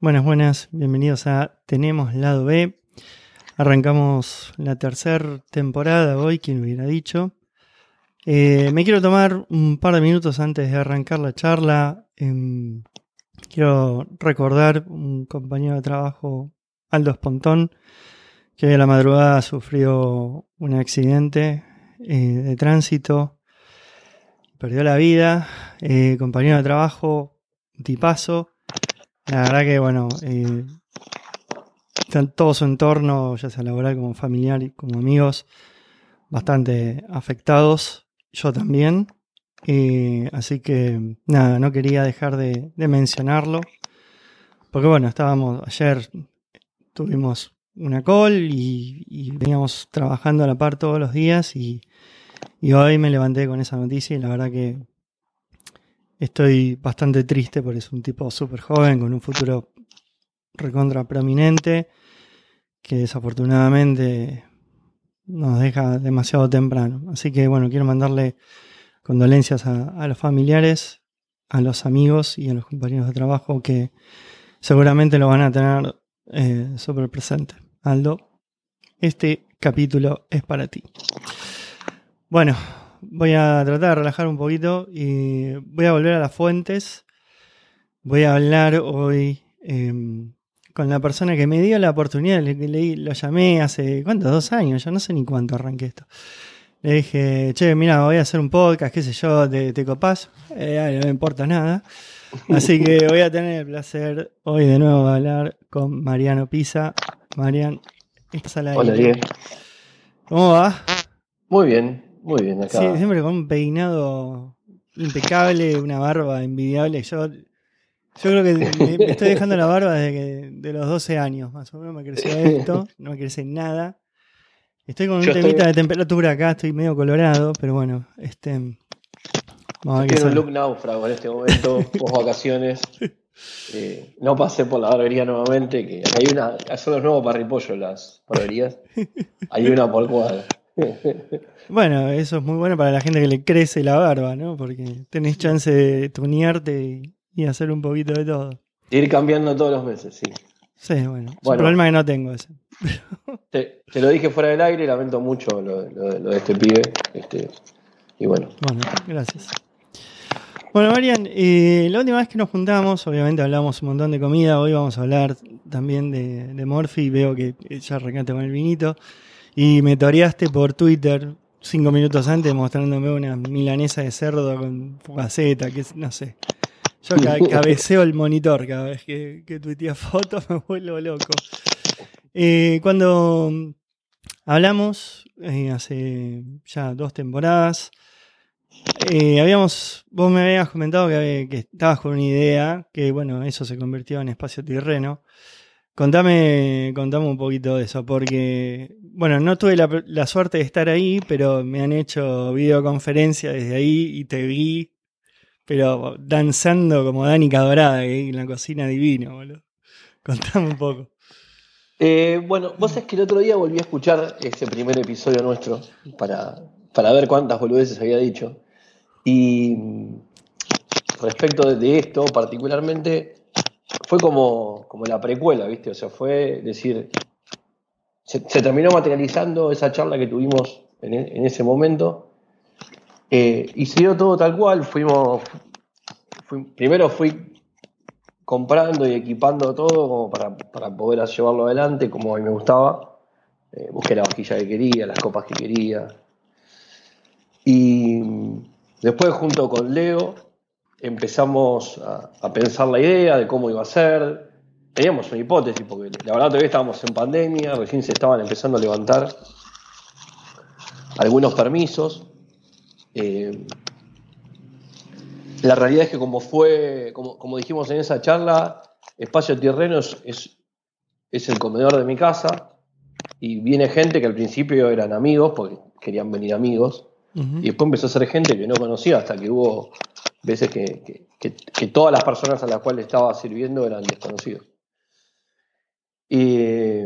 Buenas, buenas, bienvenidos a Tenemos Lado B. Arrancamos la tercera temporada hoy, quien hubiera dicho. Eh, me quiero tomar un par de minutos antes de arrancar la charla. Em, quiero recordar un compañero de trabajo, Aldo Espontón, que a la madrugada sufrió un accidente eh, de tránsito, perdió la vida. Eh, compañero de trabajo, tipazo la verdad que, bueno, todo su entorno, ya sea laboral como familiar y como amigos, bastante afectados. Yo también. Eh, así que, nada, no quería dejar de, mencionarlo. Porque, bueno, estábamos, ayer tuvimos una call y, veníamos trabajando a la par todos los días y, y hoy me levanté con esa noticia y la verdad que Estoy bastante triste porque es un tipo súper joven con un futuro recontra prominente que desafortunadamente nos deja demasiado temprano. Así que bueno, quiero mandarle condolencias a, los familiares, a los amigos y a los compañeros de trabajo que seguramente lo van a tener eh, súper presente. Aldo, este capítulo es para ti. Bueno, voy a tratar de relajar un poquito y voy a volver a las fuentes. Voy a hablar hoy em, con la persona que me dio la oportunidad, le, le, lo llamé hace, ¿cuántos? Dos años, yo no sé ni cuánto arranqué esto. Le dije, che, mira, voy a hacer un podcast, qué sé yo, de te copás. Eh, no me importa nada. Así que voy a tener el placer hoy de nuevo de hablar con Mariano Pisa. Marian, estás al Hola, Diego. ¿Cómo va? Muy bien, muy bien, acá. Sí, siempre con un peinado impecable, una barba envidiable. Yo, yo creo que me, estoy dejando la barba desde que, de los 12 años, más o menos me creció esto, no me crece nada. Estoy con un temita de temperatura acá, estoy medio colorado, pero bueno, este. Vamos un look náufrago en este momento, post vacaciones. Eh, no pasé por la barbería nuevamente, que hay una, son los nuevos parripollos las barberías. Hay una por cuadra. Bueno, eso es muy bueno para la gente que le crece la barba, ¿no? Porque tenés chance de tunearte y, hacer un poquito de todo. Ir cambiando todos los meses, sí. Sí, bueno. Es un problema que no tengo ese. Te, lo dije fuera del aire, lamento mucho lo, de este pibe. Este, y bueno. Bueno, gracias. Bueno, Marian, eh, la última vez que nos juntamos, obviamente hablamos un montón de comida. Hoy vamos a hablar también de, de Morphy. Veo que ya arrancaste con el vinito. Y me toreaste por Twitter cinco minutos antes mostrándome una milanesa de cerdo con fugaceta, que no sé. Yo cabeceo el monitor cada vez que, que tuitea fotos, me vuelvo loco. Eh, cuando hablamos eh, hace ya dos temporadas, eh, habíamos, vos me habías comentado que, que, estabas con una idea, que bueno, eso se convirtió en espacio tirreno. Contame, contame un poquito de eso, porque, bueno, no tuve la, suerte de estar ahí, pero me han hecho videoconferencia desde ahí y te vi, pero danzando como Danica Dorada, en la cocina divino, boludo. Contame un poco. Eh, bueno, vos sabés que el otro día volví a escuchar ese primer episodio nuestro para, para ver cuántas boludeces había dicho. Y respecto de esto particularmente, fue como, como la precuela, ¿viste? O sea, fue decir, se, terminó materializando esa charla que tuvimos en, ese momento eh, y se dio todo tal cual. Fuimos, primero fui comprando y equipando todo como para, poder llevarlo adelante como a mí me gustaba. Eh, busqué la vajilla que quería, las copas que quería. Y después junto con Leo empezamos a, pensar la idea de cómo iba a ser. Teníamos una hipótesis, porque la verdad todavía estábamos en pandemia, recién se estaban empezando a levantar algunos permisos. Eh, la realidad es que como fue, como, dijimos en esa charla, Espacio Tierreno es, es, el comedor de mi casa y viene gente que al principio eran amigos, porque querían venir amigos, y después empezó a ser gente que no conocía hasta que hubo veces que, todas las personas a las cuales estaba sirviendo eran desconocidos. Y,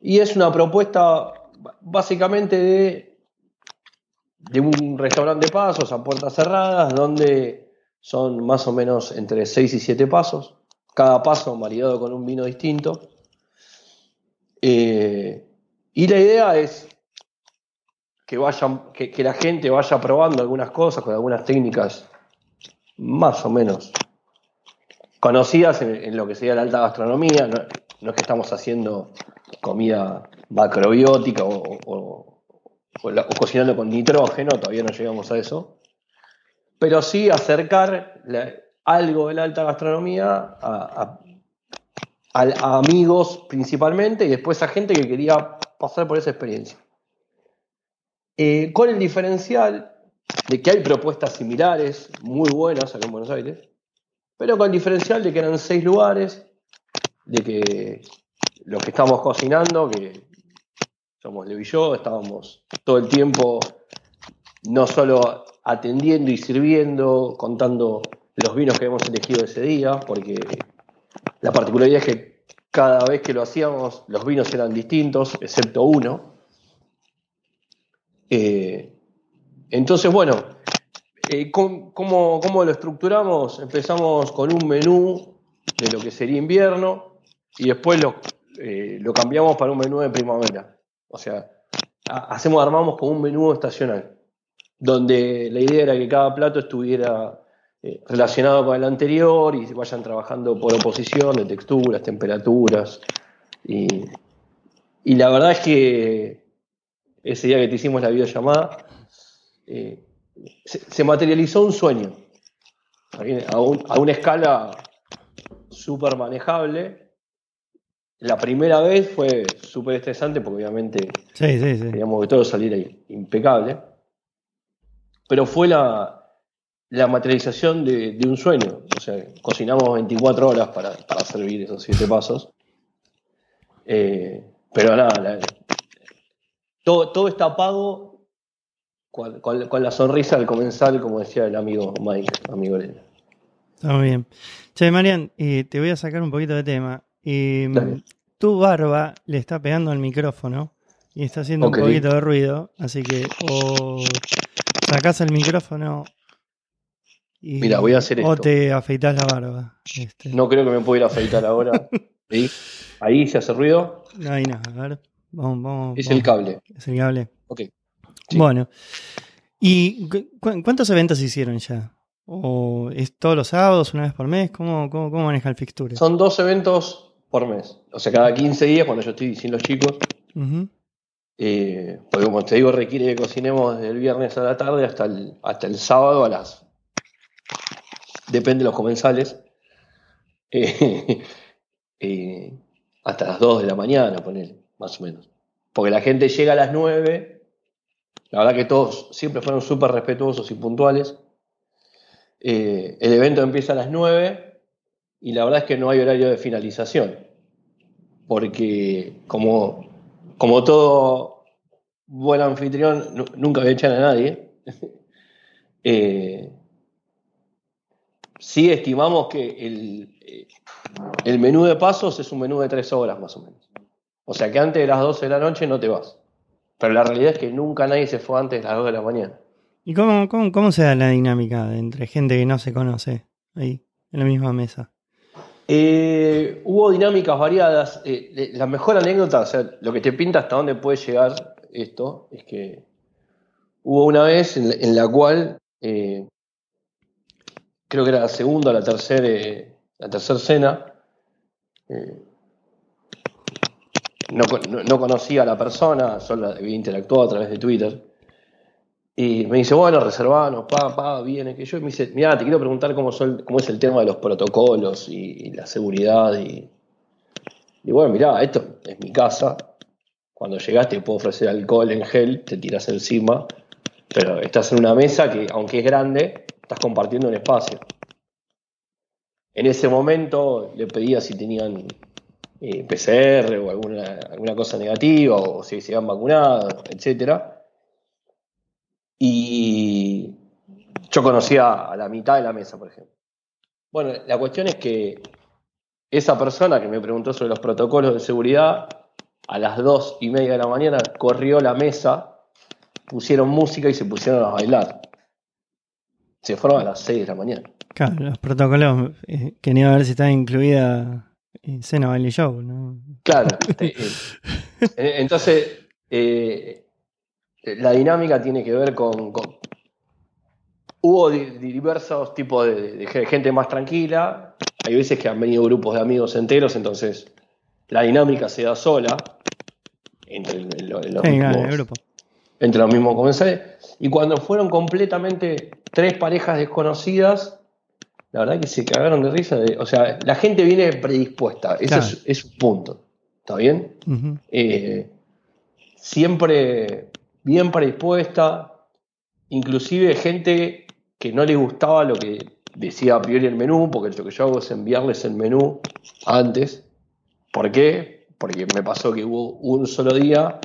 y es una propuesta básicamente de, de un restaurante de pasos a puertas cerradas, donde son más o menos entre 6 y 7 pasos, cada paso maridado con un vino distinto. Eh, y la idea es que, vayan, que, la gente vaya probando algunas cosas con algunas técnicas más o menos conocidas en, lo que sería la alta gastronomía. No, es que estamos haciendo comida macrobiótica o, cocinando con nitrógeno, todavía no llegamos a eso. Pero sí acercar algo de la alta gastronomía a, a, amigos principalmente y después a gente que quería pasar por esa experiencia. Eh, con el diferencial de que hay propuestas similares, muy buenas acá en Buenos Aires, pero con el diferencial de que eran seis lugares, de que los que estamos cocinando, que somos Leo y yo, estábamos todo el tiempo no solo atendiendo y sirviendo, contando los vinos que hemos elegido ese día, porque la particularidad es que cada vez que lo hacíamos los vinos eran distintos, excepto uno. Eh, entonces, bueno, eh, ¿cómo, lo estructuramos? Empezamos con un menú de lo que sería invierno y después lo, eh, lo cambiamos para un menú de primavera. O sea, hacemos, armamos con un menú estacional, donde la idea era que cada plato estuviera eh, relacionado con el anterior y vayan trabajando por oposición de texturas, temperaturas. Y, la verdad es que ese día que te hicimos la videollamada, eh, se, materializó un sueño a, una escala súper manejable. La primera vez fue súper estresante porque obviamente sí, queríamos que todo saliera impecable. Pero fue la, la materialización de, un sueño. O sea, cocinamos 24 horas para, servir esos siete pasos. Eh, pero nada, todo, todo, está pago con, la sonrisa al comenzar, como decía el amigo Mike, amigo Elena. Está muy bien. Che, Marian, eh, te voy a sacar un poquito de tema. Eh, tu barba le está pegando al micrófono y está haciendo un poquito de ruido, así que o sacás el micrófono Mira, voy a hacer esto. O te afeitas la barba. Este. No creo que me pueda ir a afeitar ahora. ¿Sí? Ahí se hace ruido. Ahí no, a ver. Vamos, vamos. Es el cable. Es el cable. Ok. Bueno. ¿Y cuántos eventos hicieron ya? ¿O es todos los sábados, una vez por mes? ¿Cómo, cómo, maneja el fixture? Son dos eventos por mes. O sea, cada 15 días, cuando yo estoy sin los chicos. Eh, porque como te digo, requiere que cocinemos desde el viernes a la tarde hasta el, hasta el sábado a las depende de los comensales, eh, eh, hasta las 2 de la mañana, poner, más o menos. Porque la gente llega a las 9, la verdad que todos siempre fueron súper respetuosos y puntuales. El evento empieza a las 9 y la verdad es que no hay horario de finalización, porque como, como todo buen anfitrión, nunca voy a echar a nadie. sí estimamos que eh, el, menú de pasos es un menú de tres horas más o menos. O sea que antes de las 12 de la noche no te vas. Pero la realidad es que nunca nadie se fue antes de las 2 de la mañana. ¿Y cómo, cómo, se da la dinámica entre gente que no se conoce ahí, en la misma mesa? Eh, hubo dinámicas variadas. Eh, la mejor anécdota, o sea, lo que te pinta hasta dónde puede llegar esto, es que hubo una vez en la, cual creo que era la segunda o la tercera eh, la tercera cena. Eh, no, conocía a la persona, solo había interactuado a través de Twitter. Y me dice, bueno, reservanos, pa, pa, viene, que yo. me dice, mira, te quiero preguntar cómo, cómo es el tema de los protocolos y, la seguridad. Y, y bueno, mira, esto es mi casa. Cuando llegaste puedo ofrecer alcohol en gel, te tiras encima. Pero estás en una mesa que, aunque es grande, estás compartiendo un espacio. En ese momento le pedía si tenían eh, PCR o alguna, alguna cosa negativa o si se habían vacunado, etc. Y yo conocía a la mitad de la mesa, por ejemplo. Bueno, la cuestión es que esa persona que me preguntó sobre los protocolos de seguridad, a las dos y media de la mañana corrió la mesa, pusieron música y se pusieron a bailar. Se fueron a las seis de la mañana. Claro, los protocolos, eh, quería ver si estaba incluida en Cena Baile Show, ¿no? Claro. eh, eh, entonces, eh, la dinámica tiene que ver con. con- hubo di- diversos tipos de, de gente más tranquila. Hay veces que han venido grupos de amigos enteros, entonces la dinámica se da sola entre, el- los, Sí, mismos, el grupo. entre los mismos comensales. Y cuando fueron completamente tres parejas desconocidas, la verdad que se cagaron de risa. de- o sea, la gente viene predispuesta. Ese Claro. es, es un punto. ¿Está bien? Eh, siempre bien predispuesta, inclusive gente que no le gustaba lo que decía a priori el menú, porque lo que yo hago es enviarles el menú antes. ¿Por qué? Porque me pasó que hubo un solo día,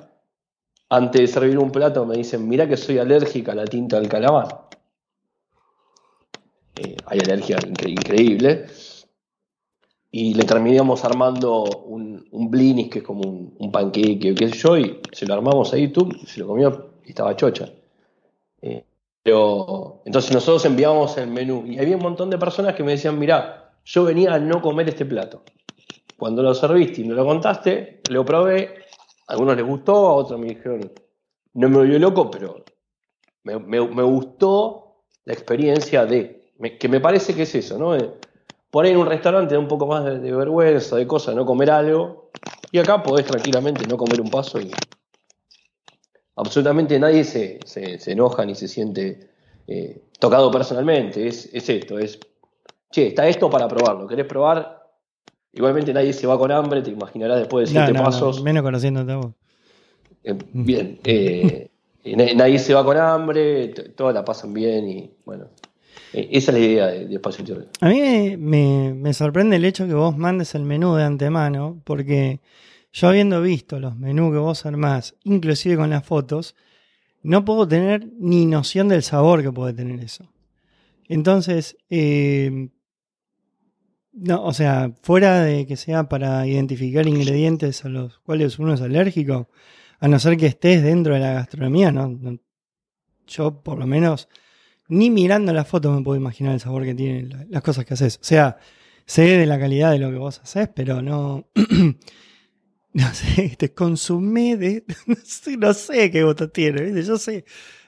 antes de servir un plato, me dicen, mirá que soy alérgica a la tinta del calamar. Eh, hay alergia incre- increíble. Y le terminamos armando un, un blinis, que es como un, un panqueque, qué sé yo, y se lo armamos ahí, tú, se lo comió y estaba chocha. Eh, pero entonces nosotros enviamos el menú y había un montón de personas que me decían, mirá, yo venía a no comer este plato. Cuando lo serviste y me lo contaste, lo probé, a algunos les gustó, a otros me dijeron, no me volvió loco, pero me, me- me gustó la experiencia de, que me parece que es eso, ¿no? Por ahí en un restaurante da un poco más de, de vergüenza, de cosa, no comer algo, y acá podés tranquilamente no comer un paso y absolutamente nadie se, se- se enoja ni se siente eh, tocado personalmente. Es, es esto, es, che, está esto para probarlo, ¿querés probar? Igualmente nadie se va con hambre, te imaginarás después de siete no, no, pasos. menos conociéndote a vos. Eh, bien, eh, nadie se va con hambre, t- todos la pasan bien y bueno, esa es la idea de, de Espacio Interior. A mí me, me- sorprende el hecho que vos mandes el menú de antemano, porque yo habiendo visto los menús que vos armás, inclusive con las fotos, no puedo tener ni noción del sabor que puede tener eso. Entonces, eh, no, o sea, fuera de que sea para identificar ingredientes a los cuales uno es alérgico, a no ser que estés dentro de la gastronomía, no, no- yo por lo menos ni mirando la foto me puedo imaginar el sabor que tienen la- las cosas que haces. O sea, sé de la calidad de lo que vos haces, pero no. no sé, te consumé de. No sé, qué voto tiene. Yo sé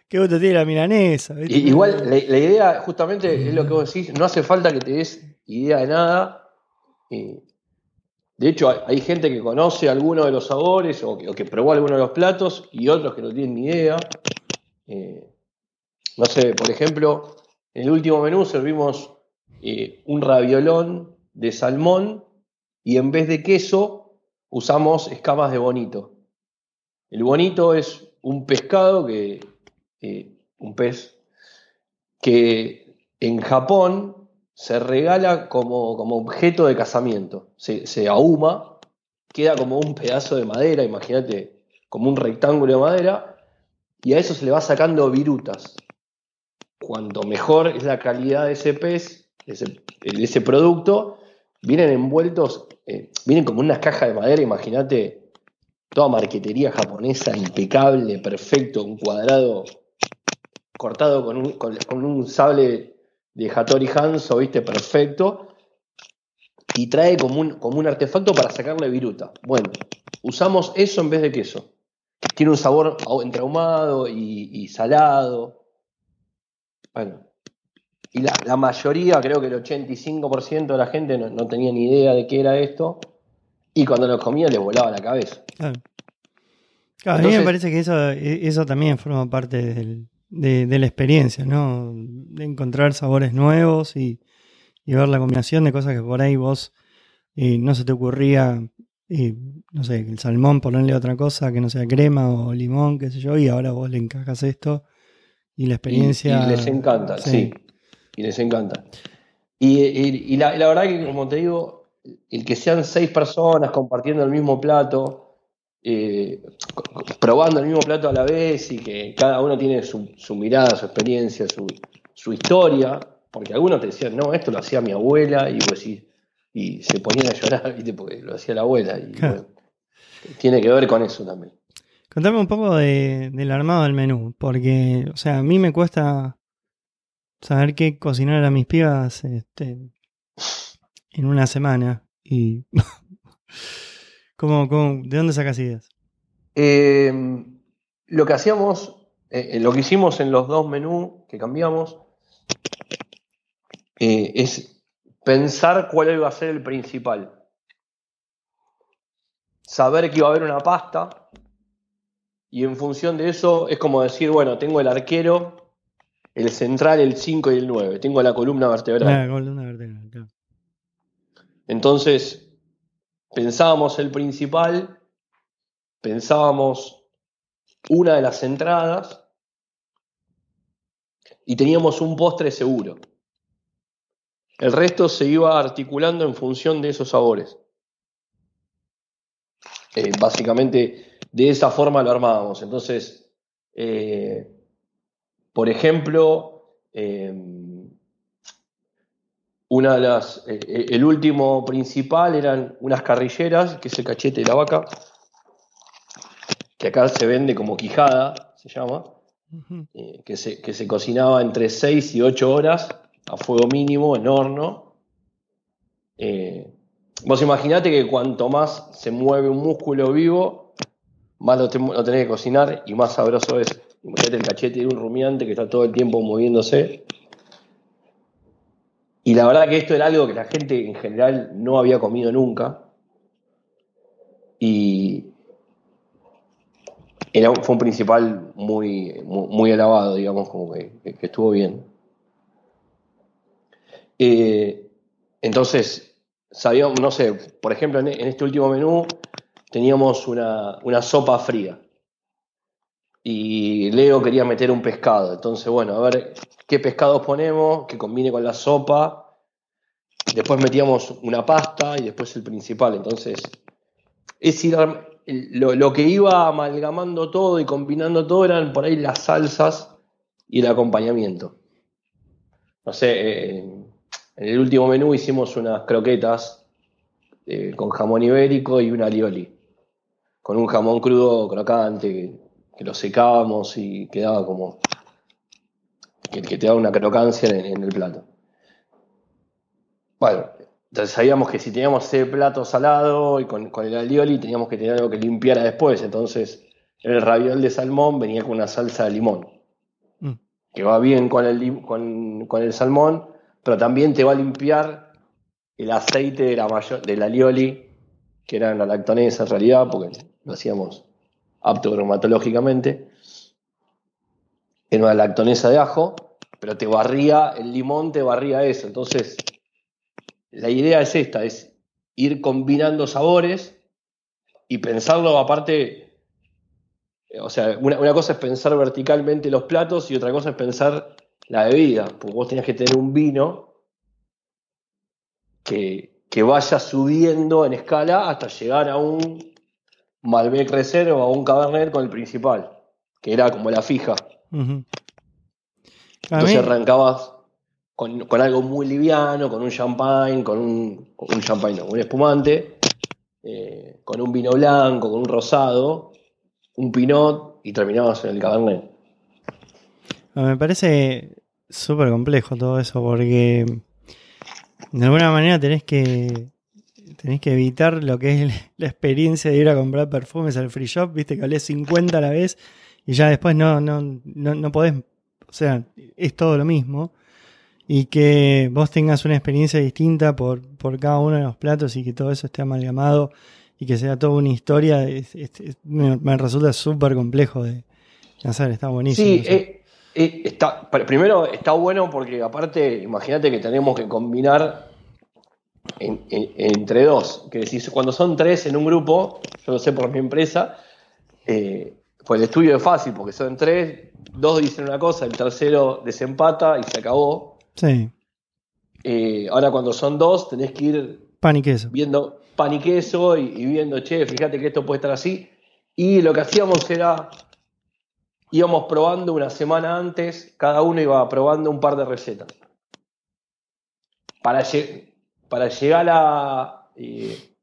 qué voto tiene la milanesa. igual, la, idea justamente es lo que vos decís, no hace falta que te des idea de nada. De hecho, hay, gente que conoce alguno de los sabores o que, o que probó alguno de los platos y otros que no tienen ni idea. Eh, no sé, por ejemplo, en el último menú servimos eh, un raviolón de salmón y en vez de queso usamos escamas de bonito. El bonito es un pescado que, eh, un pez que en Japón se regala como, como objeto de casamiento. Se, se ahuma, queda como un pedazo de madera, imagínate, como un rectángulo de madera, y a eso se le va sacando virutas. Cuanto mejor es la calidad de ese pez, de ese, producto, vienen envueltos, eh, vienen como unas cajas de madera, imagínate, toda marquetería japonesa, impecable, perfecto, un cuadrado cortado con un, sable de Hattori Hanzo, viste, perfecto, y trae como un, como un artefacto para sacarle viruta. Bueno, usamos eso en vez de queso. Tiene un sabor entre ahumado y salado. Bueno, y la, la mayoría, creo que el 85% de la gente no, no tenía ni idea de qué era esto, y cuando lo comía les volaba la cabeza. Claro. Claro, a mí me parece que eso, e, eso también forma parte del- de, de la experiencia, ¿no? De encontrar sabores nuevos y, y ver la combinación de cosas que por ahí vos eh, no se te ocurría, eh, no sé, el salmón ponerle otra cosa que no sea crema o limón, qué sé yo, y ahora vos le encajas esto y la Y- experiencia... Y, les encanta, sí. Y les encanta. Y, y- y la, la verdad que, como te digo, el que sean seis personas compartiendo el mismo plato, eh, probando el mismo plato a la vez y que cada uno tiene su, su mirada, su experiencia, su, su historia, porque algunos te decían, no, esto lo hacía mi abuela, y pues sí, y se ponían a llorar, ¿viste? porque lo hacía la abuela. Y, Claro. bueno, tiene que ver con eso también. Contame un poco de- del armado del menú, porque, o sea, a mí me cuesta saber qué cocinar a mis pibas este, en una semana. Y. ¿Cómo, cómo, ¿De dónde sacas ideas? Eh, lo que hacíamos, eh, eh, lo que hicimos en los dos menús que cambiamos, eh, es pensar cuál iba a ser el principal. Saber que iba a haber una pasta y en función de eso es como decir, bueno, tengo el arquero, el central, el 5 y el 9, tengo la columna vertebral. La columna vertebral, claro. Entonces, pensábamos el principal, pensábamos una de las entradas y teníamos un postre seguro. El resto se iba articulando en función de esos sabores. Eh, básicamente, de esa forma lo armábamos. Entonces, eh, por ejemplo, eh, una de las, eh, eh, el último principal eran unas carrilleras, que es el cachete de la vaca, que acá se vende como quijada, se llama, que, se, que se cocinaba entre 6 y 8 horas a fuego mínimo en horno. Vos imaginate que cuanto más se mueve un músculo vivo, más lo, te- lo tenés que cocinar y más sabroso es. Imagínate el cachete de un rumiante que está todo el tiempo moviéndose. Y la verdad que esto era algo que la gente en general no había comido nunca. Y era, fue un principal muy, muy, alabado, digamos, como que, que- que estuvo bien. Eh, entonces, sabíamos, no sé, por ejemplo, en, en este último menú teníamos una, una sopa fría. Y Leo quería meter un pescado. Entonces, bueno, a ver qué pescados ponemos, que combine con la sopa. Después metíamos una pasta y después el principal. Entonces, es lo, lo que iba amalgamando todo y combinando todo eran por ahí las salsas y el acompañamiento. No sé, eh, en el último menú hicimos unas croquetas eh, con jamón ibérico y una alioli, con un jamón crudo crocante que, que lo secábamos y quedaba como que, que te daba una crocancia en, en el plato. Bueno, entonces sabíamos que si teníamos ese plato salado y con, con el alioli teníamos que tener algo que limpiara después. Entonces, el raviol de salmón venía con una salsa de limón, Mm. que va bien con el, con, con el salmón, pero también te va a limpiar el aceite de la mayo- del alioli, que era la lactonesa en realidad, porque lo hacíamos apto bromatológicamente. Era una lactonesa de ajo, pero te barría, el limón te barría eso. Entonces, la idea es esta, es ir combinando sabores y pensarlo aparte, eh, o sea, una, una cosa es pensar verticalmente los platos y otra cosa es pensar la bebida, porque vos tenías que tener un vino que, que vaya subiendo en escala hasta llegar a un Malbec Reserva o a un Cabernet con el principal, que era como la fija. Ujú. A Entonces mí- arrancabas con, con algo muy liviano, con un champagne, con un, con un champagne, no, un espumante, eh, con un vino blanco, con un rosado, un pinot y terminabas en el cabernet. Ah, Me parece súper complejo todo eso porque de alguna manera tenés que tenés que evitar lo que es la experiencia de ir a comprar perfumes al free shop, viste que hablé 50 a la vez y ya después no, no, no, no podés, o sea, es todo lo mismo y que vos tengas una experiencia distinta por, por cada uno de los platos y que todo eso esté amalgamado y que sea toda una historia, es- es- es- me, me resulta súper complejo de hacer, está buenísimo. Sí, eh, eh, está, pr- primero está bueno porque aparte, imagínate que tenemos que combinar en- en- entre dos. Que decís, cuando son tres en un grupo, yo lo sé por mi empresa, eh, pues el estudio es fácil porque son tres, dos dicen una cosa, el tercero desempata y se acabó. Sí, Eh, ahora cuando son dos, tenés que ir viendo pan y queso y, y viendo, che, fíjate que esto puede estar así. Y lo que hacíamos era íbamos probando una semana antes, cada uno iba probando un par de recetas. Para, para llegar a... Eh,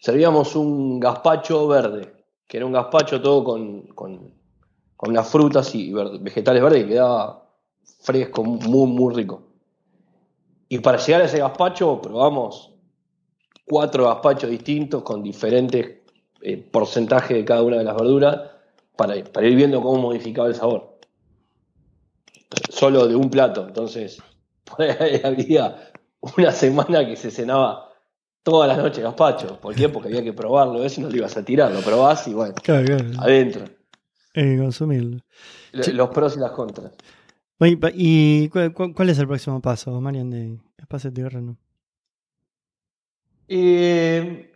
servíamos un gazpacho verde, que era un gazpacho todo con, con, con las frutas y vegetales verdes que quedaba fresco, muy, muy rico. Y para llegar a ese gazpacho probamos cuatro gazpachos distintos con diferentes eh, porcentajes de cada una de las verduras para, para ir viendo cómo modificaba el sabor. Solo de un plato. Entonces, por ahí había una semana que se cenaba todas las noches gazpacho. ¿Por qué? Porque había que probarlo, eso no lo ibas a tirar, lo probás y bueno, adentro. Eh, consumirlo. Los pros y las contras. ¿Y cuál, es el próximo paso, Marian, de Espacio Terreno? Eh,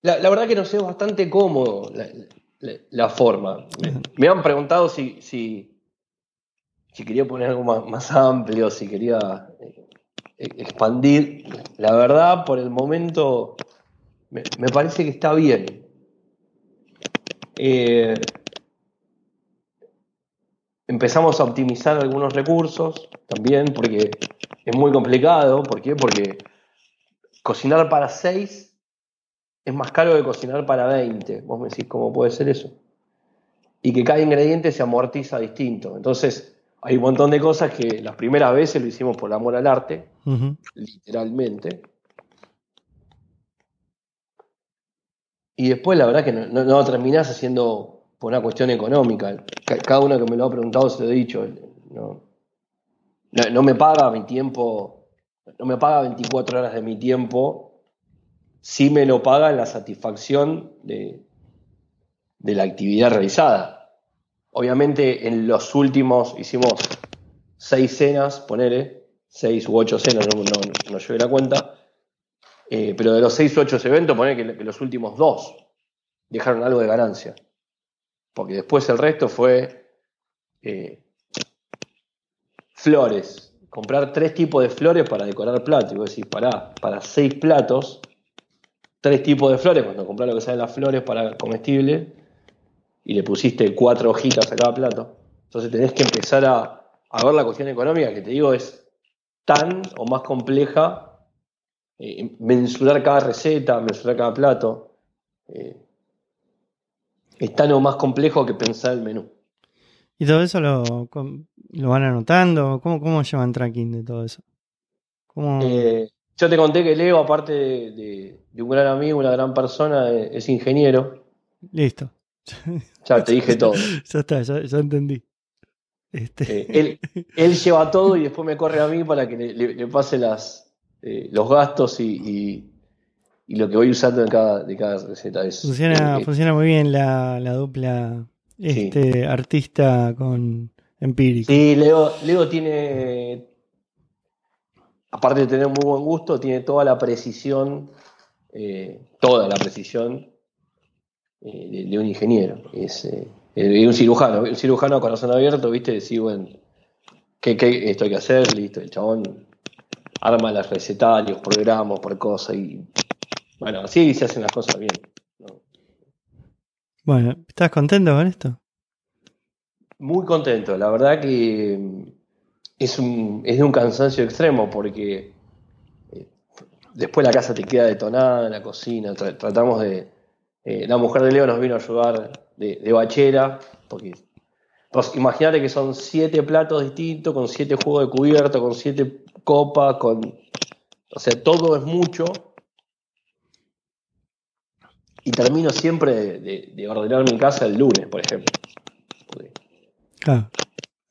la, verdad que no sé, bastante cómodo la, forma. Me, han preguntado si, si, quería poner algo más, amplio, si quería eh, expandir. La verdad, por el momento, me, parece que está bien. Eh, empezamos a optimizar algunos recursos también, porque es muy complicado. ¿Por qué? Porque cocinar para 6 es más caro que cocinar para 20. Vos me decís, ¿cómo puede ser eso? Y que cada ingrediente se amortiza distinto. Entonces, hay un montón de cosas que las primeras veces lo hicimos por amor al arte, literalmente. Y después, la verdad, que no, no terminás haciendo por una cuestión económica. Cada uno que me lo ha preguntado se lo he dicho. No, no, me paga mi tiempo, no me paga 24 horas de mi tiempo, sí me lo paga en la satisfacción de, de la actividad realizada. Obviamente en los últimos hicimos seis cenas, ponele, seis u ocho cenas, no, no, llevé la cuenta, eh, pero de los seis u ocho eventos, ponele que los últimos dos dejaron algo de ganancia porque después el resto fue eh, flores. Comprar tres tipos de flores para decorar platos. Y vos para seis platos, tres tipos de flores, cuando compras lo que salen las flores para comestible, y le pusiste cuatro hojitas a cada plato. Entonces tenés que empezar a, ver la cuestión económica, que te digo es tan o más compleja, eh, mensurar cada receta, mensurar cada plato. Eh, es tan o más complejo que pensar el menú. ¿Y todo eso lo, lo van anotando? ¿Cómo, ¿Cómo llevan tracking de todo eso? Eh, yo te conté que Leo, aparte de, un gran amigo, una gran persona, es ingeniero. Listo. Ya te dije todo. ya está, ya, entendí. Este... Eh, él, lleva todo y después me corre a mí para que le, pase las, eh, los gastos y, y lo que voy usando en cada, de cada receta. Es, funciona, eh, funciona muy bien la, dupla este, artista con empírico. Sí, Leo, Leo tiene, aparte de tener muy buen gusto, tiene toda la precisión, eh, toda la precisión eh, de, un ingeniero. Es un cirujano, un cirujano a corazón abierto, viste, decir, bueno, ¿qué, ¿qué, esto hay que hacer? Listo, el chabón arma las recetarios por gramos, por cosas y bueno, así se hacen las cosas bien. Bueno, ¿estás contento con esto? Muy contento, la verdad que es, de un cansancio extremo porque eh, después la casa te queda detonada, la cocina, tratamos de... Eh, la mujer de Leo nos vino a ayudar de, bachera, porque imagínate que son siete platos distintos, con siete juegos de cubierto, con siete copas, con... O sea, todo es mucho y termino siempre de, ordenar mi casa el lunes, por ejemplo.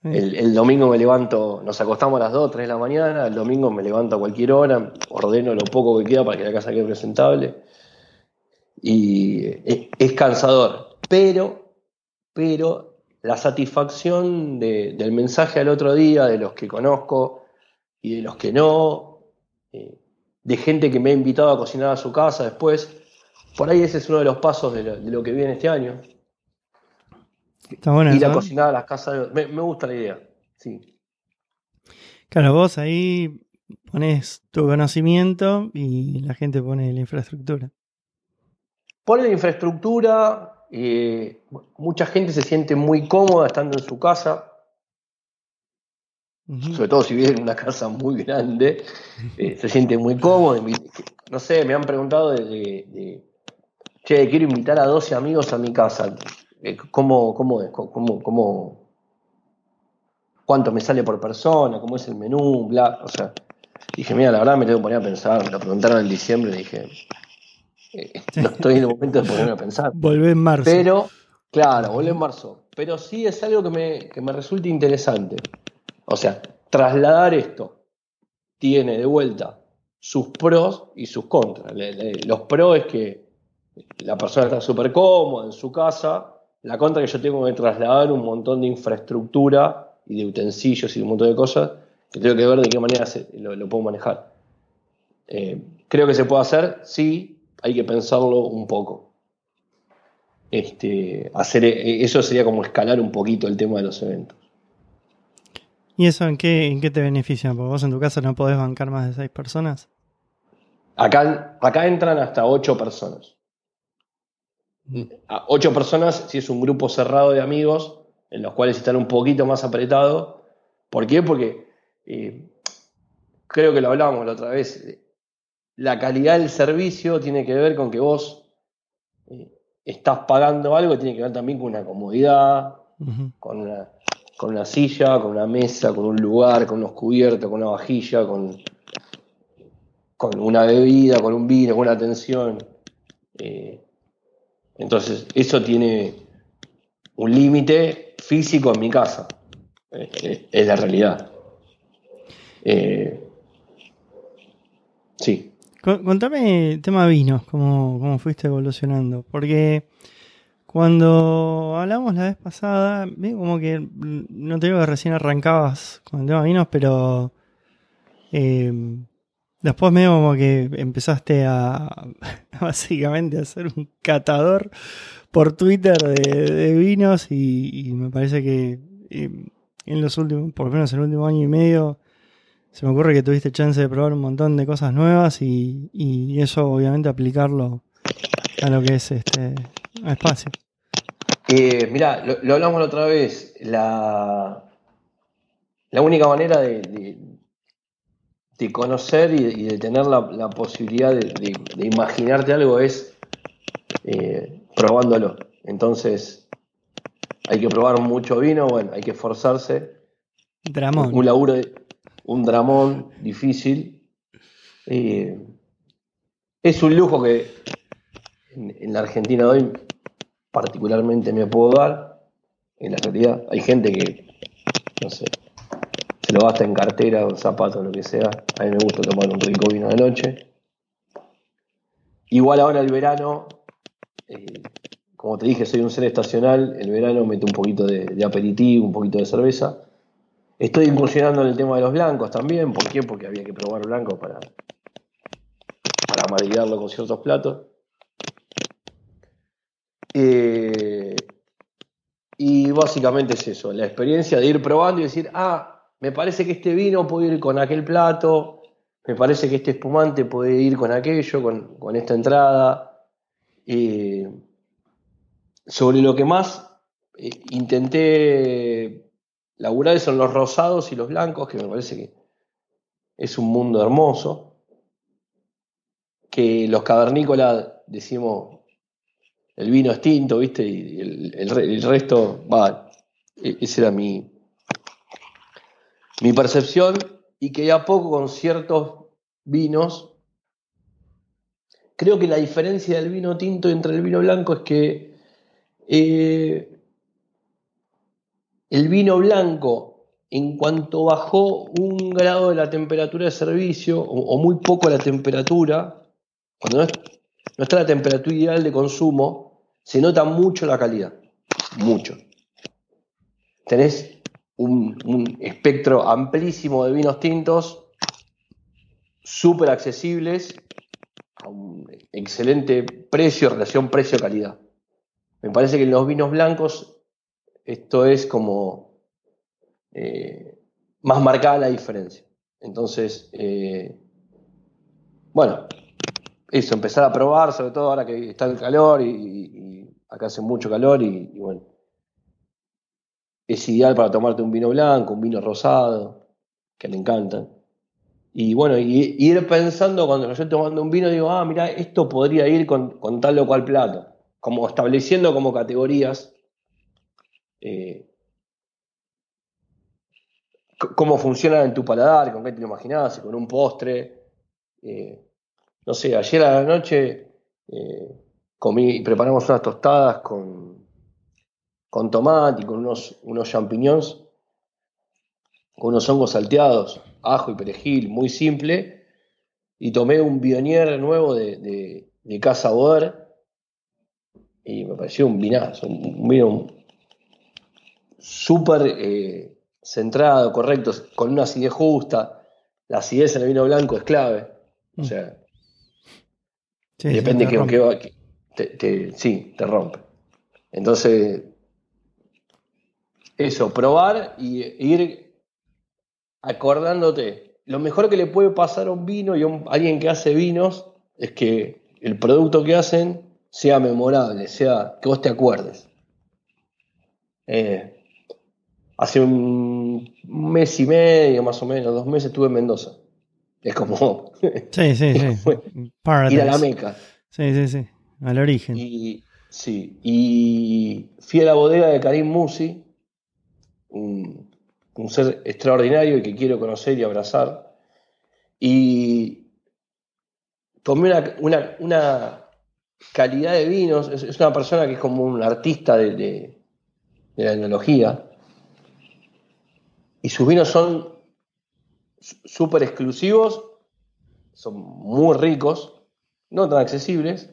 El, domingo me levanto, nos acostamos a las 2, 3 de la mañana, el domingo me levanto a cualquier hora, ordeno lo poco que queda para que la casa quede presentable. Y es, cansador, pero, pero la satisfacción del mensaje al otro día, de los que conozco y de los que no, eh, de gente que me ha invitado a cocinar a su casa después, por ahí ese es uno de los pasos de lo, que viene este año. Está bueno. Ir a cocinar a las casas. Me, gusta la idea, sí. Claro, vos ahí pones tu conocimiento y la gente pone la infraestructura. Pone la infraestructura, eh, mucha gente se siente muy cómoda estando en su casa, sobre todo si vive en una casa muy grande, eh, se siente muy cómodo. No sé, me han preguntado de, che, quiero invitar a 12 amigos a mi casa. Eh, ¿Cómo, cómo, cómo, cómo, cuánto me sale por persona? ¿Cómo es el menú? Bla, o sea, dije, mira, la verdad me tengo que poner a pensar. Me lo preguntaron en diciembre y dije, eh, no estoy en el momento de ponerme a pensar. Volvé en marzo. Pero, claro, volvé en marzo. Pero sí es algo que me, que me resulta interesante. O sea, trasladar esto tiene de vuelta sus pros y sus contras. los pros es que la persona está súper cómoda en su casa. La contra que yo tengo que trasladar un montón de infraestructura y de utensilios y un montón de cosas que tengo que ver de qué manera lo, puedo manejar. Eh, creo que se puede hacer, sí, hay que pensarlo un poco. Este, hacer, eso sería como escalar un poquito el tema de los eventos. ¿Y eso en qué, en qué te beneficia? Porque vos en tu casa no podés bancar más de seis personas. Acá, acá entran hasta ocho personas. A ocho personas si es un grupo cerrado de amigos en los cuales están un poquito más apretados. ¿Por qué? Porque eh, creo que lo hablábamos la otra vez. La calidad del servicio tiene que ver con que vos eh, estás pagando algo, tiene que ver también con una comodidad, con una con una silla, con una mesa, con un lugar, con unos cubiertos, con una vajilla, con, con una bebida, con un vino, con una atención. Eh, entonces, eso tiene un límite físico en mi casa. es la realidad. Eh, sí. Contame el tema vinos, cómo, cómo fuiste evolucionando. Porque cuando hablamos la vez pasada, como que no te digo que recién arrancabas con el tema vinos, pero eh, después medio como que empezaste a básicamente a ser un catador por Twitter de, vinos y, me parece que eh, en los últimos, por lo menos en el último año y medio, se me ocurre que tuviste chance de probar un montón de cosas nuevas y, y eso obviamente aplicarlo a lo que es este espacio. Eh, mirá, lo, hablamos la otra vez. La, la única manera de, conocer y de, tener la, posibilidad de, imaginarte algo es eh, probándolo. Entonces, hay que probar mucho vino, bueno, hay que esforzarse. Dramón. Un laburo, un dramón difícil. Eh, es un lujo que en, la Argentina de hoy particularmente me puedo dar. En la realidad hay gente que, no sé, lo gasta en cartera, o zapatos, lo que sea. A mí me gusta tomar un rico vino de noche. Igual ahora el verano, eh, como te dije, soy un ser estacional. El verano meto un poquito de, aperitivo, un poquito de cerveza. Estoy incursionando en el tema de los blancos también. ¿Por qué? Porque había que probar blanco para, para maridarlo con ciertos platos. Eh, y básicamente es eso, la experiencia de ir probando y decir, ah, me parece que este vino puede ir con aquel plato, me parece que este espumante puede ir con aquello, con, esta entrada. Sobre lo que más eh, intenté laburar son los rosados y los blancos, que me parece que es un mundo hermoso. Que los cavernícolas, decimos, el vino es tinto, ¿viste? Y el, resto, va, e, esa era mi, mi percepción y que a poco con ciertos vinos, creo que la diferencia del vino tinto entre el vino blanco es que eh, el vino blanco, en cuanto bajó un grado de la temperatura de servicio, o, muy poco la temperatura, cuando no está la temperatura ideal de consumo, se nota mucho la calidad, mucho. Tenés un, espectro amplísimo de vinos tintos, súper accesibles, a un excelente precio, relación precio-calidad. Me parece que en los vinos blancos esto es como eh, más marcada la diferencia. Entonces, eh, bueno, eso, empezar a probar, sobre todo ahora que está el calor y, acá hace mucho calor y, y bueno, es ideal para tomarte un vino blanco, un vino rosado, que me encantan. Y bueno, ir pensando cuando yo tomando un vino, digo, ah, mira, esto podría ir con, tal o cual plato. Como estableciendo como categorías eh, cómo funcionan en tu paladar, con qué te lo imaginás, si con un postre. Eh, no sé, ayer a la noche eh, comí, preparamos unas tostadas con, con tomate y con unos, unos champiñones, con unos hongos salteados, ajo y perejil, muy simple. Y tomé un Bionier nuevo de, de, de Casa Boder y me pareció un vinazo, un, vino súper eh, centrado, correcto, con una acidez justa. La acidez en el vino blanco es clave. O sea, Sí, sí, depende te que, que va- que- te, te- sí, te rompe. Entonces, eso, probar y ir acordándote. Lo mejor que le puede pasar a un vino y a un- alguien que hace vinos es que el producto que hacen sea memorable, sea que vos te acuerdes. Eh, hace un mes y medio, más o menos, dos meses estuve en Mendoza. Es como Sí, sí, sí. Ir a la Meca. Sí, sí, sí. Al origen. Y sí, y fui a la bodega de Karim Musi, un, ser extraordinario y que quiero conocer y abrazar. Y tomé una, una- calidad de vinos, es, una persona que es como un artista de, de- la enología. Y sus vinos son súper exclusivos, son muy ricos, no tan accesibles,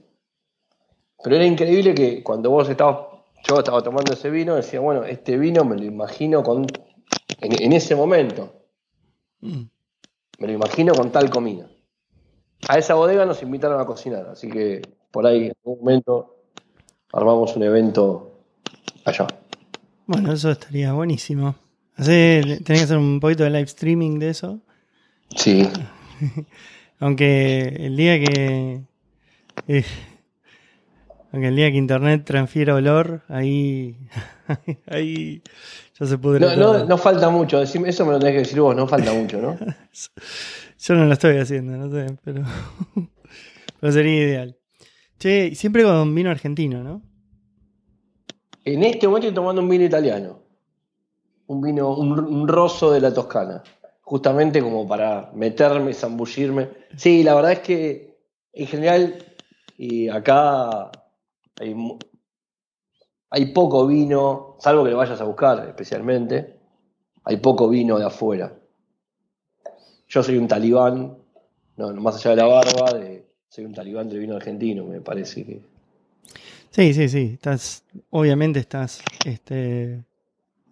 pero era increíble que cuando vos estabas, yo estaba tomando ese vino, decía, bueno, este vino me lo imagino con, en, en ese momento, Mm. me lo imagino con tal comida. A esa bodega nos invitaron a cocinar, así que por ahí en algún momento armamos un evento allá. Bueno, eso estaría buenísimo. Hacé- tenés que hacer un poquito de live streaming de eso. Sí, Aunque el día que. eh, aunque el día que internet transfiera olor, ahí. ahí ya se pudre no, todo. no, no falta mucho, eso me lo tenés que decir vos, no falta mucho, ¿no? Yo no lo estoy haciendo, no sé, pero. pero sería ideal. Che, siempre con vino argentino, ¿no? En este momento estoy tomando un vino italiano. Un vino, un, un rosso de la Toscana. Justamente como para meterme, zambullirme. Sí, la verdad es que en general, y acá hay, poco vino, salvo que lo vayas a buscar especialmente, hay poco vino de afuera. Yo soy un talibán, no, más allá de la barba, soy un talibán del vino argentino, me parece que. Sí, sí, sí. Estás, obviamente estás este,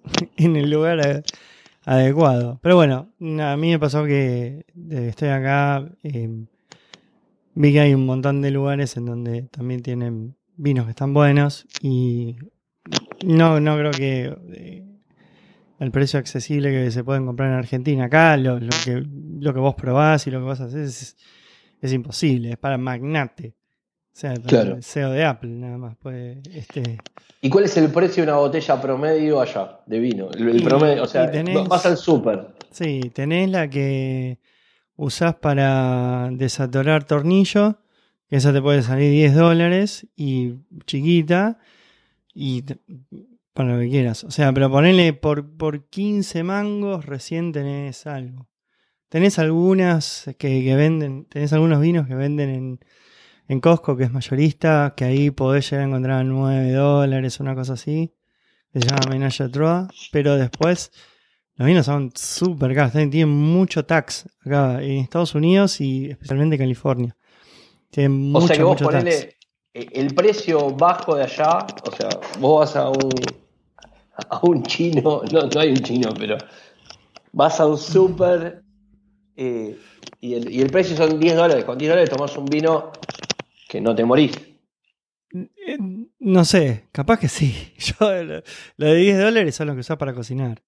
en el lugar adecuado. Pero bueno, a mí me pasó que estoy acá eh, vi que hay un montón de lugares en donde también tienen vinos que están buenos y no, no creo que eh, el precio accesible que se pueden comprar en Argentina acá, lo, lo que, lo que vos probás y lo que vos haces es, es imposible, es para magnate. O sea, Claro. el CEO de Apple nada más puede este, ¿Y cuál es el precio de una botella promedio allá de vino? El, Y- promedio, o sea, tenés- vas al súper. Sí, tenés la que usás para desatorar tornillo, que esa te puede salir 10 dólares y chiquita, y para lo que quieras. O sea, pero ponele por, por 15 mangos recién tenés algo. Tenés algunas que, venden, tenés algunos vinos que venden en, en Costco, que es mayorista, que ahí podés llegar a encontrar a 9 dólares, una cosa así, se llama Menage à Trois, pero después los vinos son súper caros, tienen mucho tax acá en Estados Unidos y especialmente California. O sea que vos ponele eh, el precio bajo de allá, o sea, vos vas a un a un chino, no, no hay un chino, pero vas a un súper eh, y, el, y el precio son 10 dólares. Con 10 dólares tomás un vino que no te morís. Eh, No sé, capaz que sí. Yo, lo, lo de 10 dólares son lo que usás para cocinar.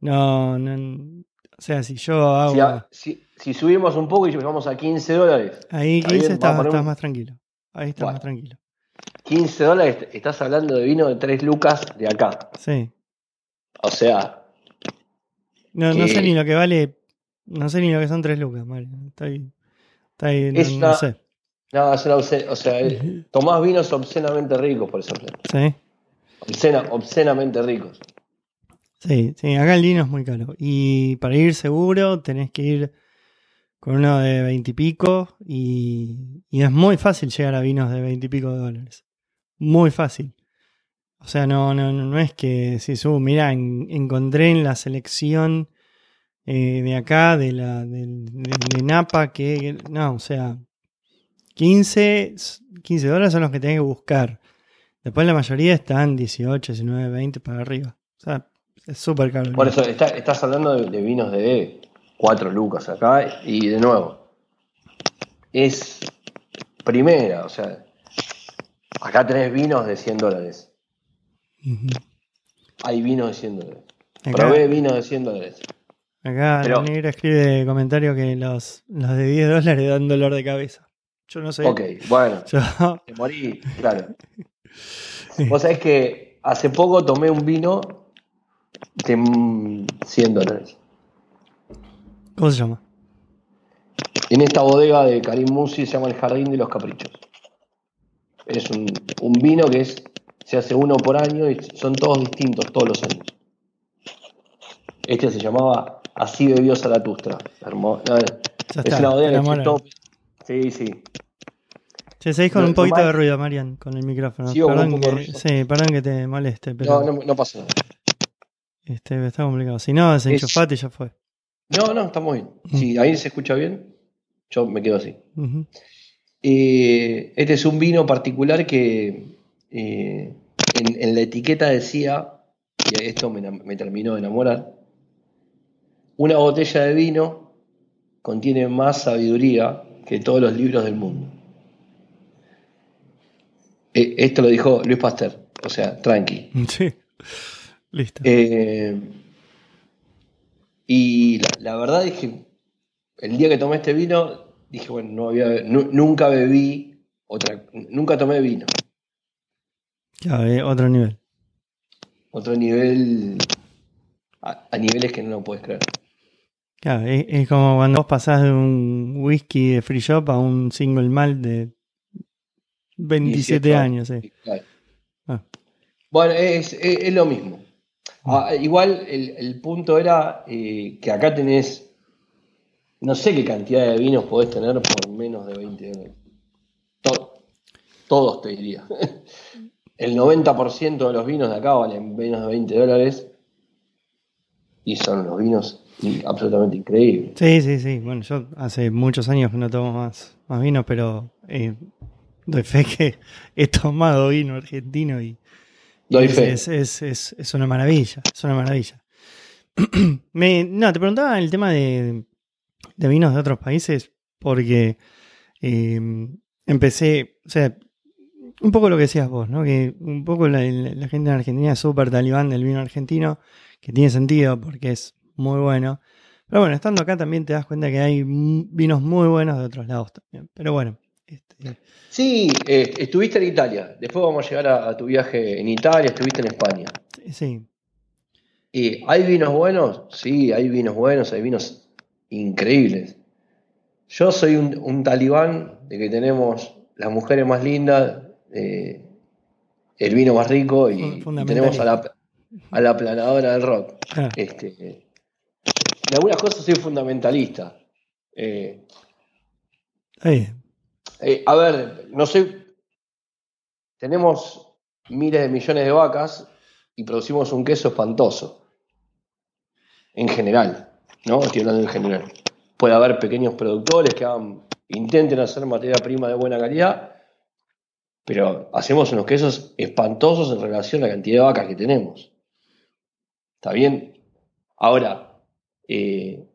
No, no. O sea, si yo hago. Si, a- si- si subimos un poco y vamos a 15 dólares, ahí está 15 bien, estás, poner estás más tranquilo. Ahí estás Bueno. más tranquilo. 15 dólares, estás hablando de vino de 3 lucas de acá. Sí. O sea, No, no sé ni lo que vale. No sé ni lo que son 3 lucas, Mario. Está ahí. Está ahí, no, una- sé. no, es una obscena- o sea, eh, tomás vinos obscenamente ricos por plata. Sí. Obscena, obscenamente ricos. Sí, sí, acá el vino es muy caro. Y para ir seguro tenés que ir con uno de 20 y pico. Y, y es muy fácil llegar a vinos de 20 y pico de dólares. Muy fácil. O sea, no, no, no es que si subo, mira, en- encontré en la selección eh, de acá, de la del- de, de Napa, que no, o sea, 15, 15 dólares son los que tenés que buscar. Después la mayoría están 18, 19, 20 para arriba. O sea, es súper caro. Por eso, está- estás hablando de, de vinos de 4 lucas acá. Y de nuevo, es primera. O sea, acá tenés vinos de 100 dólares. Ujú. Hay vinos de 100 dólares. Acá, Probé vinos de 100 dólares. acá Pero- la negra escribe comentario que los, los de 10 dólares dan dolor de cabeza. Yo no sé. Ok, bueno, Yo, te morí, claro. Vos sabés que hace poco tomé un vino de mm, 100 dólares. ¿Cómo se llama? En esta bodega de Karim Musi se llama El Jardín de los Caprichos. Es un, un vino que es, se hace uno por año y son todos distintos todos los años. Este se llamaba Así bebió Zaratustra. No, es está, una bodega que Sí, sí. Che, seguís con un poquito de ruido, Marian, con el micrófono. Perdón, que, sí, perdón que te moleste, pero No, no, pasa nada. Este, está complicado. Si no, desenchufate y ya fue. No, no, estamos bien. Si ahí se escucha bien, yo me quedo así. Eh, este es un vino particular que eh, en, en la etiqueta decía, y esto me, terminó de enamorar, una botella de vino contiene más sabiduría que todos los libros del mundo. Eh, esto lo dijo Luis Pasteur, o sea, tranqui. Sí. Listo. Eh, y la, la verdad es que el día que tomé este vino, dije, bueno, no había, nu- nunca bebí otra, nunca tomé vino. Claro, eh, otro nivel. Otro nivel, a, a niveles que no lo puedes creer. Claro, es, es como cuando vos pasás de un whisky de free shop a un single malt de 27 18 años. Sí. Claro. Ah. Bueno, es, es- es lo mismo. Ah, igual el, punto era eh, que acá tenés, no sé qué cantidad de vinos podés tener por menos de 20 dólares. To- todos te diría. El 90% de los vinos de acá valen menos de 20 dólares y son los vinos in- absolutamente increíbles. sí, sí, sí. Bueno, yo hace muchos años que no tomo más, más vino, pero eh, fe que he tomado vino argentino y, Doy es, fe. Es, es- es- es una maravilla, es una maravilla. Me, no, te preguntaba el tema de, de vinos de otros países porque eh, empecé, o sea, un poco lo que decías vos, ¿no? Que un poco la, gente en Argentina es súper talibán del vino argentino, que tiene sentido porque es muy bueno. Pero bueno, estando acá también te das cuenta que hay vinos muy buenos de otros lados también. Pero bueno, este, Sí, eh, estuviste en Italia. Después vamos a llegar a, a tu viaje en Italia, estuviste en España. sí, ¿Y hay vinos buenos? Sí, hay vinos buenos, hay vinos increíbles. Yo soy un, un talibán de que tenemos las mujeres más lindas, eh, el vino más rico y, tenemos a la, a la planadora del rock. Ah, Este, en algunas cosas soy fundamentalista. Eh. Eh, a ver, no sé, tenemos miles de millones de vacas y producimos un queso espantoso. En general, ¿no? Estoy hablando en general. Puede haber pequeños productores que intenten hacer materia prima de buena calidad, pero hacemos unos quesos espantosos en relación a la cantidad de vacas que tenemos. ¿Está bien? Ahora, eh,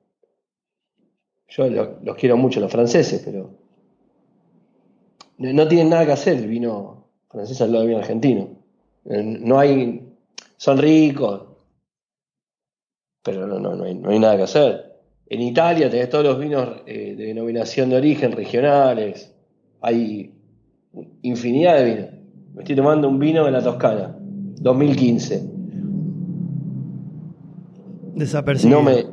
yo lo- los quiero mucho los franceses, pero no, tienen nada que hacer el vino francés al lado del vino argentino. Eh, No hay. Son ricos, pero no, no, no, hay, no hay nada que hacer. En Italia tenés todos los vinos eh, de denominación de origen regionales. Hay infinidad de vinos. Me estoy tomando un vino de la Toscana, 2015. Desapercibido. No me,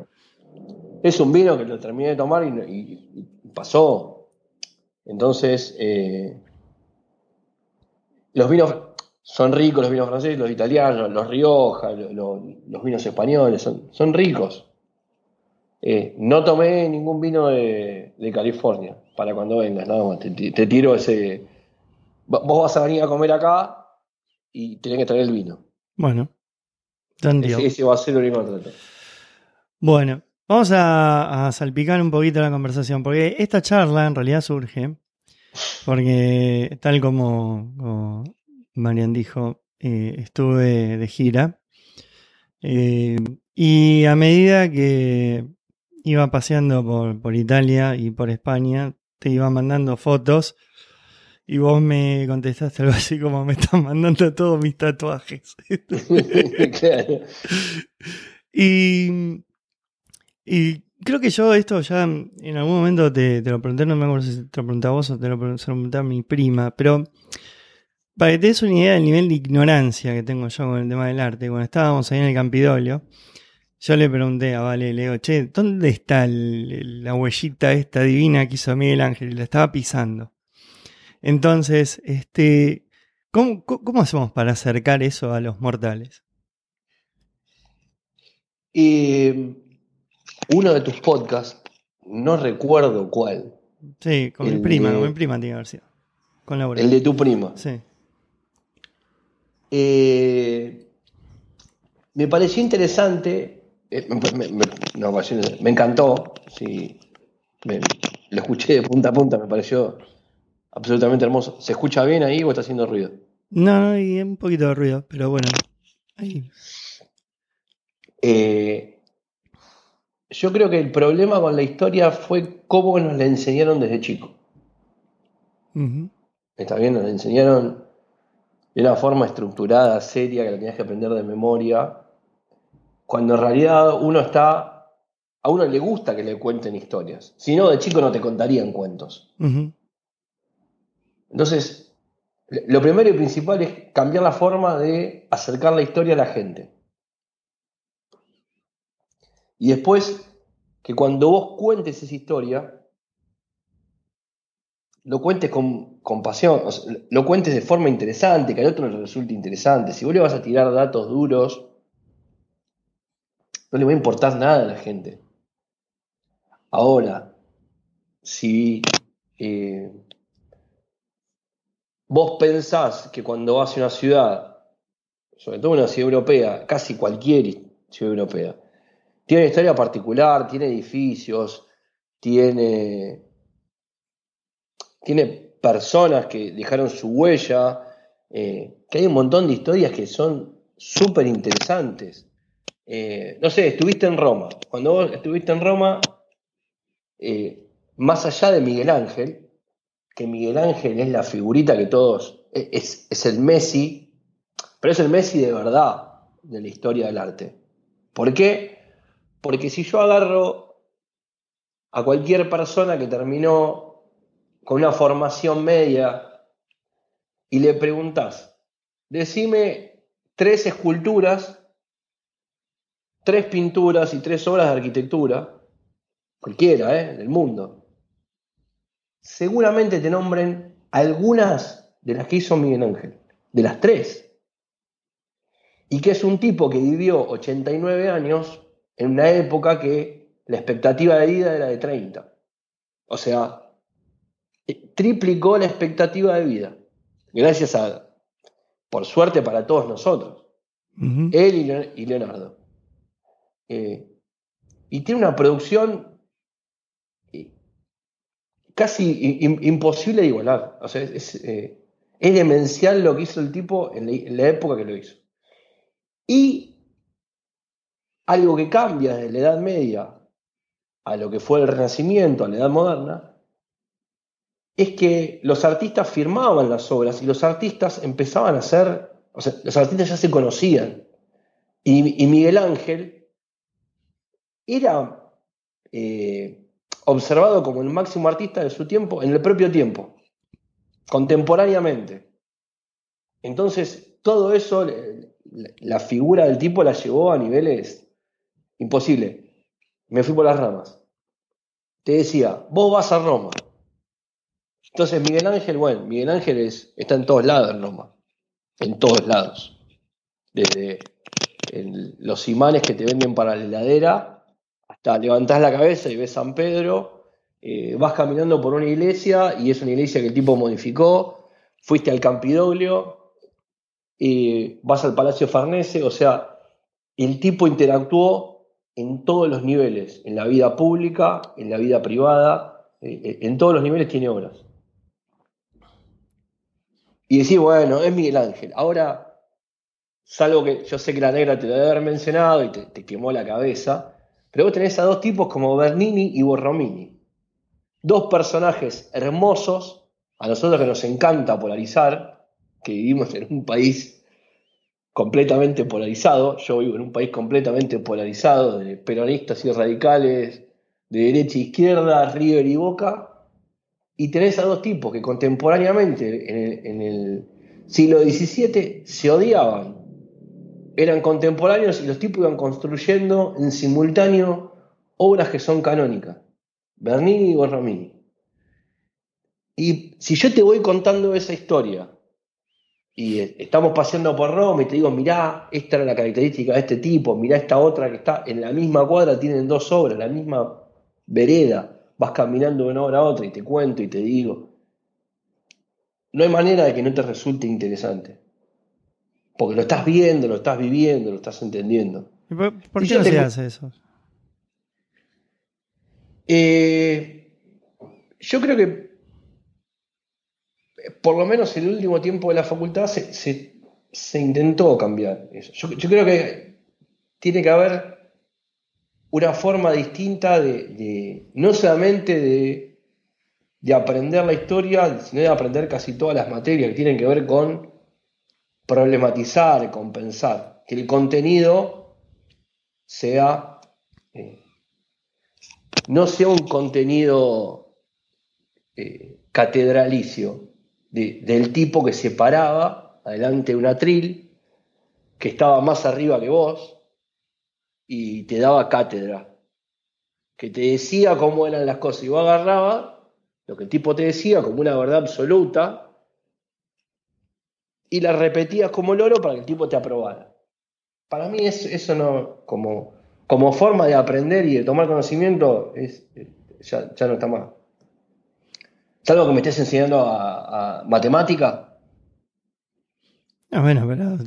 es un vino que lo terminé de tomar y, y- y pasó. Entonces, eh, los vinos son ricos, los vinos franceses, los italianos, los Rioja, lo- lo- los vinos españoles, son, son ricos. Eh, no tomé ningún vino de, de California para cuando vengas, nada más. Te, te- tiro ese. Vos vas a venir a comer acá y tenés que traer el vino. Bueno. Ese, ese va a ser el único trato. Bueno, vamos a, a salpicar un poquito la conversación, porque esta charla en realidad surge porque, tal como, como Marian dijo, eh, estuve de gira eh, y a medida que iba paseando por, por Italia y por España, te iba mandando fotos y vos me contestaste algo así como me están mandando todos mis tatuajes. Claro. Y, y creo que yo esto ya en algún momento te, lo pregunté, no me acuerdo si te lo pregunté a vos o te lo pre- se lo pregunté a mi prima, pero para que te des una idea del nivel de ignorancia que tengo yo con el tema del arte, cuando estábamos ahí en el Campidolio, yo le pregunté a Vale, le digo, che, ¿dónde está la huellita esta divina que hizo Miguel Ángel? Y la estaba pisando. Entonces, este, ¿cómo, cómo- hacemos para acercar eso a los mortales? Y uno de tus podcasts, no recuerdo cuál, Sí, con mi prima, de- con mi prima tiene que haber sido. Con Laura. el de tu prima. Sí. Eh, me pareció interesante, eh, me, no, me encantó, sí, me- lo escuché de punta a punta, me pareció absolutamente hermoso. ¿Se escucha bien ahí o está haciendo ruido? No, no, y un poquito de ruido, pero bueno. Ahí. Eh, yo creo que el problema con la historia fue cómo nos la enseñaron desde chico. Ujú. Está bien, nos la enseñaron de una forma estructurada, seria, que la tenías que aprender de memoria, cuando en realidad uno está, a uno le gusta que le cuenten historias, si no, de chico no te contarían cuentos. Entonces, lo primero y principal es cambiar la forma de acercar la historia a la gente. Y después, que cuando vos cuentes esa historia, lo cuentes con, pasión, lo cuentes de forma interesante, que al otro le resulte interesante. Si vos le vas a tirar datos duros, no le va a importar nada a la gente. Ahora, si eh, vos pensás que cuando vas a una ciudad, sobre todo una ciudad europea, casi cualquier ciudad europea, tiene una historia particular, tiene edificios, tiene, tiene personas que dejaron su huella, eh, que hay un montón de historias que son súper interesantes. Eh, no sé, estuviste en Roma. Cuando vos estuviste en Roma, eh, más allá de Miguel Ángel, que Miguel Ángel es la figurita que todos, e, es, es el Messi, pero es el Messi de verdad de la historia del arte. ¿Por qué? Porque si yo agarro a cualquier persona que terminó con una formación media y le preguntás, decime tres esculturas, tres pinturas y tres obras de arquitectura, cualquiera, ¿eh? del mundo, seguramente te nombren algunas de las que hizo Miguel Ángel, de las tres. Y que es un tipo que vivió 89 años en una época que la expectativa de vida era de 30. O sea, eh, triplicó la expectativa de vida. Gracias a, por suerte para todos nosotros, él y Leon- y Leonardo. Eh, y tiene una producción eh, casi imposible de igualar. O sea, es, es, eh, es demencial lo que hizo el tipo en la, en la época que lo hizo. Y algo que cambia desde la Edad Media a lo que fue el Renacimiento, a la Edad Moderna, es que los artistas firmaban las obras y los artistas empezaban a ser, o sea, los artistas ya se conocían. Y, Miguel Ángel era eh, observado como el máximo artista de su tiempo en el propio tiempo, contemporáneamente. Entonces, todo eso, la figura del tipo la llevó a niveles imposibles. Me fui por las ramas. Te decía, vos vas a Roma. Entonces, Miguel Ángel, bueno, Miguel Ángel está en todos lados en Roma. En todos lados. Desde los imanes que te venden para la heladera, hasta levantás la cabeza y ves San Pedro, eh, vas caminando por una iglesia y es una iglesia que el tipo modificó, fuiste al Campidoglio, y vas al Palacio Farnese, o sea, el tipo interactuó en todos los niveles, en la vida pública, en la vida privada, eh, eh, en todos los niveles tiene obras. Y decís, bueno, es Miguel Ángel. Ahora Salvo que yo sé que la negra te lo debe haber mencionado y te, quemó la cabeza. Pero vos tenés a dos tipos como Bernini y Borromini. Dos personajes hermosos, a nosotros que nos encanta polarizar, que vivimos en un país completamente polarizado. Yo vivo en un país completamente polarizado, de peronistas y radicales, de derecha e izquierda, River y Boca. Y tenés a dos tipos que contemporáneamente en el siglo XVII se odiaban eran contemporáneos y los tipos iban construyendo en simultáneo obras que son canónicas. Bernini y Borromini. Y si yo te voy contando esa historia y estamos paseando por Roma y te digo, mirá, esta era la característica de este tipo, mirá esta otra que está en la misma cuadra, tienen dos obras, la misma vereda, vas caminando de una obra a otra y te cuento y te digo, no hay manera de que no te resulte interesante. Porque lo estás viendo, lo estás viviendo, lo estás entendiendo. ¿Por, qué no se hace eso? Eh, yo creo que, por lo menos en el último tiempo de la facultad, se, intentó cambiar eso. Yo, creo que tiene que haber una forma distinta de, no solamente de, de aprender la historia, sino de aprender casi todas las materias que tienen que ver con problematizar, compensar, que el contenido sea, eh, no sea un contenido eh, catedralicio del tipo que se paraba adelante de un atril, que estaba más arriba que vos y te daba cátedra, que te decía cómo eran las cosas y vos agarrabas lo que el tipo te decía como una verdad absoluta y la repetías como loro para que el tipo te aprobara. Para mí eso no, como, como forma de aprender y de tomar conocimiento, es, ya, no está mal. Algo que me estés enseñando a, matemática. Ah, bueno, pero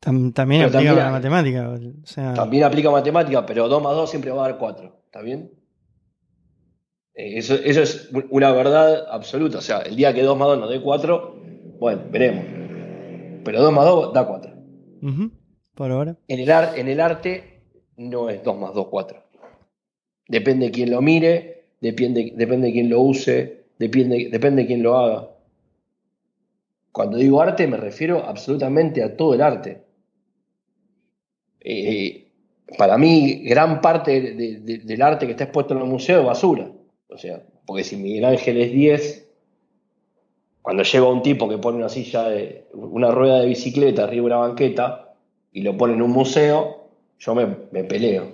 también aplica la matemática. También aplica matemática, pero 2 más 2 siempre va a dar 4. ¿Está bien? Eh, eso, eso, es una verdad absoluta. O sea, el día que 2 más 2 nos dé 4, bueno, veremos. Pero 2 más 2 da 4. Por ahora. En el, en el arte no es 2 más 2, 4. Depende de quién lo mire, depende, depende de quién lo use, depende, depende de quién lo haga. Cuando digo arte me refiero absolutamente a todo el arte. Eh, para mí, gran parte del arte que está expuesto en el museo es basura. O sea, porque si Miguel Ángel es 10, cuando llega un tipo que pone una silla, de, una rueda de bicicleta arriba de una banqueta y lo pone en un museo, yo me, peleo.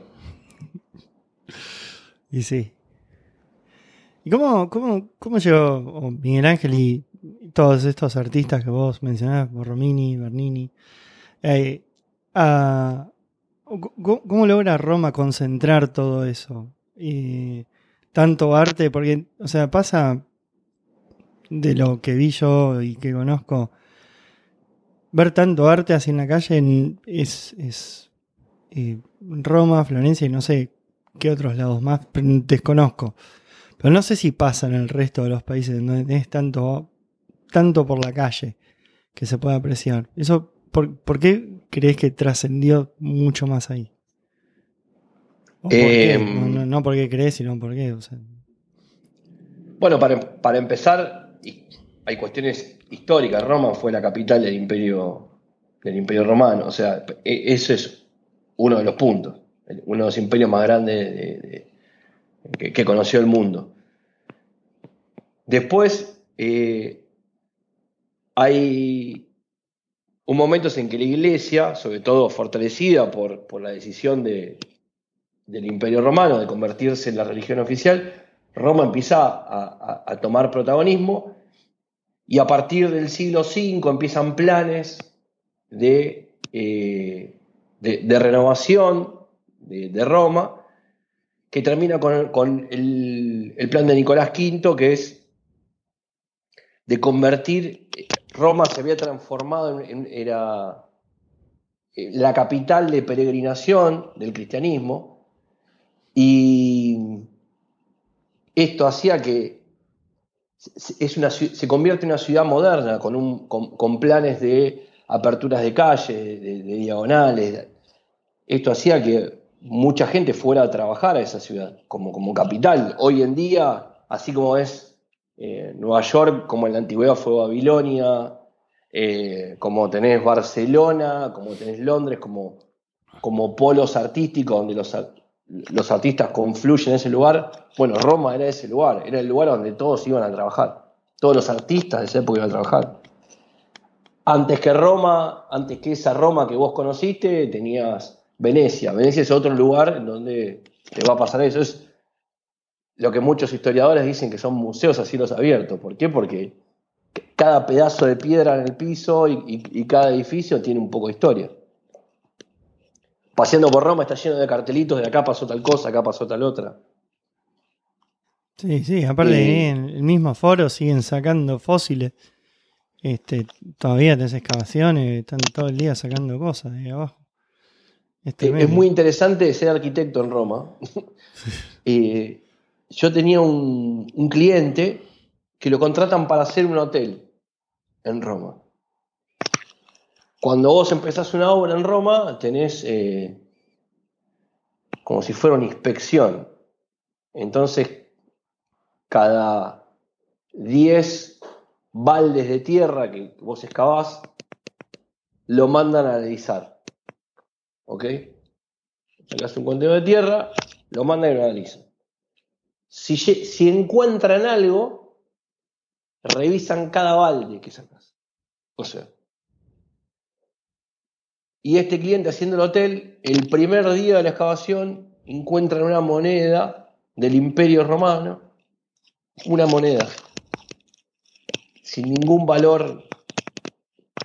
Y sí. ¿Y cómo, cómo, cómo llegó Miguel Ángel y todos estos artistas que vos mencionás, Borromini, Bernini, eh, ¿cómo logra Roma concentrar todo eso? Y tanto arte, porque, o sea, pasa de lo que vi yo y que conozco, ver tanto arte así en la calle es, es eh, Roma, Florencia y no sé qué otros lados más, desconozco. Pero no sé si pasa en el resto de los países donde es tanto, tanto por la calle que se puede apreciar. Eso, ¿por, qué crees que trascendió mucho más ahí? No, porque crees, sino porque... Bueno, para, para empezar, hay cuestiones históricas. Roma fue la capital del imperio, del imperio romano. O sea, e, eso es uno de los puntos. Uno de los imperios más grandes que, conoció el mundo. Después eh, hay un momento en que la iglesia, sobre todo fortalecida por, la decisión del Imperio Romano de convertirse en la religión oficial, Roma empieza a, tomar protagonismo y a partir del siglo V empiezan planes de, eh, renovación de, Roma que termina con, el, el, plan de Nicolás V, que es de convertir Roma se había transformado en, era eh, la capital de peregrinación del cristianismo y esto hacía que es una, se convierte en una ciudad moderna con, un, con, planes de aperturas de calles, de, diagonales. Esto hacía que mucha gente fuera a trabajar a esa ciudad como, como capital. Hoy en día, así como es eh, Nueva York, como en la antigüedad fue Babilonia, eh, como tenés Barcelona, como tenés Londres, como, como polos artísticos donde los, los artistas confluyen en ese lugar. Bueno, Roma era ese lugar, era el lugar donde todos iban a trabajar. Todos los artistas de esa época iban a trabajar. Antes que Roma, antes que esa Roma que vos conociste, tenías Venecia. Venecia es otro lugar en donde te va a pasar eso. Es, lo que muchos historiadores dicen que son museos a cielos abiertos. ¿Por qué? Porque cada pedazo de piedra en el piso y, cada edificio tiene un poco de historia. Paseando por Roma está lleno de cartelitos de acá pasó tal cosa, acá pasó tal otra. Sí, sí, aparte en el mismo foro siguen sacando fósiles. Este, todavía tenés excavaciones, están todo el día sacando cosas de abajo. Es, es muy interesante ser arquitecto en Roma. eh, yo tenía un, cliente que lo contratan para hacer un hotel en Roma. Cuando vos empezás una obra en Roma, tenés eh, como si fuera una inspección. Entonces, cada 10 baldes de tierra que vos excavás, lo mandan a analizar. ¿Ok? Sacás un contenedor de tierra, lo mandan y lo analizan. Si, encuentran algo, revisan cada balde que sacas. O sea. Y este cliente haciendo el hotel, el primer día de la excavación, encuentran una moneda del Imperio Romano, una moneda sin ningún valor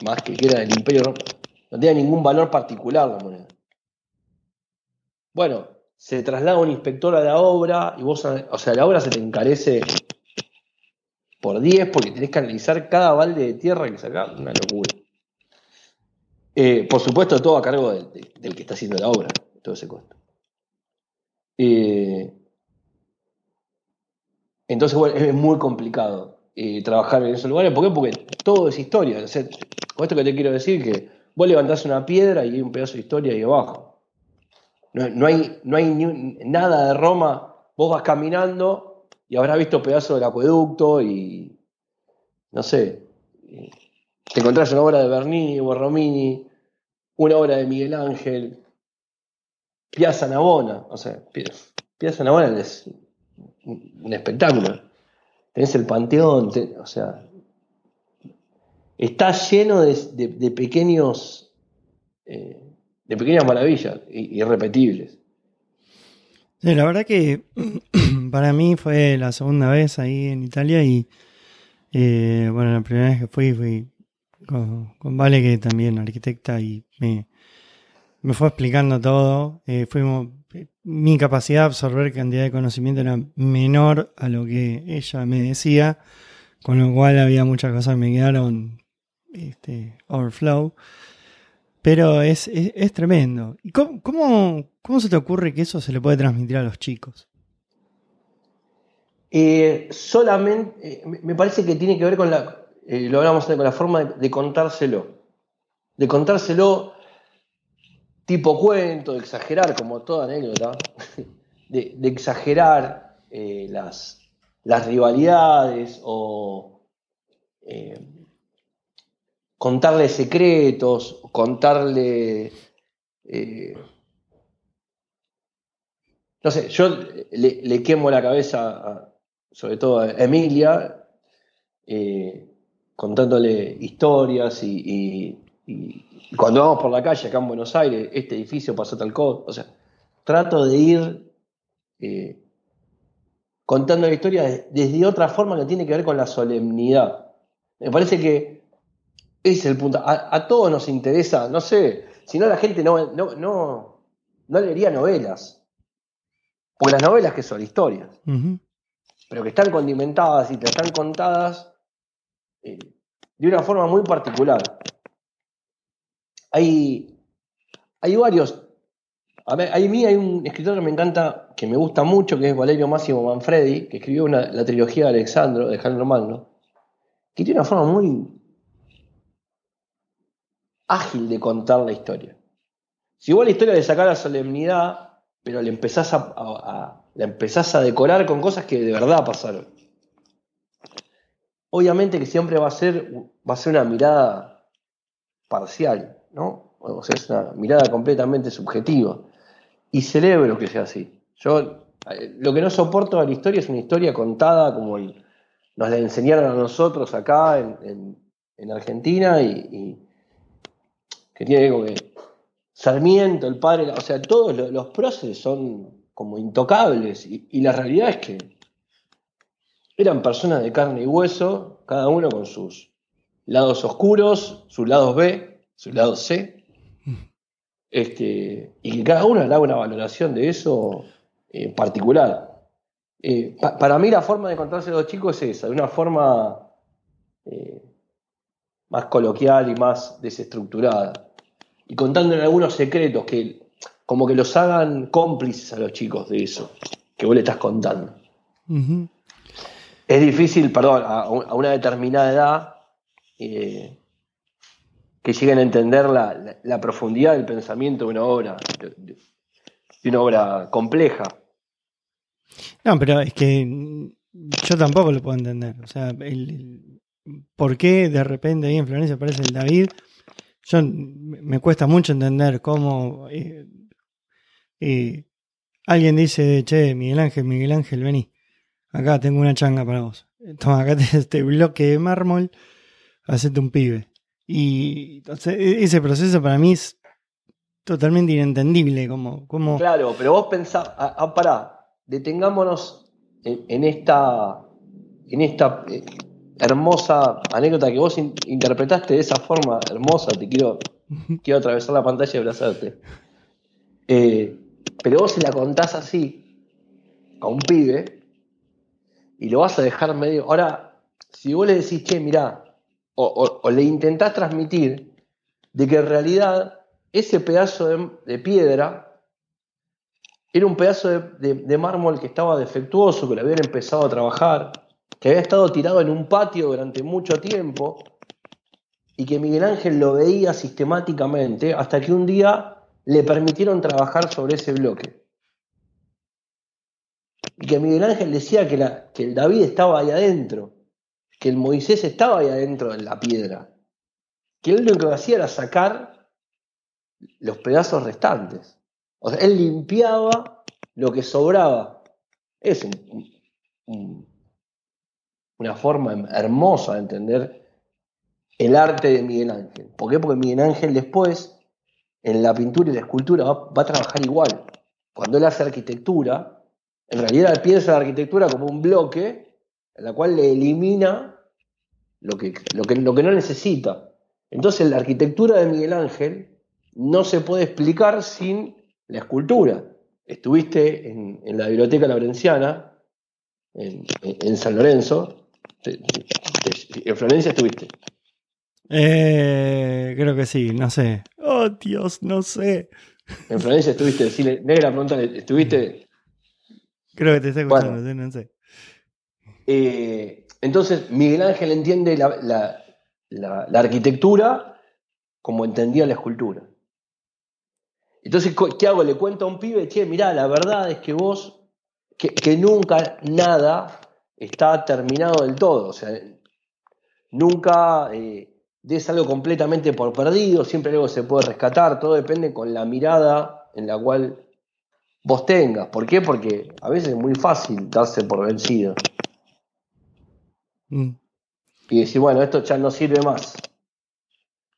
más que que era del Imperio Romano. No tenía ningún valor particular la moneda. Bueno, se traslada un inspector a la obra y vos, o sea, la obra se te encarece por 10 porque tenés que analizar cada balde de tierra que sacás, una locura. Eh, por supuesto, todo a cargo del, que está haciendo la obra, todo ese costo. Eh, entonces, bueno, es muy complicado eh, trabajar en esos lugares. ¿Por qué? Porque todo es historia. con esto que te quiero decir, que vos levantás una piedra y hay un pedazo de historia ahí abajo. No, hay, no hay nada de Roma. Vos vas caminando y habrás visto pedazos del acueducto y no sé. Te encontrás una obra de Bernini o Romini, una obra de Miguel Ángel, Piazza Navona. O sea, Piazza Navona es un espectáculo. Tenés el Panteón, o sea, está lleno de, pequeños eh, de pequeñas maravillas, irrepetibles. La verdad que para mí fue la segunda vez ahí en Italia y eh, bueno, la primera vez que fui fui con, Vale, que también arquitecta, y me, fue explicando todo. Eh, fuimos, mi capacidad de absorber cantidad de conocimiento era menor a lo que ella me decía, con lo cual había muchas cosas que me quedaron este, overflow. Pero es, tremendo. ¿Y cómo, cómo, se te ocurre que eso se le puede transmitir a los chicos? Eh, solamente, eh, me parece que tiene que ver con la, eh, lo hablamos con la forma de, contárselo. De contárselo tipo cuento, de exagerar, como toda anécdota, de, exagerar las, las, rivalidades o contarle secretos, contarle... Eh, no sé, yo le, quemo la cabeza, sobre todo a Emilia, eh, contándole historias y, y, cuando vamos por la calle acá en Buenos Aires, este edificio pasó tal cosa. O sea, trato de ir eh, contando la historia desde otra forma que tiene que ver con la solemnidad. Me parece que ese es el punto. A, todos nos interesa, no sé, si no la gente no, no, no, no leería novelas. Porque las novelas que son historias, pero que están condimentadas y te están contadas eh, de una forma muy particular. Hay, hay varios. A, mí hay un escritor que me encanta, que me gusta mucho, que es Valerio Máximo Manfredi, que escribió la trilogía de Alexandro, de Alejandro Magno, que tiene una forma muy ágil de contar la historia. Si igual la historia de sacar la solemnidad, pero le empezás a, empezás a decorar con cosas que de verdad pasaron. Obviamente que siempre va a ser, va a ser una mirada parcial, ¿no? O sea, es una mirada completamente subjetiva. Y celebro que sea así. Yo eh, lo que no soporto de la historia es una historia contada como nos la enseñaron a nosotros acá en, Argentina y, que tiene que que Sarmiento, el padre, o sea, todos los, próceres son como intocables y, la realidad es que eran personas de carne y hueso, cada uno con sus lados oscuros, sus lados B, sus lados C, este, y que cada uno haga una valoración de eso en eh, particular. Eh, para mí la forma de contarse los chicos es esa, de una forma eh, más coloquial y más desestructurada y contándole algunos secretos que como que los hagan cómplices a los chicos de eso que vos le estás contando. Es difícil, perdón, a, una determinada edad eh, que lleguen a entender la, profundidad del pensamiento de una obra, de, una obra compleja. No, pero es que yo tampoco lo puedo entender. O sea, el, ¿por qué de repente ahí en Florencia aparece el David? Yo me cuesta mucho entender cómo eh, alguien dice, che, Miguel Ángel, Miguel Ángel, vení, acá tengo una changa para vos. Toma, acá tenés este bloque de mármol, hacete un pibe. Y entonces, e-, ese proceso para mí es totalmente inentendible. Como, como... Claro, pero vos pensás, ah, ah pará, detengámonos en, esta, en esta eh, hermosa anécdota que vos interpretaste de esa forma hermosa, te quiero, quiero atravesar la pantalla y abrazarte. Eh, pero vos se la contás así a un pibe y lo vas a dejar medio. Ahora, si vos le decís, che, mirá, o, le intentás transmitir de que en realidad ese pedazo de, piedra era un pedazo de, de mármol que estaba defectuoso, que lo habían empezado a trabajar que había estado tirado en un patio durante mucho tiempo y que Miguel Ángel lo veía sistemáticamente hasta que un día le permitieron trabajar sobre ese bloque. Y que Miguel Ángel decía que, la, que el David estaba ahí adentro, que el Moisés estaba ahí adentro en la piedra, que él lo que hacía era sacar los pedazos restantes. O sea, él limpiaba lo que sobraba. Es un una forma hermosa de entender el arte de Miguel Ángel. ¿Por qué? Porque Miguel Ángel después, en la pintura y la escultura, va, a trabajar igual. Cuando él hace arquitectura, en realidad él piensa la arquitectura como un bloque en la cual le elimina lo que, lo que, lo que no necesita. Entonces la arquitectura de Miguel Ángel no se puede explicar sin la escultura. Estuviste en, la Biblioteca Laurenciana, en San Lorenzo, ¿En Florencia estuviste? Eh, creo que sí, no sé. Oh, Dios, no sé. En Florencia estuviste, cine negra, pregunta, ¿estuviste? Creo que te está escuchando, no sé. Eh, entonces, Miguel Ángel entiende la, arquitectura como entendía la escultura. Entonces, ¿qué hago? Le cuento a un pibe, che, mirá, la verdad es que vos, que, que nunca nada está terminado del todo. O sea, nunca eh, des algo completamente por perdido, siempre algo se puede rescatar, todo depende con la mirada en la cual vos tengas. ¿Por qué? Porque a veces es muy fácil darse por vencido. Mm. Y decir, bueno, esto ya no sirve más.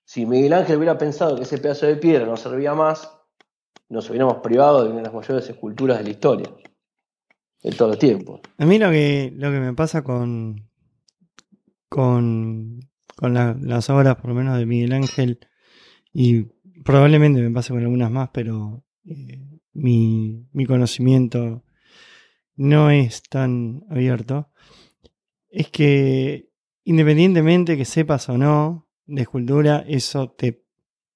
Si Miguel Ángel hubiera pensado que ese pedazo de piedra no servía más, nos hubiéramos privado de una de las mayores esculturas de la historia, de todo el tiempo. A mí lo que, lo que me pasa con, con, con la- las obras, por lo menos de Miguel Ángel, y probablemente me pase con algunas más, pero eh, mi, mi conocimiento no es tan abierto, es que independientemente que sepas o no de escultura, eso te,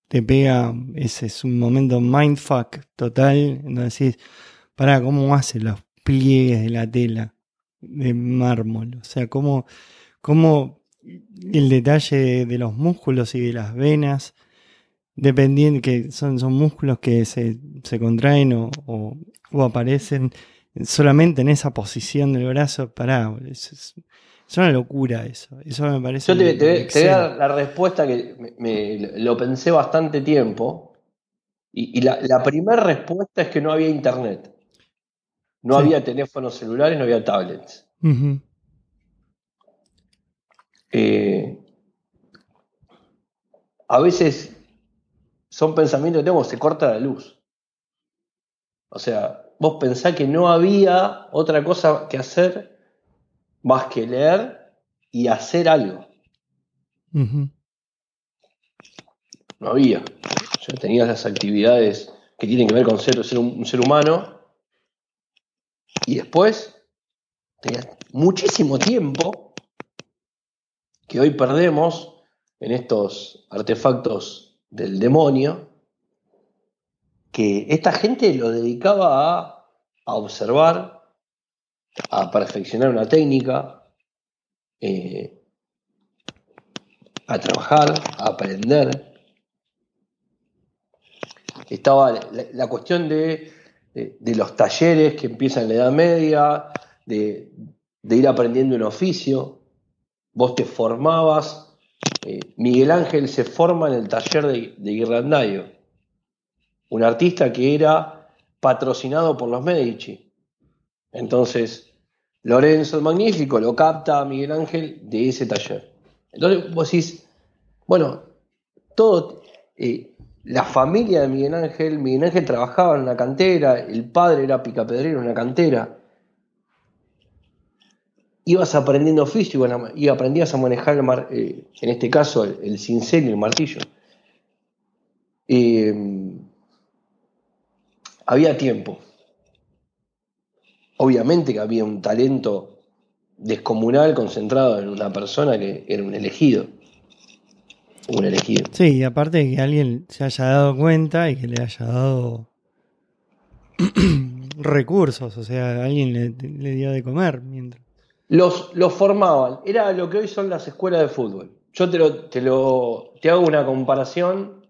te pega, ese es un momento mindfuck total, en donde decís, para cómo hace los pliegues de la tela de mármol, o sea, cómo, cómo el detalle de, de los músculos y de las venas, dependiendo que son, son músculos que se, se contraen o, o- o aparecen solamente en esa posición del brazo, pará, es, es- es una locura eso, eso me parece... Yo te, te- te voy a dar la respuesta que me- me- lo pensé bastante tiempo. Y, y la, la primera respuesta es que no había internet. No Sí. había teléfonos celulares, no había tablets. Eh, a veces son pensamientos que tengo, se corta la luz. O sea, vos pensás que no había otra cosa que hacer más que leer y hacer algo. No había. Ya tenías las actividades que tienen que ver con ser, ser un, un ser humano. Y después tenías muchísimo tiempo que hoy perdemos en estos artefactos del demonio, que esta gente lo dedicaba a, observar, a perfeccionar una técnica, eh, a trabajar, a aprender. Estaba la cuestión de, de- los talleres que empiezan en la Edad Media, de, ir aprendiendo un oficio. Vos te formabas. eh, Miguel Ángel se forma en el taller de, de un artista que era patrocinado por los Medici. Entonces, Lorenzo el Magnífico lo capta a Miguel Ángel de ese taller. Entonces vos decís, bueno, todo, eh, la familia de Miguel Ángel, Miguel Ángel trabajaba en una cantera, el padre era picapedrero en una cantera. Ibas aprendiendo oficio y aprendías a manejar, el mar- eh, en este caso, el, el cincel y el martillo. Eh, había tiempo. Obviamente que había un talento descomunal concentrado en una persona que era un elegido. Un elegido. Sí, y aparte de que alguien se haya dado cuenta y que le haya dado recursos, o sea, alguien le, le dio de comer mientras. Los, los formaban. Era lo que hoy son las escuelas de fútbol. Yo te lo, te lo te hago una comparación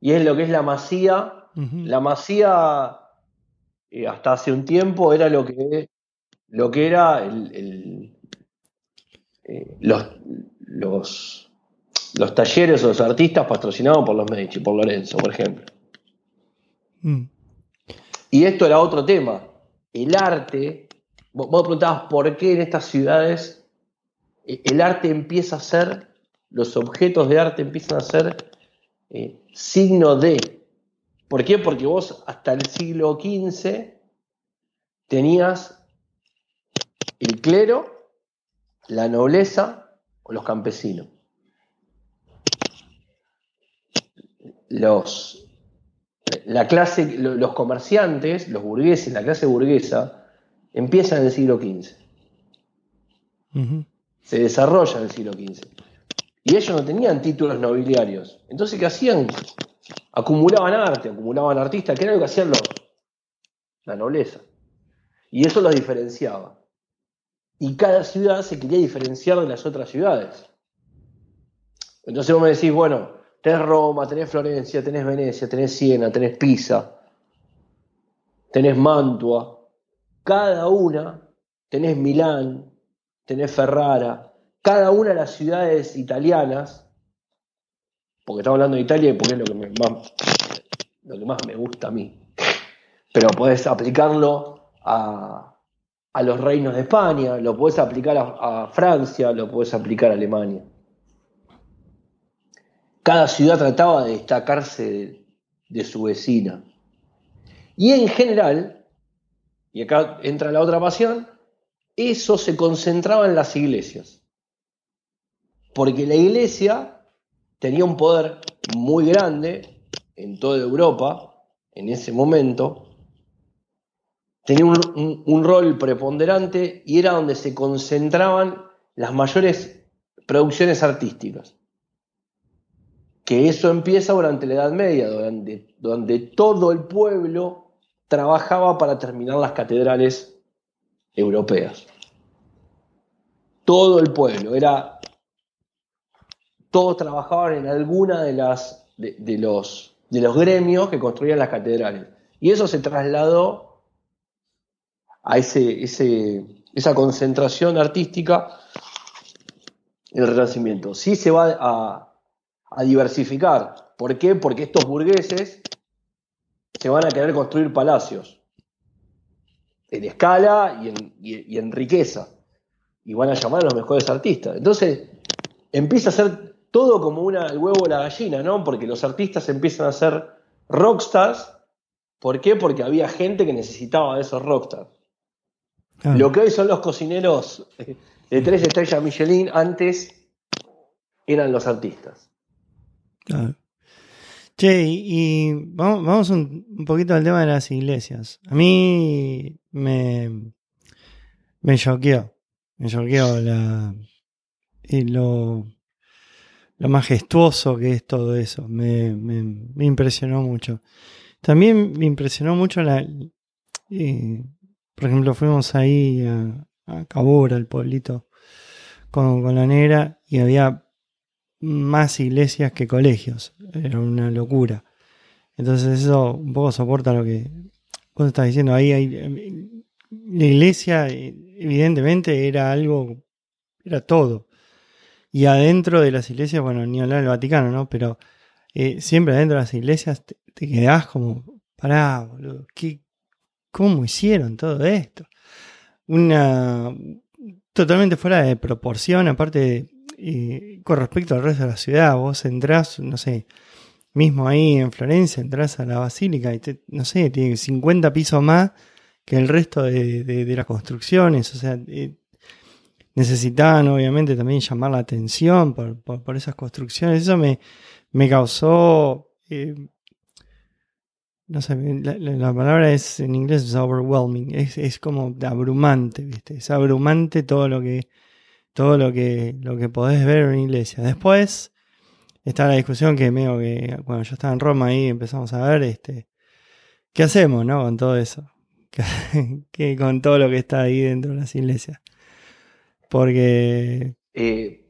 y es lo que es la masía. La masía eh, hasta hace un tiempo era lo que, lo que era el- el, eh, los, los, los talleres o los artistas patrocinados por los Medici, por Lorenzo, por ejemplo. Mm. Y esto era otro tema. El arte, vos, vos preguntabas por qué en estas ciudades eh, el arte empieza a ser, los objetos de arte empiezan a ser eh, signo de. ¿Por qué? Porque vos hasta el siglo XV tenías el clero, la nobleza o los campesinos. Los, la clase, lo- los comerciantes, los burgueses, la clase burguesa, empiezan en el siglo XV, se desarrolla en el siglo XV. Y ellos no tenían títulos nobiliarios. Entonces, ¿qué hacían? Acumulaban arte, acumulaban artistas, que era lo que hacían los, la nobleza. Y eso los diferenciaba. Y cada ciudad se quería diferenciar de las otras ciudades. Entonces vos me decís, bueno, tenés Roma, tenés Florencia, tenés Venecia, tenés Siena, tenés Pisa, tenés Mantua. Cada una, tenés Milán, tenés Ferrara. Cada una de las ciudades italianas, porque estamos hablando de Italia y porque es lo que, me- más, me gusta a mí. Pero podés aplicarlo a, a los reinos de España, lo podés aplicar a, a Francia, lo podés aplicar a Alemania. Cada ciudad trataba de destacarse de, su vecina. Y en general, y acá entra la otra pasión, eso se concentraba en las iglesias. Porque la iglesia tenía un poder muy grande en toda Europa en ese momento, tenía un, rol preponderante y era donde se concentraban las mayores producciones artísticas. Que eso empieza durante la Edad Media, donde, donde todo el pueblo trabajaba para terminar las catedrales europeas. Todo el pueblo, era. Todos trabajaban en alguna de las de, los, de los gremios que construían las catedrales. Y eso se trasladó a ese, ese, esa concentración artística en el Renacimiento. Sí se va a, a diversificar. ¿Por qué? Porque estos burgueses se van a querer construir palacios en escala y en, y, y en, riqueza. Y van a llamar a los mejores artistas. Entonces empieza a ser todo como una, el huevo o la gallina, ¿no? Porque los artistas empiezan a ser rockstars. ¿Por qué? Porque había gente que necesitaba de esos rockstars. Ah. Lo que hoy son los cocineros de tres estrellas Michelin, antes eran los artistas. Che, y vamos, vamos un, un, poquito al tema de las iglesias. A mí me, me choqueó. Me choqueó la, y lo, lo majestuoso que es todo eso. Me, me, impresionó mucho. También me impresionó mucho la. Eh, por ejemplo, fuimos ahí a, a Cabura, al pueblito, con, con la negra, y había más iglesias que colegios. Era una locura. Entonces eso un poco soporta lo que vos estás diciendo. Ahí hay, la iglesia evidentemente era algo, era todo. Y adentro de las iglesias, bueno, ni hablar del Vaticano, ¿no? Pero eh, siempre adentro de las iglesias te, te quedás como, pará, boludo, ¿qué, ¿cómo hicieron todo esto? Una totalmente fuera de proporción, aparte con respecto al resto de la ciudad, vos entrás, no sé, mismo ahí en Florencia, entras a la basílica y no sé, tiene 50 pisos más que el resto de, de, las construcciones, o sea, eh, necesitaban obviamente también llamar la atención por, por, por esas construcciones, eso me, me causó, eh, no sé, la, la, palabra es en inglés es overwhelming, es, es como abrumante, ¿viste? Es abrumante todo lo que todo lo que, lo que podés ver en una iglesia. Después está la discusión que medio que cuando yo estaba en Roma ahí empezamos a ver este qué hacemos, ¿no? Con todo eso. que con todo lo que está ahí dentro de las iglesias. Porque eh,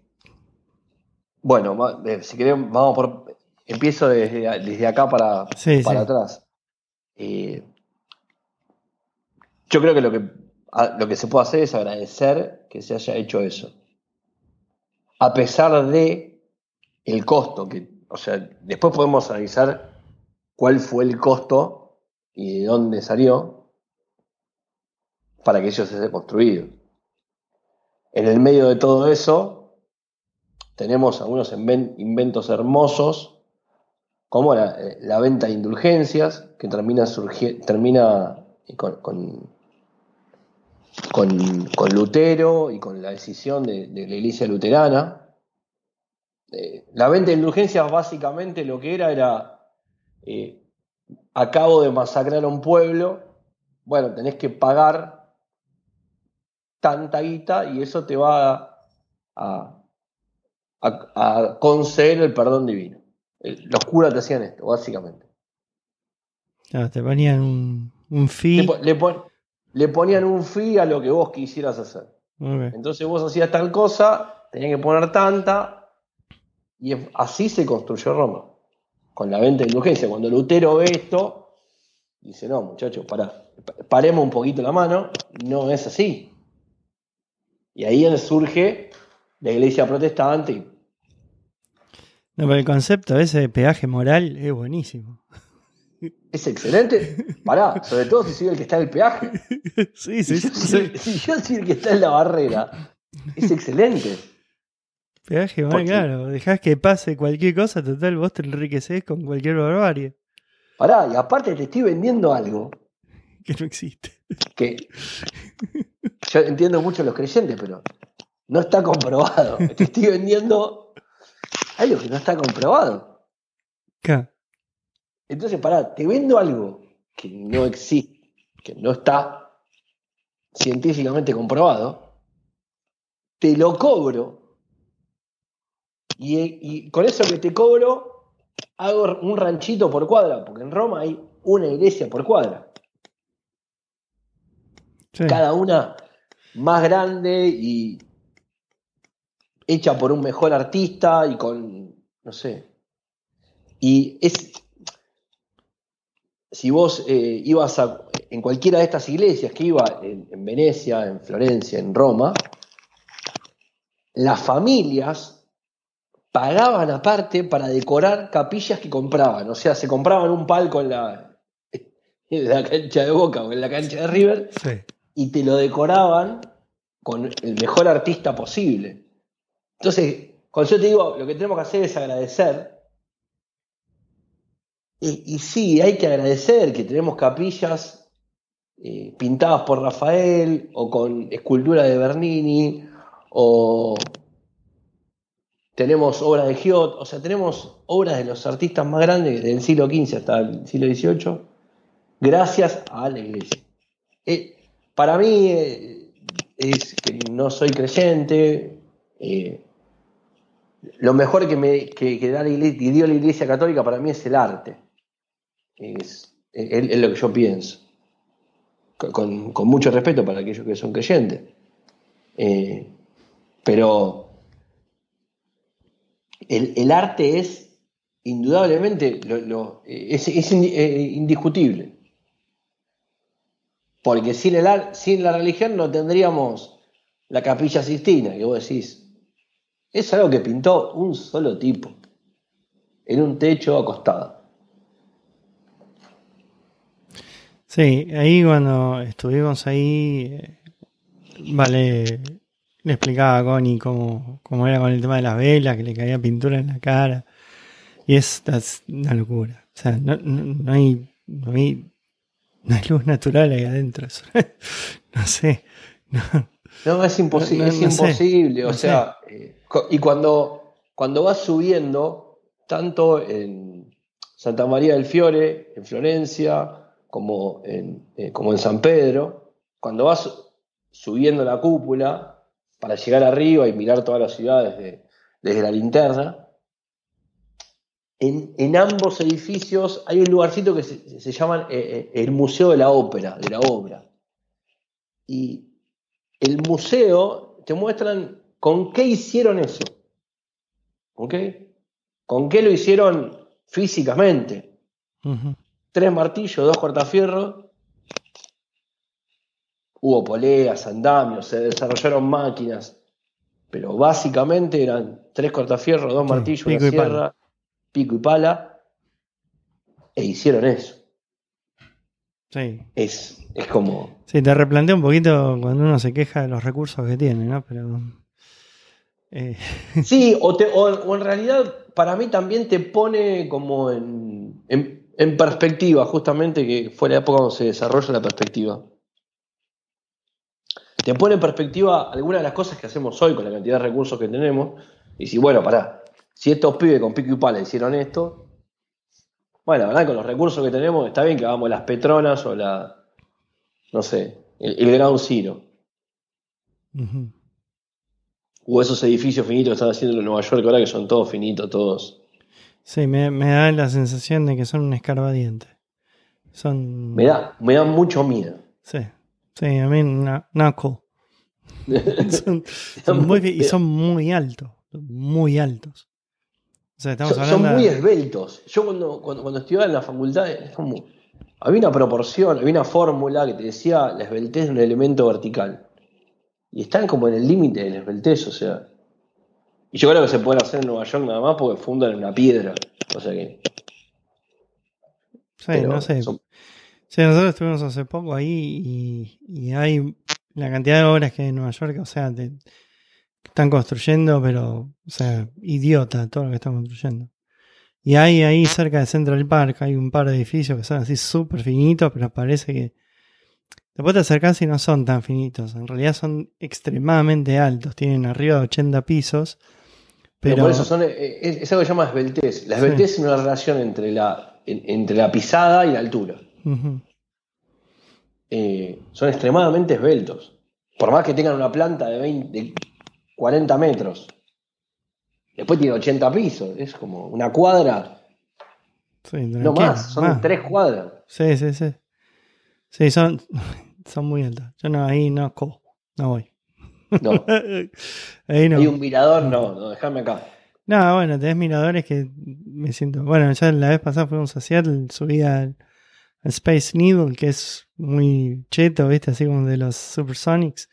bueno, si queremos, vamos por empiezo desde, desde acá para, sí, para sí. atrás. Eh, yo creo que lo que lo que se puede hacer es agradecer que se haya hecho eso. A pesar de el costo, que, o sea, después podemos analizar cuál fue el costo y de dónde salió para que eso se haya construido. En el medio de todo eso, tenemos algunos inventos hermosos, como la, la venta de indulgencias, que termina, con, con con, con, Lutero y con la decisión de, de la iglesia luterana. Eh, la venta de indulgencias básicamente lo que era era, eh, acabo de masacrar a un pueblo, bueno, tenés que pagar tanta guita y eso te va a, a, a conceder el perdón divino. Los curas te hacían esto, básicamente. Te ponían un, un fee. Le, le, pon, le ponían un fee a lo que vos quisieras hacer. Okay. Entonces vos hacías tal cosa, tenías que poner tanta, y así se construyó Roma, con la venta de indulgencia. Cuando Lutero ve esto, dice, no, muchachos, pará, paremos un poquito la mano, no es así. Y ahí surge la iglesia protestante. No, pero el concepto ese de peaje moral es buenísimo. Es excelente. Pará, sobre todo si soy el que está en el peaje. Sí, sí, si, yo, si, si yo soy el que está en la barrera, es excelente. Peaje, Porque- claro. Dejás que pase cualquier cosa, total, vos te enriqueces con cualquier barbarie Pará, y aparte te estoy vendiendo algo que no existe. que yo entiendo mucho a los creyentes, pero no está comprobado. Te estoy vendiendo algo que no está comprobado. Claro. Entonces, pará, te vendo algo que no existe, que no está científicamente comprobado, te lo cobro y, y con eso que te cobro hago un ranchito por cuadra, porque en Roma hay una iglesia por cuadra. Sí. cada una más grande y hecha por un mejor artista y con, no sé. Y es, si vos eh, ibas a, en cualquiera de estas iglesias que iba en, en Venecia, en Florencia, en Roma, las familias pagaban aparte para decorar capillas que compraban. O sea, se compraban un palco en la, en la cancha de Boca o en la cancha de River Sí. y te lo decoraban con el mejor artista posible. Entonces, cuando yo te digo, lo que tenemos que hacer es agradecer. Y, sí, hay que agradecer que tenemos capillas eh, pintadas por Rafael o con escultura de Bernini o tenemos obras de Giot, o sea, tenemos obras de los artistas más grandes del siglo XV hasta el siglo XVIII gracias a la iglesia. Eh, para mí eh, es que no soy creyente. lo mejor que, me, da la iglesia- que dio la Iglesia Católica para mí es el arte. Es, es- lo que yo pienso. Con, con- mucho respeto para aquellos que son creyentes. Eh, pero el, el arte es indudablemente lo- lo- es, eh, indiscutible. Porque sin, el, sin la religión no tendríamos la capilla Sistina, que vos decís. Es algo que pintó un solo tipo, en un techo acostado. Sí, ahí cuando estuvimos ahí, eh, vale, le explicaba a Connie cómo, cómo era con el tema de las velas, que le caía pintura en la cara. Y es, es una locura. O sea, no, no, no hay, no, hay, no hay luz natural ahí adentro. No sé. No, es, imposi- No, no- es sé, imposible. o sea, eh, y cuando, cuando vas subiendo, tanto en Santa María del Fiore, en Florencia, como en, eh, como en San Pedro, cuando vas subiendo la cúpula para llegar arriba y mirar todas las ciudades desde, desde la linterna, en, en ambos edificios hay un lugarcito que se, se llama eh, eh, el Museo de la Ópera, de la obra. Y el museo te muestran con qué hicieron eso. ¿Ok? ¿Con qué lo hicieron físicamente? Ujú. Tres martillos, dos cortafierros. Hubo poleas, andamios, se desarrollaron máquinas. Pero básicamente eran tres cortafierros, dos Sí, martillos, una pala. sierra, pico y pala. E hicieron eso. Sí. Es, es como. Sí, te replantea un poquito cuando uno se queja de los recursos que tiene, ¿no? Pero. eh, Sí, o, te- o- o en realidad para mí también te pone como en, en- en perspectiva, justamente que fue la época donde se desarrolla la perspectiva. Te pone en perspectiva algunas de las cosas que hacemos hoy con la cantidad de recursos que tenemos. Y si, bueno, pará, si estos pibes con pico y pala hicieron esto, bueno, la verdad con los recursos que tenemos está bien que hagamos las Petronas o la, no sé, el, el Ground Zero. O esos edificios finitos que están haciendo en Nueva York ahora que son todos finitos, todos. Sí, me, me da la sensación de que son un escarbadiente. Son. Me da, me da mucho miedo. Sí, sí, a mí no, no cool. son, son muy, y son muy altos, muy altos. O sea, estamos son, son hablando. muy de- esbeltos. Yo cuando, cuando, cuando estudiaba en la facultad, es como. Había una proporción, había una fórmula que te decía la esbeltez de un elemento vertical. Y están como en el límite de la esbeltez, o sea. Y yo creo que se pueden hacer en Nueva York nada más porque fundan en una piedra. O sea que. sí, pero no sé. son- Sí, nosotros estuvimos hace poco ahí y, y hay la cantidad de obras que hay en Nueva York, o sea, te- están construyendo, pero, o sea, idiota todo lo que están construyendo. Y hay ahí cerca de Central Park, hay un par de edificios que son así súper finitos, pero parece que después te acercas y no son tan finitos. En realidad son extremadamente altos, tienen arriba de 80 pisos. Pero, por eso son, eh, es, algo que se llama esbeltez. La esbeltez es una relación entre la, entre la pisada y la altura. Eh, son extremadamente esbeltos. Por más que tengan una planta de, 20, 40 metros. Después tiene 80 pisos. Es como una cuadra. no más, son tres cuadras. Sí, sí, sí. Sí, son, son muy altos. Yo no, ahí no, no voy. No. ahí no. Hay un mirador, no, no, déjame acá. No, bueno, tenés miradores que me siento. Bueno, ya la vez pasada fuimos a Seattle, subí al, Space Needle, que es muy cheto, ¿viste? Así como de los Supersonics.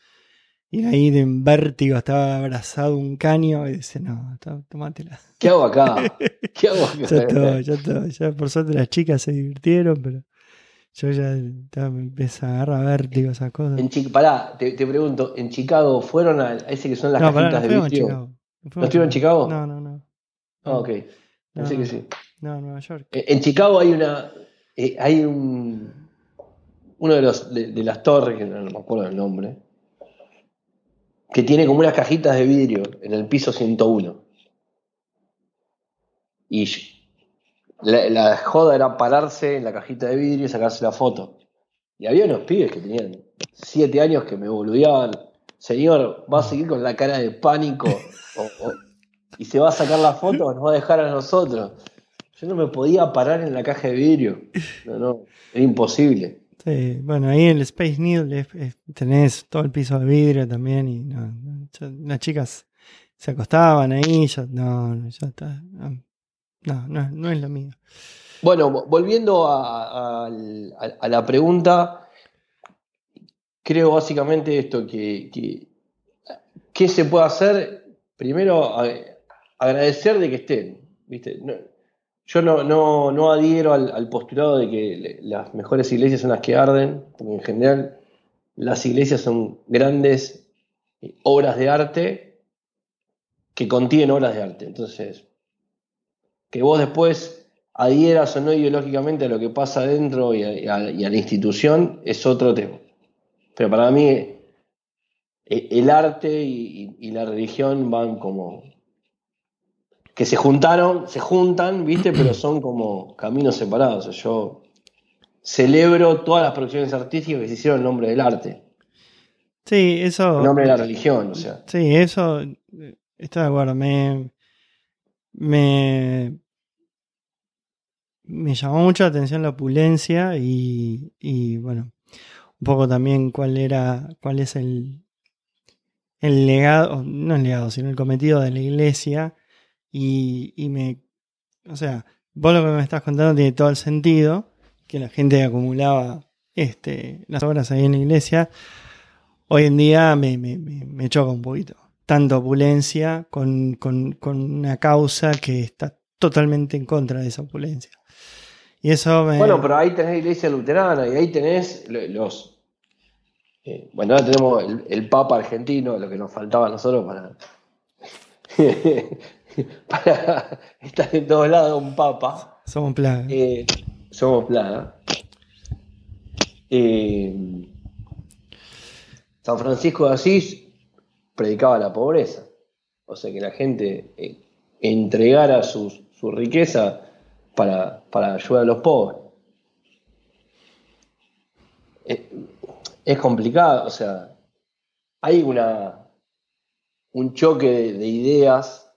Y ahí de vértigo estaba abrazado un caño y dice, no, tomátela. ¿Qué hago acá? ¿Qué hago acá? ya todo, ya todo. Ya por suerte las chicas se divirtieron, pero yo ya me empecé a agarrar vértigo esas cosas. En pará, te, pregunto, ¿en Chicago fueron a, ese que son las cajitas de vidrio? ¿No estuvieron en Chicago? No, no, no. Ah, ok. Pensé que sí. No, Nueva York. En Chicago hay una. Eh, hay un. Uno de los de, las torres, que no, me acuerdo el nombre, que tiene como unas cajitas de vidrio en el piso 101. Y la, joda era pararse en la cajita de vidrio y sacarse la foto. Y había unos pibes que tenían siete años que me boludeaban. Señor, ¿va a seguir con la cara de pánico? ¿Y se va a sacar la foto o nos va a dejar a nosotros? Yo no me podía parar en la caja de vidrio. No, no, era imposible. Sí, bueno, ahí en el Space Needle tenés todo el piso de vidrio también y las chicas se acostaban ahí, ya, no, ya está. No, no, no es lo mío. Bueno, volviendo a, la pregunta, creo básicamente esto, que, ¿qué se puede hacer? Primero, agradecer de que estén, ¿viste? yo no, no, no adhiero al, postulado de que las mejores iglesias son las que arden, porque en general las iglesias son grandes eh, obras de arte que contienen obras de arte. Entonces, que vos después adhieras o no ideológicamente a lo que pasa dentro y a, la institución es otro tema. Pero para mí eh, el arte y, la religión van como que se juntaron, se juntan, viste, pero son como caminos separados. yo celebro todas las producciones artísticas que se hicieron en nombre del arte. Sí, eso. En nombre de la religión, o sea. Sí, eso. Estoy de acuerdo. Me, me, me llamó mucho la atención la opulencia y, y, bueno, un poco también cuál era, cuál es el, el legado, no el legado, sino el cometido de la iglesia. Y, y me, o sea, vos lo que me estás contando tiene todo el sentido, que la gente acumulaba este, las obras ahí en la iglesia, hoy en día me, me, me choca un poquito tanta opulencia con, una causa que está totalmente en contra de esa opulencia. Y eso Bueno, pero ahí tenés la iglesia luterana y ahí tenés los... Eh, bueno, ahora tenemos el, Papa argentino, lo que nos faltaba a nosotros para... para estar en todos lados un Papa. Somos plaga. Eh, somos plaga. Eh, San Francisco de Asís predicaba la pobreza. O sea, que la gente eh, entregara su, riqueza para, ayudar a los pobres. Eh, es complicado, o sea, hay una, un choque de, ideas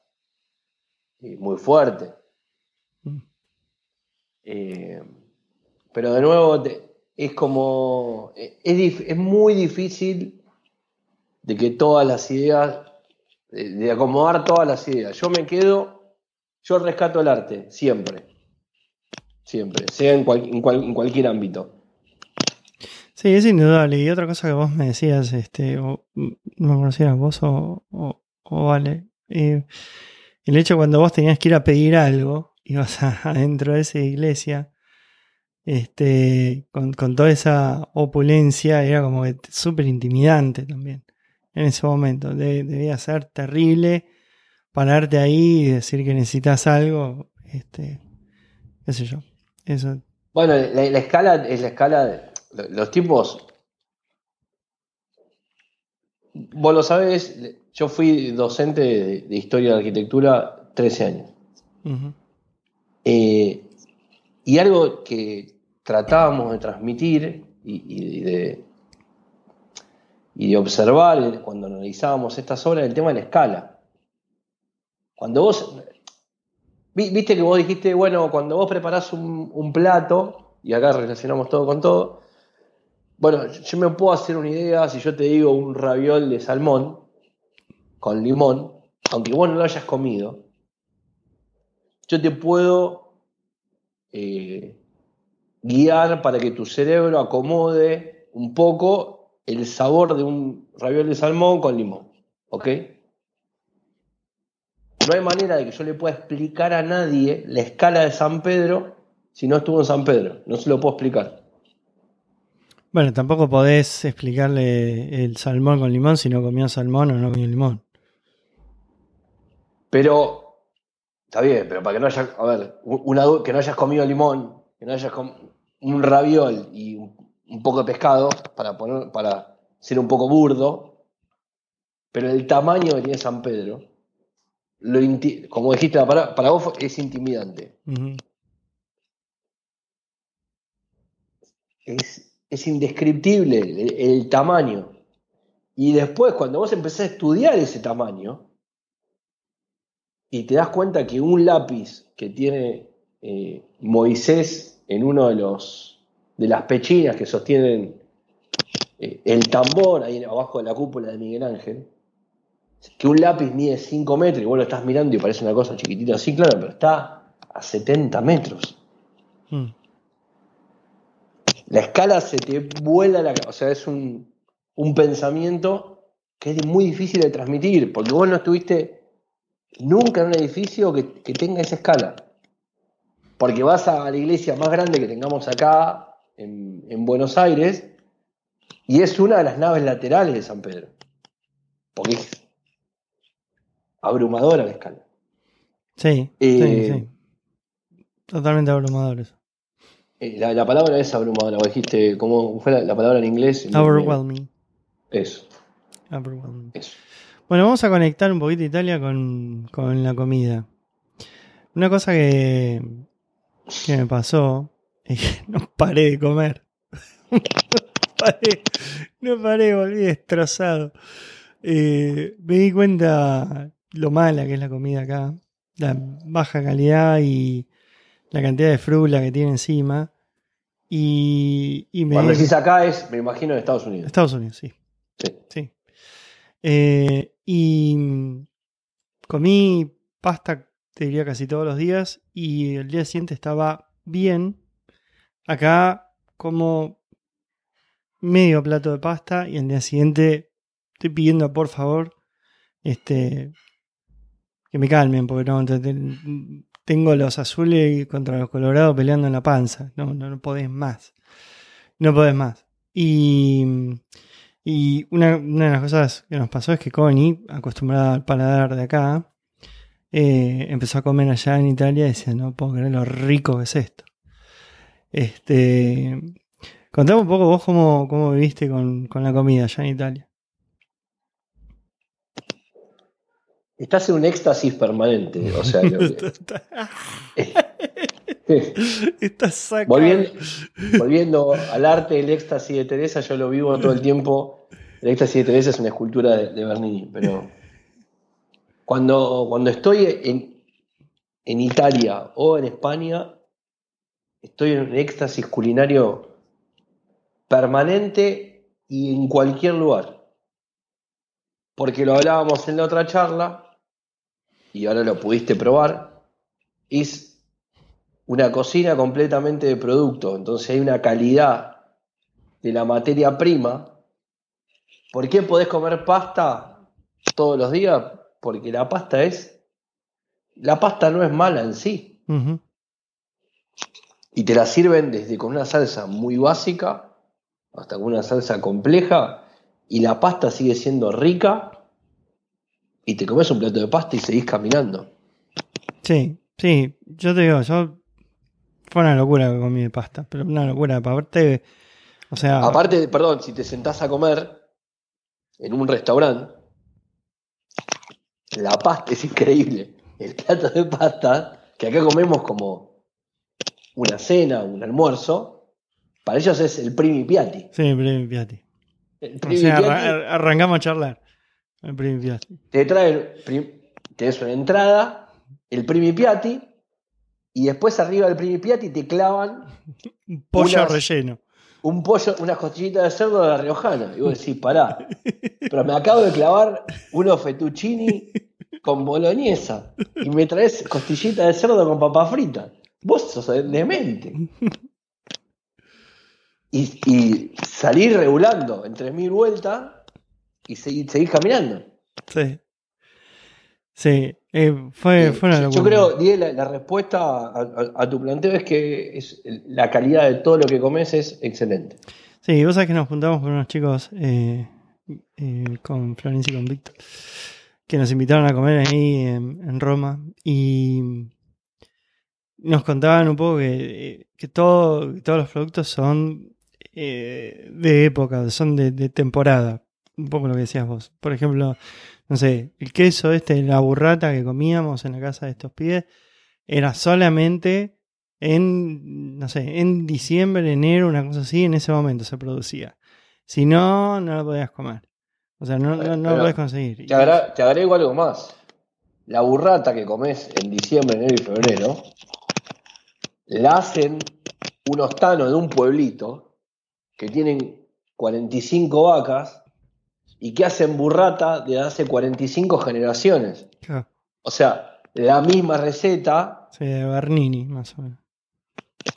eh, muy fuerte. Mm. pero de nuevo, es como, es, es muy difícil de que todas las ideas, de, acomodar todas las ideas. Yo me quedo, yo rescato el arte, siempre. Siempre, sea en, cualquier ámbito. Sí, es indudable. Y otra cosa que vos me decías, este, o, no conocías vos o, vale, el hecho cuando vos tenías que ir a pedir algo, ibas adentro de esa iglesia, este, con, con, toda esa opulencia, era como súper intimidante también. En ese momento. De- debía ser terrible pararte ahí y decir que necesitas algo. Este, qué sé yo. Eso. Bueno, la, la escala es la escala. de- los tipos. Vos lo sabés, yo fui docente de, de historia de arquitectura 13 años. Eh, y algo que tratábamos de transmitir y, y de, y de observar cuando analizábamos estas obras, el tema de la escala. Cuando vos, vi- viste que vos dijiste, bueno, cuando vos preparás un, un plato, y acá relacionamos todo con todo, bueno, yo me puedo hacer una idea si yo te digo un raviol de salmón con limón, aunque vos no lo hayas comido, yo te puedo eh, guiar para que tu cerebro acomode un poco el sabor de un raviol de salmón con limón. ¿Ok? No hay manera de que yo le pueda explicar a nadie la escala de San Pedro si no estuvo en San Pedro. No se lo puedo explicar. Bueno, tampoco podés explicarle el salmón con limón si no comió salmón o no comió limón. Pero, está bien, pero para que no haya, a ver, que no hayas comido limón, que no hayas comido un raviol y un, un poco de pescado, para, poner, para ser un poco burdo, pero el tamaño que tiene San Pedro, lo como dijiste, para, para vos es intimidante. Es, es indescriptible el, el tamaño. Y después, cuando vos empezás a estudiar ese tamaño, y te das cuenta que un lápiz que tiene eh, Moisés en uno de los de las pechinas que sostienen eh, el tambor ahí abajo de la cúpula de Miguel Ángel, que un lápiz mide 5 metros y vos lo estás mirando y parece una cosa chiquitita así, claro, pero está a 70 metros. Mm. La escala se te vuela la cabeza. O sea, es un, un pensamiento que es muy difícil de transmitir, porque vos no estuviste nunca en un edificio que, que tenga esa escala. Porque vas a la iglesia más grande que tengamos acá en, en Buenos Aires y es una de las naves laterales de San Pedro. Porque es abrumadora la escala. Sí, Eh, sí, sí. Totalmente abrumador eso. Eh, La, la palabra es abrumadora. Vos dijiste, ¿cómo fue la, la palabra en inglés? Overwhelming. Eso, Overwhelming. eso. Bueno, vamos a conectar un poquito Italia con, con la comida. Una cosa que, que me pasó no paré de comer. no paré, no paré, volví destrozado. Eh, me di cuenta lo mala que es la comida acá, la baja calidad y la cantidad de frula que tiene encima. Y, y me Cuando decís acá es, me imagino, en Estados Unidos. Estados Unidos, sí. Sí. Sí. Eh, y comí pasta, te diría casi todos los días, y el día siguiente estaba bien. Acá como medio plato de pasta y el día siguiente estoy pidiendo por favor este que me calmen porque no te- te- tengo los azules contra los colorados peleando en la panza no no, no podés más no podés más y y una, una de las cosas que nos pasó es que Connie, acostumbrada al paladar de acá, eh, empezó a comer allá en Italia y decía, no puedo creer lo rico que es esto. Este, contame un poco vos cómo, cómo viviste con, con la comida allá en Italia. Estás en un éxtasis permanente. O sea, Estás volviendo, volviendo al arte del éxtasis de Teresa, yo lo vivo todo el tiempo. El éxtasis de Teresa es una escultura de, de Bernini, pero cuando, cuando estoy en, en Italia o en España, estoy en un éxtasis culinario permanente y en cualquier lugar. Porque lo hablábamos en la otra charla y ahora lo pudiste probar. Es una cocina completamente de producto, entonces hay una calidad de la materia prima. ¿Por qué podés comer pasta todos los días? Porque la pasta es. La pasta no es mala en sí. Y te la sirven desde con una salsa muy básica hasta con una salsa compleja y la pasta sigue siendo rica y te comes un plato de pasta y seguís caminando. Sí, sí, yo te digo, yo fue una locura que comí de pasta, pero una locura, aparte, o sea... Aparte, perdón, si te sentás a comer en un restaurante, la pasta es increíble. El plato de pasta, que acá comemos como una cena, un almuerzo, para ellos es el primi piatti. Sí, el primi piatti. El O primi sea, piatti arra- arrancamos a charlar. El primi piatti. te traen, prim- tenés una entrada, el primi piatti, y después arriba del primi piatti te clavan Un pollo Unas- relleno. un pollo, unas costillitas de cerdo de la riojana. Y vos decís, pará, pero me acabo de clavar unos fettuccini con boloñesa y me traes costillitas de cerdo con papa frita. Vos sos demente. Y, y salir regulando en 3.000 vueltas y seguir, seguir caminando. Sí. Sí, eh, fue, fue una Yo- locura. Yo creo, Diego, la, la respuesta a, a- a tu planteo es que es, la calidad de todo lo que comes es excelente. Sí, vos sabés que nos juntamos con unos chicos, eh, eh, con Florencia y con Víctor, que nos invitaron a comer ahí en, en Roma y nos contaban un poco que, eh, que todo, que todos los productos son eh, de época, son de, de temporada, un poco lo que decías vos. Por ejemplo, no sé, el queso este, la burrata que comíamos en la casa de estos pibes, era solamente en, no sé, en diciembre, enero, una cosa así, en ese momento se producía. Si no, no lo podías comer. O sea, no, no, no lo podés conseguir. Te, agra- te agrego algo más. La burrata que comes en diciembre, enero y febrero, la hacen unos tanos de un pueblito que tienen 45 vacas y que hacen burrata de hace 45 generaciones. O sea, la misma receta, sí, de Bernini, más o menos.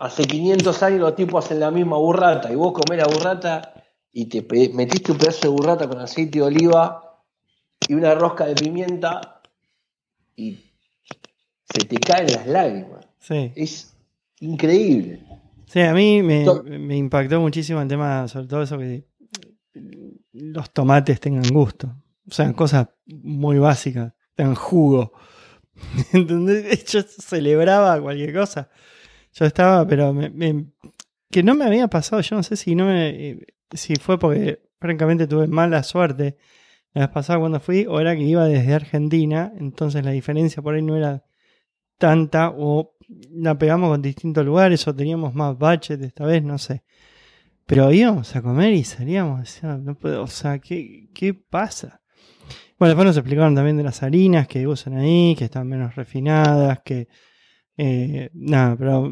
hace 500 años los tipos hacen la misma burrata y vos comés la burrata y te metiste un pedazo de burrata con aceite de oliva y una rosca de pimienta y se te caen las lágrimas. Sí. Es increíble. Sí, a mí me, impactó muchísimo el tema, sobre todo eso que los tomates tengan gusto. O sea, cosas muy básicas, tengan jugo. ¿Entendés? Yo celebraba cualquier cosa. Yo estaba, pero me- me- que no me había pasado, yo no sé si no me, eh, si fue porque francamente tuve mala suerte la vez pasada cuando fui, o era que iba desde Argentina, entonces la diferencia por ahí no era tanta, o la pegamos con distintos lugares, o teníamos más budget esta vez, no sé. Pero íbamos a comer y salíamos, o sea, no puedo, ¿qué, qué pasa? Bueno, después nos explicaron también de las harinas que usan ahí, que están menos refinadas, que... eh, nada, pero...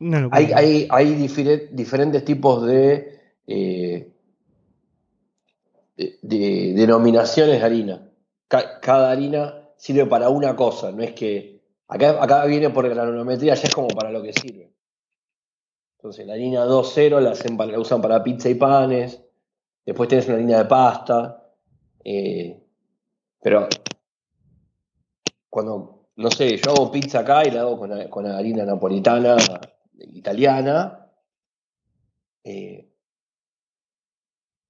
Locura. Hay, hay, hay difere- diferentes tipos de, eh, de, de denominaciones de harina. Ca- cada harina sirve para una cosa, no es que. Acá, acá viene por granulometría, ya es como para lo que sirve. Entonces, la harina 2.0 la, la usan para pizza y panes. Después tenés una harina de pasta. eh, pero cuando, no sé, yo hago pizza acá y la hago con, con harina napolitana italiana. eh,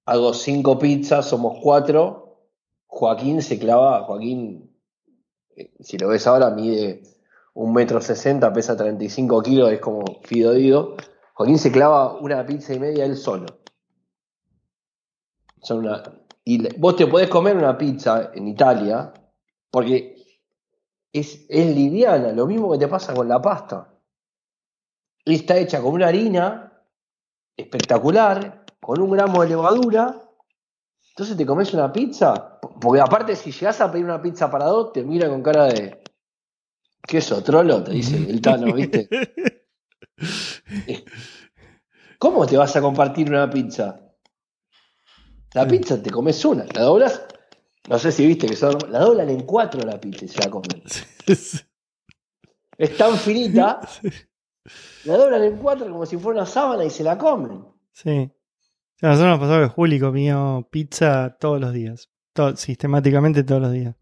hago cinco pizzas, somos cuatro. Joaquín se clava, Joaquín, si lo ves ahora, mide un metro sesenta, pesa 35 kilos, es como Fido Dido. Joaquín se clava una pizza y media él solo. Son una, y vos te podés comer una pizza en Italia porque es, es liviana, lo mismo que te pasa con la pasta. Está hecha con una harina espectacular, con un gramo de levadura. Entonces te comes una pizza, porque aparte si llegas a pedir una pizza para dos, te mira con cara de... ¿Qué eso, trolo? Te dice el Tano, ¿viste? ¿Cómo te vas a compartir una pizza? La pizza te comes una, la doblas, no sé si viste que son, la doblan en cuatro la pizza y se la comen. Es tan finita, la doblan en cuatro como si fuera una sábana y se la comen. Sí. Nosotros nos pasó que Juli comió pizza todos los días. To- sistemáticamente todos los días.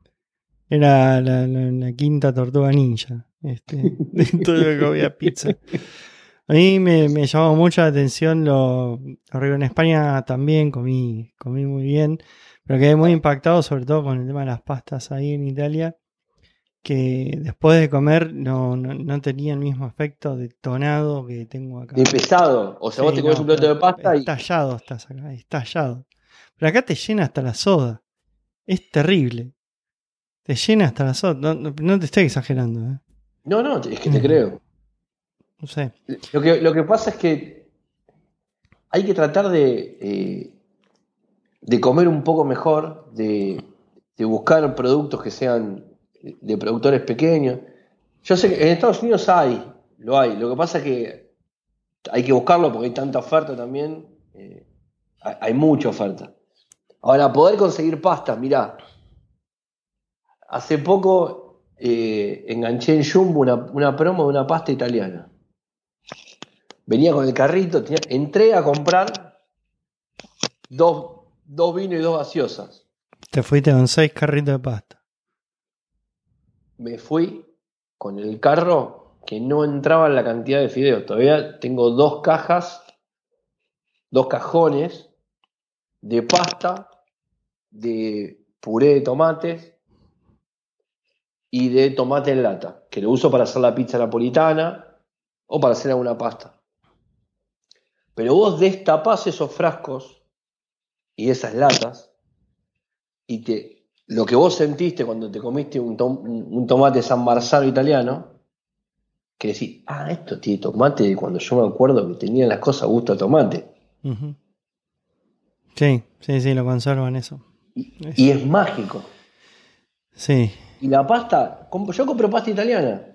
Era la, la- la quinta tortuga ninja. Este, de todo lo que comía pizza. A mí me, me llamó mucho la atención lo. En España también comí, comí muy bien, pero quedé muy impactado sobre todo con el tema de las pastas ahí en Italia, que después de comer no, no, no tenía el mismo efecto de tonado que tengo acá. De pesado. O sea, vos te comes un plato de pasta y. Estallado estás acá, estallado. Pero acá te llena hasta la soda. Es terrible. Te llena hasta la. No, no- no te estoy exagerando, ¿eh? No, no, es que te Mm. creo. No sé. Lo que, lo que pasa es que hay que tratar de, eh, de comer un poco mejor, de, de buscar productos que sean de productores pequeños. Yo sé que en Estados Unidos hay, lo hay. Lo que pasa es que hay que buscarlo porque hay tanta oferta también. eh, hay, hay mucha oferta. Ahora, poder conseguir pastas, mirá. Hace poco eh, enganché en Jumbo una, una promo de una pasta italiana. Venía con el carrito, tenía- entré a comprar dos, dos vinos y dos gaseosas. Te fuiste con seis carritos de pasta. Me fui con el carro que no entraba en la cantidad de fideos. Todavía tengo dos cajas, dos cajones de pasta, de puré de tomates y de tomate en lata, que lo uso para hacer la pizza napolitana o para hacer alguna pasta. Pero vos destapás esos frascos y esas latas y te, lo que vos sentiste cuando te comiste un, tom- un tomate San Marzano italiano, que decís, ah, esto tiene tomate cuando yo me acuerdo que tenían las cosas gusto a tomate. Sí, sí, sí, lo conservan eso. Es- Y es mágico. Sí. Y la pasta, yo compro pasta italiana.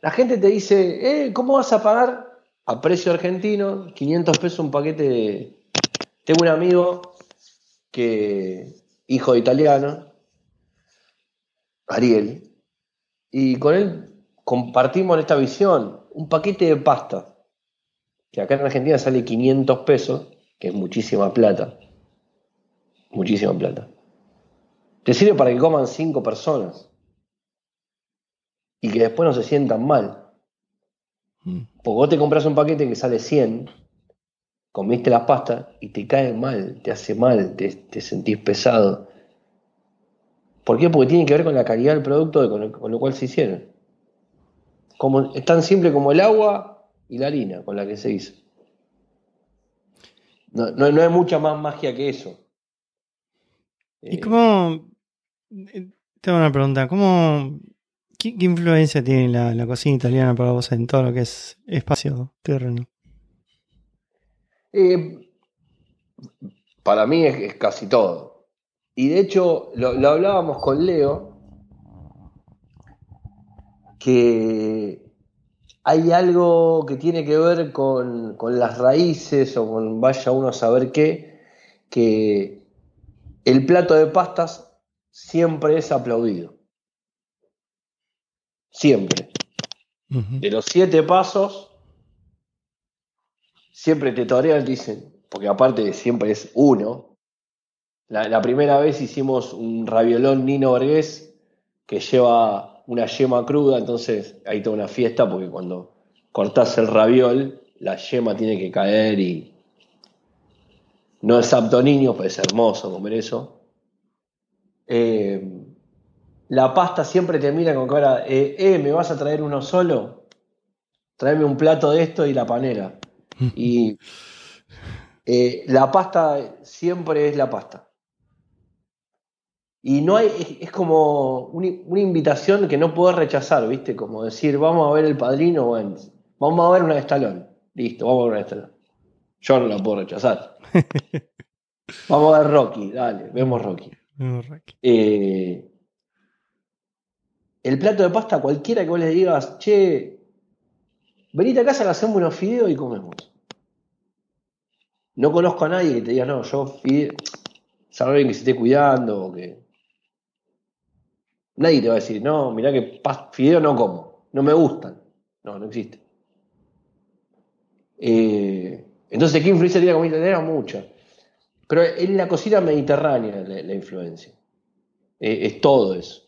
La gente te dice, eh, ¿cómo vas a pagar a precio argentino 500 pesos un paquete de... Tengo un amigo que, hijo de italiano, Ariel, y con él compartimos esta visión, un paquete de pasta, que acá en Argentina sale 500 pesos, que es muchísima plata, muchísima plata. Te sirve para que coman cinco personas y que después no se sientan mal. Mm. Porque vos te compras un paquete que sale 100, comiste las pastas y te cae mal, te hace mal, te, te sentís pesado. ¿Por qué? Porque tiene que ver con la calidad del producto con, el- con lo cual se hicieron. Como, es tan simple como el agua y la harina con la que se hizo. No, no, no hay mucha más magia que eso. ¿Y Eh, cómo? eh, Tengo una pregunta. ¿Cómo? ¿Qué, qué influencia tiene la, la cocina italiana para vos en todo lo que es espacio terreno? Eh, para mí es, es casi todo. Y de hecho, lo, lo hablábamos con Leo, que hay algo que tiene que ver con, con las raíces o con vaya uno a saber qué, que el plato de pastas siempre es aplaudido. Siempre. De los siete pasos, siempre te torean, dicen, porque aparte siempre es uno. La, la primera vez hicimos un raviolón Nino Vergés que lleva una yema cruda, entonces hay toda una fiesta porque cuando cortás el raviol, la yema tiene que caer y no es apto niños, pero es hermoso comer eso. Eh, la pasta siempre te mira con cara, eh, eh, ¿me vas a traer uno solo? Tráeme un plato de esto y la panera. Y eh, la pasta siempre es la pasta. Y no hay, es, como una, una invitación que no puedes rechazar, ¿viste? Como decir, vamos a ver el padrino, bueno, vamos a ver una de Estalón. Listo, vamos a ver una de Estalón. Yo no la puedo rechazar. vamos a ver Rocky, dale, vemos Rocky. No, Raquel. Eh, el plato de pasta, cualquiera que vos le digas, che, venite a casa que hacemos unos fideos y comemos. No conozco a nadie que te diga, no, yo fideo, saben que se esté cuidando o que. Nadie te va a decir, no, mirá que fideo no como, no me gustan. No, no existe. Eh, entonces, ¿qué influencia tiene la comida italiana? Mucha. Pero es la cocina mediterránea la, influencia. Eh, es todo eso.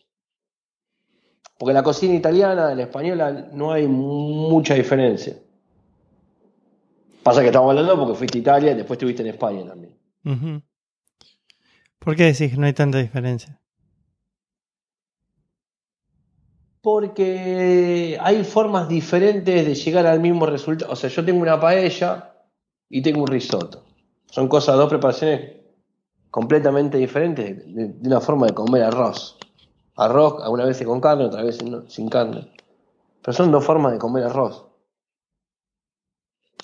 Porque la cocina italiana, la española, no hay mucha diferencia. Pasa que estamos hablando porque fuiste a Italia y después estuviste en España también. ¿Por qué decís que no hay tanta diferencia? Porque hay formas diferentes de llegar al mismo resultado. O sea, yo tengo una paella y tengo un risotto. Son cosas, dos preparaciones completamente diferentes de, de una forma de comer arroz. Arroz, algunas veces con carne, otras veces no- sin carne. Pero son dos formas de comer arroz.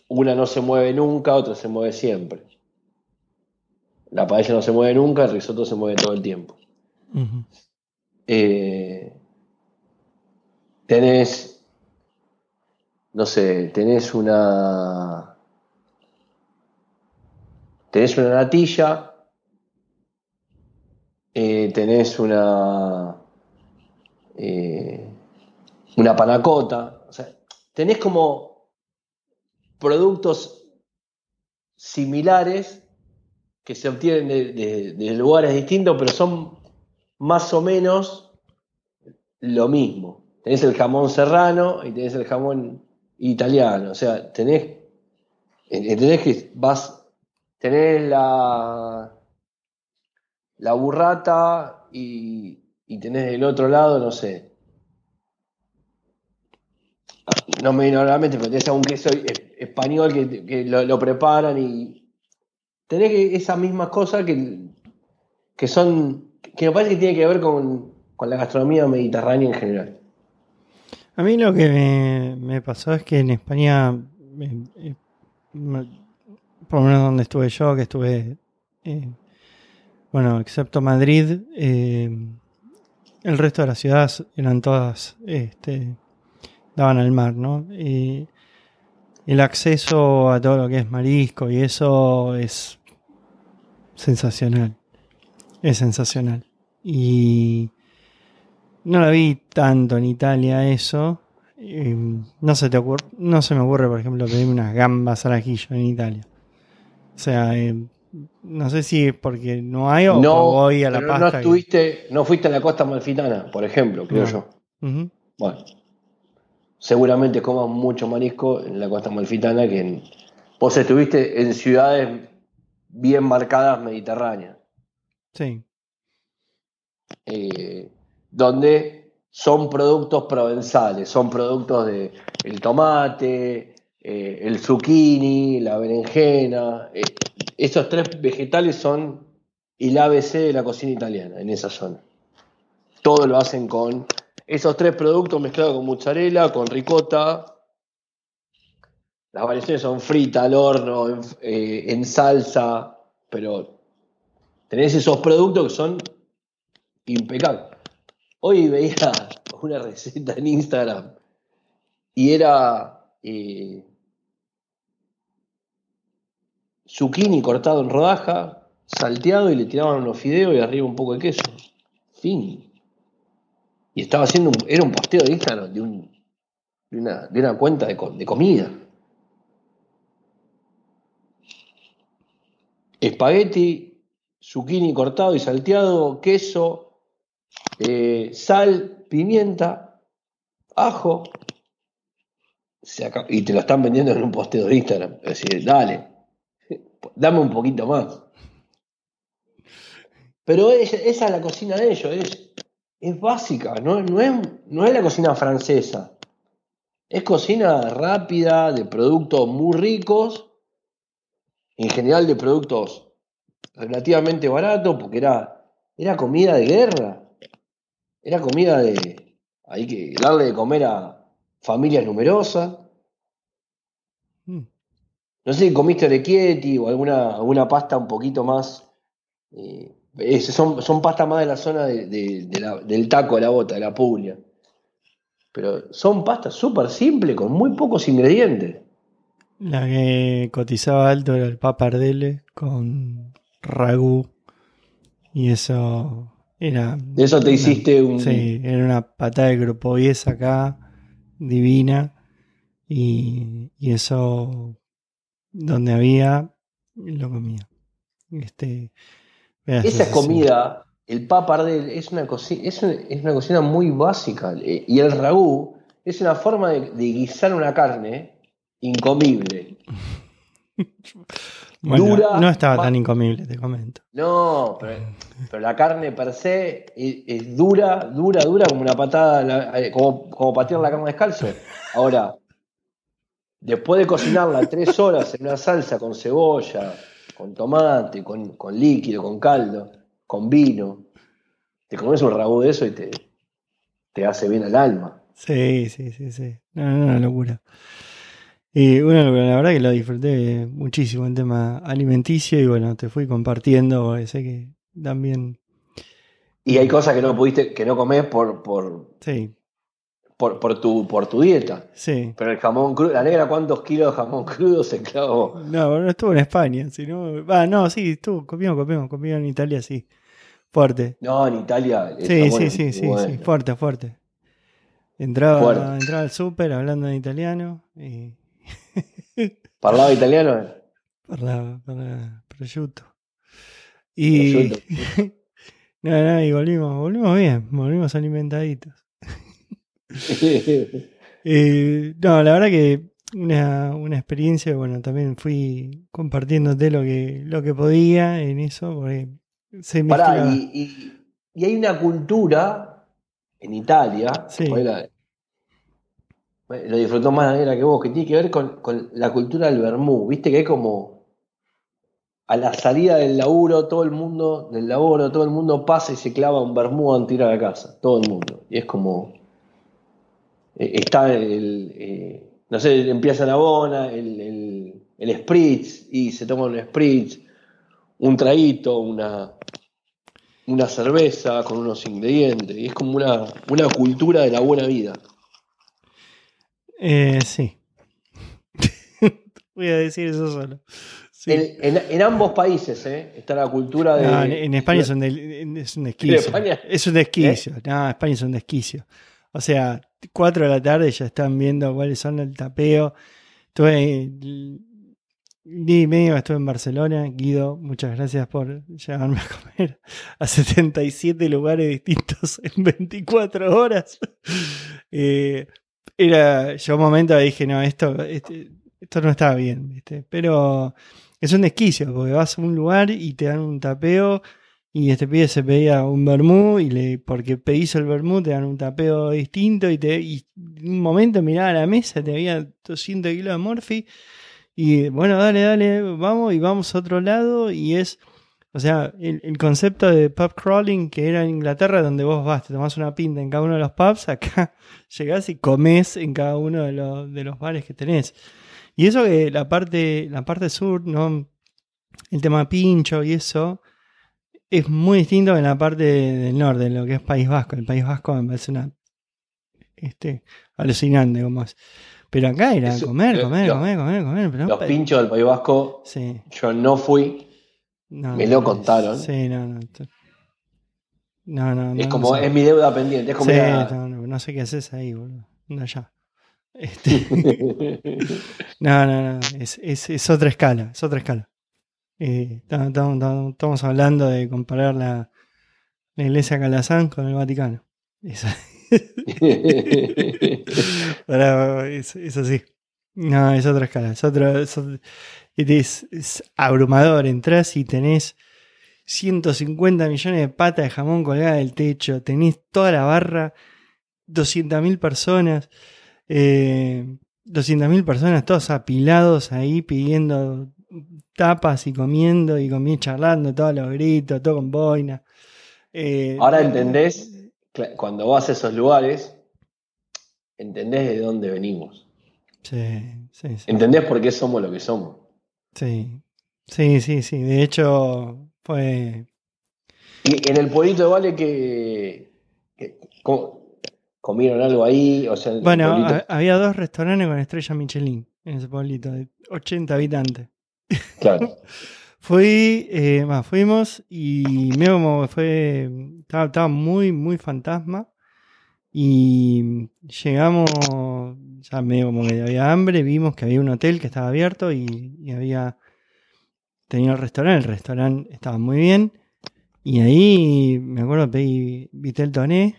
Una no se mueve nunca, otra se mueve siempre. La paella no se mueve nunca, el risotto se mueve todo el tiempo. Eh, tenés, no sé, tenés una, tenés una natilla, eh, tenés una, eh, una panacota, o sea, tenés como productos similares que se obtienen de, lugares distintos, pero son más o menos lo mismo. Tenés el jamón serrano y tenés el jamón italiano. O sea, tenés, entendés que vas, tenés la, la burrata y, y tenés del otro lado, no sé. No me vino a la mente, pero tenés un queso es- español que, lo, preparan y tenés esas mismas cosas que, que son, que me parece que tiene que ver con, con la gastronomía mediterránea en general. A mí lo que me, pasó es que en España, eh, eh, por lo menos donde estuve yo, que estuve, eh, bueno, excepto Madrid, el resto de las ciudades eran todas, este, daban al mar, ¿no? Y el acceso a todo lo que es marisco y eso es sensacional. Es sensacional. Y no la vi tanto en Italia eso. No se te ocurre, no se me ocurre, por ejemplo, pedirme unas gambas al ajillo en Italia. O sea, eh, no sé si es porque no hay o no, voy a la pero pasta. no que- estuviste, no fuiste a la costa malfitana, por ejemplo, creo No. yo. Bueno, seguramente comas mucho marisco en la costa malfitana que en. Vos estuviste en ciudades bien marcadas mediterráneas, Sí. eh, donde son productos provenzales, son productos de el tomate, eh, el zucchini, la berenjena. eh, esos tres vegetales son el ABC de la cocina italiana en esa zona. Todo lo hacen con esos tres productos mezclados con mozzarella, con ricota. Las variaciones son frita, al horno, en, eh, en salsa, pero tenés esos productos que son impecables. Hoy veía una receta en Instagram y era eh, zucchini cortado en rodaja, salteado y le tiraban unos fideos y arriba un poco de queso. Fin. Y estaba haciendo un, era un posteo de Instagram de, un, de, una, cuenta de, de comida. Espagueti, zucchini cortado y salteado, queso, eh, sal, pimienta, ajo. Se acaba- y te lo están vendiendo en un posteo de Instagram. Es dale, dame un poquito más. Pero es- esa es la cocina de ellos, es, básica, no, es, la cocina francesa. Es cocina rápida, de productos muy ricos, en general de productos relativamente baratos, porque era comida de guerra. Era comida de. Hay que darle de comer a familias numerosas. Mm. No sé si comiste orecchietti o alguna, alguna pasta un poquito más. eh, es- son, son pastas más de la zona de- de- de la- del taco, de la bota, de la Puglia. Pero son pastas súper simples, con muy pocos ingredientes. La que cotizaba alto era el papardelle con ragú. Y eso era. De eso te una- hiciste un. Sí, era una patada de grupo 10 acá, divina. Y, y eso, donde había, lo comía. Este, Esa comida, el papardel, es una, coci- es una, es una cocina muy básica. eh, Y el ragú es una forma de, de guisar una carne incomible. Bueno, Dura, no estaba tan incomible, te comento. No, pero, pero la carne per se es, es dura, dura, dura como una patada, eh, como, como patear la carne descalzo. Ahora, después de cocinarla tres horas en una salsa con cebolla, con tomate, con, con líquido, con caldo, con vino, te comes un rabú de eso y te, te hace bien al alma. Sí, sí, sí, sí. No, no, una locura. Y locura, la verdad que lo disfruté muchísimo el tema alimenticio y bueno, te fui compartiendo, sé que también, Y hay cosas que no pudiste, que no comés por, por, sí, por, por tu, por tu dieta. sí. Pero el jamón crudo, la negra, ¿cuántos kilos de jamón crudo se clavó? No, no estuvo en España, sino, ah, no, sí, estuvo, comimos, comimos, comimos en Italia, sí, fuerte. No, en Italia. Sí, bueno, sí, sí, sí, bueno. sí, fuerte, fuerte. Entraba, Fuerte. entraba al súper hablando en italiano y ¿Parlaba italiano? parlaba, parlaba prosciutto. Y Prosciutto. no, no, y volvimos, volvimos bien, volvimos alimentaditos. Eh, no, la verdad que una, una experiencia, bueno, también fui compartiéndote lo que, lo que podía en eso, porque se Pará, y, y- y hay una cultura en Italia, Sí. la- lo disfrutó más la negra que vos, que tiene que ver con, con la cultura del vermú. Viste que es como a la salida del laburo, todo el mundo, del laburo, todo el mundo pasa y se clava un vermú antes de ir a la casa. Todo el mundo. Y es como. eh, está el. eh, no sé, empieza la bona, el, el, el spritz, y se toma un spritz, un traguito, una, una cerveza con unos ingredientes. Y es como una, una cultura de la buena vida. Eh, sí. Voy a decir eso solo. Sí. En, en- en ambos países ¿eh? está la cultura de. No, en, en España es un, del- es un desquicio. España? Es un desquicio. No, España es un desquicio. O sea, 4 de la tarde ya están viendo cuáles son el tapeo. Estuve día y medio estuve en Barcelona. Guido, muchas gracias por llevarme a comer a 77 lugares distintos en 24 horas. Eh, era, yo un momento dije, no, esto, este- esto no está bien, ¿viste? Pero es un desquicio, porque vas a un lugar y te dan un tapeo y este pibe se pedía un vermú y le, porque pedís el vermú te dan un tapeo distinto y, te, y un momento miraba a la mesa, te había 200 kilos de morfi y bueno, dale, dale, vamos y vamos a otro lado y es, o sea, el, el concepto de pub crawling que era en Inglaterra donde vos vas, te tomás una pinta en cada uno de los pubs, acá llegás y comés en cada uno de los, de los bares que tenés. Y eso que la parte, la parte sur, ¿no? El tema pincho y eso es muy distinto en la parte del norte, en lo que es País Vasco. El País Vasco me parece una este, alucinante como es. Pero acá era Eso, comer, eh, comer, comer, comer, comer. Pero Los pinchos del País Vasco, Sí. yo no fui. No, Me lo contaron. Sí, no, no. No, es no como, es mi deuda pendiente. Es como Sí, una- no, no, no sé qué haces ahí, boludo. No, ya. Este, no, no, no. Es, es, es otra escala, es otra escala. Eh, estamos, hablando de comparar la, la iglesia Calazán con el Vaticano. Es, es así. No, es otra escala. Es otro, es, abrumador. Entrás y tenés 150 millones de patas de jamón colgadas del techo. Tenés toda la barra, 200.000 personas. Eh, 200.000 personas, todos apilados ahí pidiendo tapas y comiendo y comiendo, charlando, todos los gritos, todo con boina. Eh, Ahora entendés, cuando vas a esos lugares, entendés de dónde venimos. Sí, sí, sí. Entendés por qué somos lo que somos. Sí, sí, sí, sí. De hecho, fue. Y en el pueblito de Vale que, que- ¿cómo- comieron algo ahí, o sea, Bueno, pueblito- había dos restaurantes con estrella Michelin en ese pueblito de 80 habitantes. claro. Fui, eh, más, fuimos y medio como fue, estaba, estaba muy, muy fantasma. Y llegamos, ya medio como que había hambre, vimos que había un hotel que estaba abierto y, y había, tenía el restaurante, el restaurante estaba muy bien. Y ahí, me acuerdo, pedí Vitel Toné,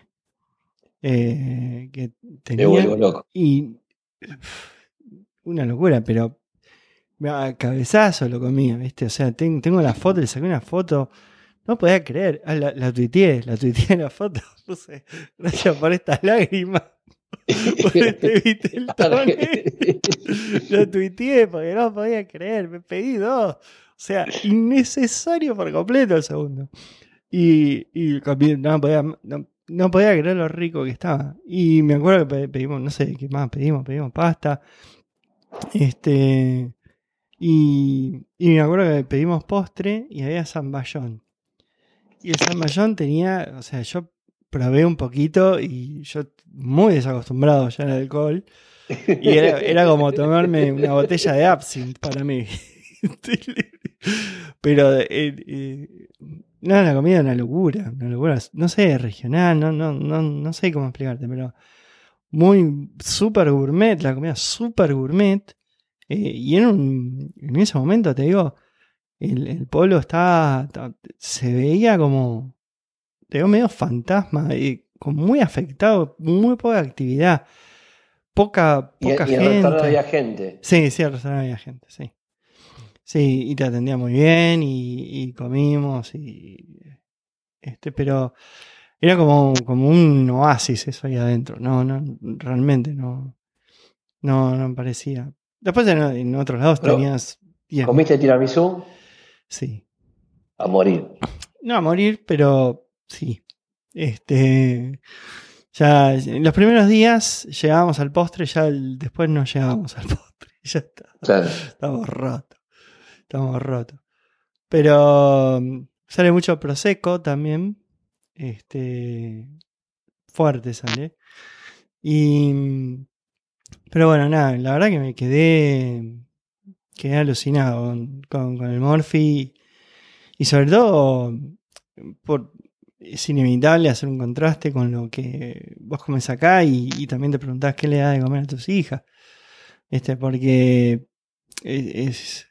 eh, que tenía, vuelvo loco. y una locura, pero a cabezazo lo comía, ¿viste? O sea, ten- tengo la foto, le saqué una foto. No podía creer. Ah, la, la tuiteé, la tuiteé la foto. Puse, gracias por estas lágrimas. Por este vitel Lo tuiteé porque no podía creer. Me pedí dos. O sea, innecesario por completo el segundo. Y, y no, podía, no, no podía creer lo rico que estaba. Y me acuerdo que pe- pedimos, no sé qué más pedimos, pedimos pasta. Este. Y, y me acuerdo que pedimos postre y había zamballón. Y el zamballón tenía, o sea, yo probé un poquito y yo muy desacostumbrado ya al alcohol. Y era, como tomarme una botella de absinthe para mí. Pero eh, eh, no, la comida es una locura, una locura. No sé, regional, no, no, no, no sé cómo explicarte, pero muy super gourmet, la comida super gourmet. Eh, y en, en ese momento, te digo, el, el pueblo estaba, ta- se veía como, te digo, medio fantasma, y como muy afectado, muy poca actividad, poca, Y, poca y en el restaurante gente. había gente. Sí, sí, al restaurante había gente, sí. Sí, y te atendía muy bien y, y comimos y este, pero era como, como un oasis eso ahí adentro. No, no, realmente no, no, no parecía. Después en, en otros lados Pero, tenías bien, ¿Comiste tiramisú? sí. A morir. No a morir, pero sí. Este, ya en los primeros días llegábamos al postre, ya el- después no llegábamos al postre. Ya está. Claro. Estamos rotos. Estamos rotos. Pero mm, sale mucho Prosecco también. Este. Fuerte sale. Y. mm, Pero bueno, nada, la verdad que me quedé. Quedé alucinado con, con- con el Morphy. Y sobre todo. Por, es inevitable hacer un contraste con lo que vos comes acá y, también te preguntás qué le da de comer a tus hijas. Este, porque es,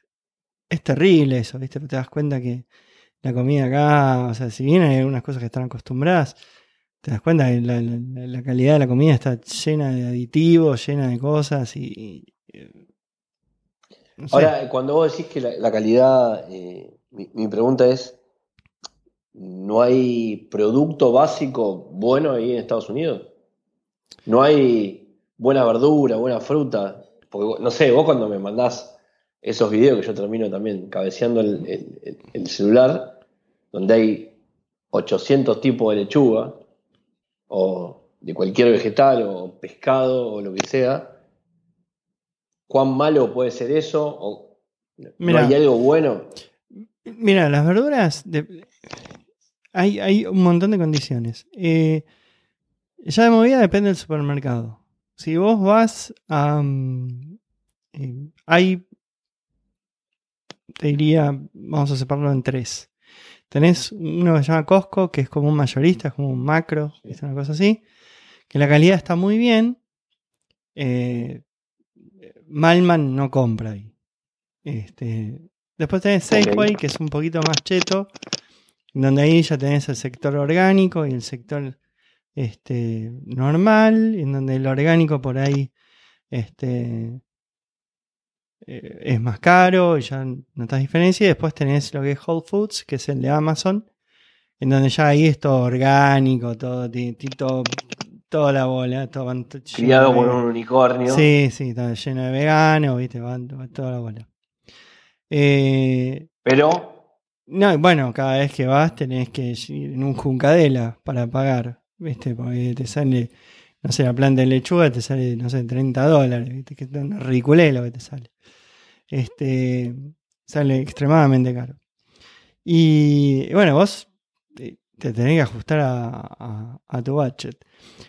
es, terrible eso, ¿viste? Te das cuenta que la comida acá, o sea, si bien hay algunas cosas que están acostumbradas, te das cuenta que la, calidad de la comida está llena de aditivos, llena de cosas y... eh. Ahora, cuando vos decís que la, la calidad, eh, mi, mi pregunta es, ¿no hay producto básico bueno ahí en Estados Unidos? ¿No hay buena verdura, buena fruta? Porque, no sé, vos cuando me mandás esos videos que yo termino también cabeceando el, el- el- el celular, donde hay 800 tipos de lechuga, o de cualquier vegetal, o pescado, o lo que sea, ¿cuán malo puede ser eso? ¿O ¿No Mirá. hay algo bueno? Mira, las verduras. de- hay, hay un montón de condiciones. Eh, ya de movida depende del supermercado. Si vos vas a. mm, eh, hay. Te diría, vamos a separarlo en tres. Tenés uno que se llama Costco, que es como un mayorista, es como un macro, es una cosa así. Que la calidad está muy bien. Eh, Malman no compra ahí. Este, después tenés. Safeway, que es un poquito más cheto, donde ahí ya tenés el sector orgánico y el sector este, normal, en donde el orgánico por ahí este, eh, es más caro y ya notas diferencia. Y después tenés lo que es Whole Foods, que es el de Amazon, en donde ya ahí es todo orgánico, todo, todo, toda la bola, todo Criado por un unicornio. Sí, sí, está lleno de veganos, viste, van, va toda la bola. Eh, Pero, no, bueno, cada vez que vas tenés que ir en un juncadela para pagar, viste, porque te sale, no sé, la planta de lechuga te sale, no sé, 30 dólares, viste, que es una ridiculez lo que te sale. Este, sale extremadamente caro. Y bueno, vos te tenés que ajustar a, a- a tu budget.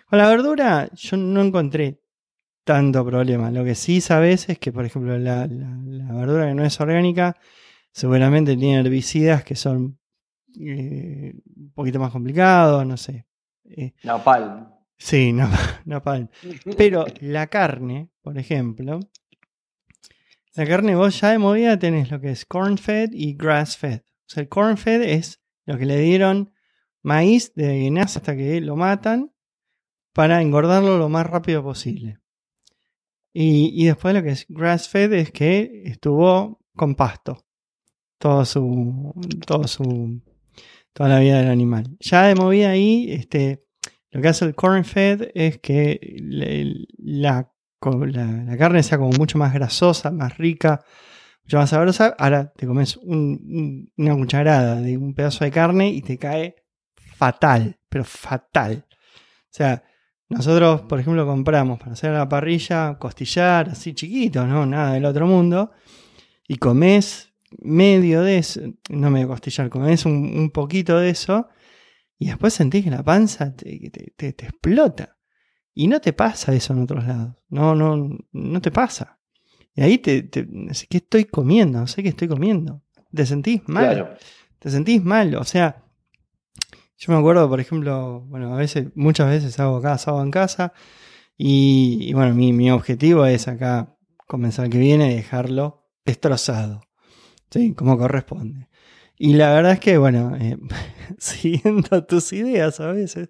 Con la verdura yo no encontré tanto problema. Lo que sí sabes es que, por ejemplo, la, la- la verdura que no es orgánica seguramente tiene herbicidas que son eh, un poquito más complicados, no sé. Eh, Napalm. sí, napalm. Pero la carne, por ejemplo, la carne vos ya de movida tenés lo que es corn fed y grass fed. O sea, el corn fed es lo que le dieron maíz de nace hasta que lo matan para engordarlo lo más rápido posible. Y, y después lo que es grass fed es que estuvo con pasto. Todo su. Todo su. Toda la vida del animal. Ya de movida ahí, este. Lo que hace el corn fed es que la, la, la carne sea como mucho más grasosa, más rica, mucho más sabrosa. Ahora te comes un- una cucharada de un pedazo de carne y te cae fatal, pero fatal. O sea, nosotros, por ejemplo, compramos para hacer la parrilla costillar así chiquito, ¿no? Nada del otro mundo. Y comes medio de eso, no medio costillar, comes un, un poquito de eso y después sentís que la panza te, te- te- te explota. Y no te pasa eso en otros lados. No, no, no te pasa. Y ahí te, te sé ¿qué estoy comiendo? No sé qué estoy comiendo. Te sentís mal. Claro. Te sentís mal. O sea, yo me acuerdo, por ejemplo, bueno, a veces, muchas veces hago acá asado en casa. Y, y bueno, mi, mi objetivo es acá comenzar que viene dejarlo destrozado. Sí, como corresponde. Y la verdad es que, bueno, eh, siguiendo tus ideas a veces,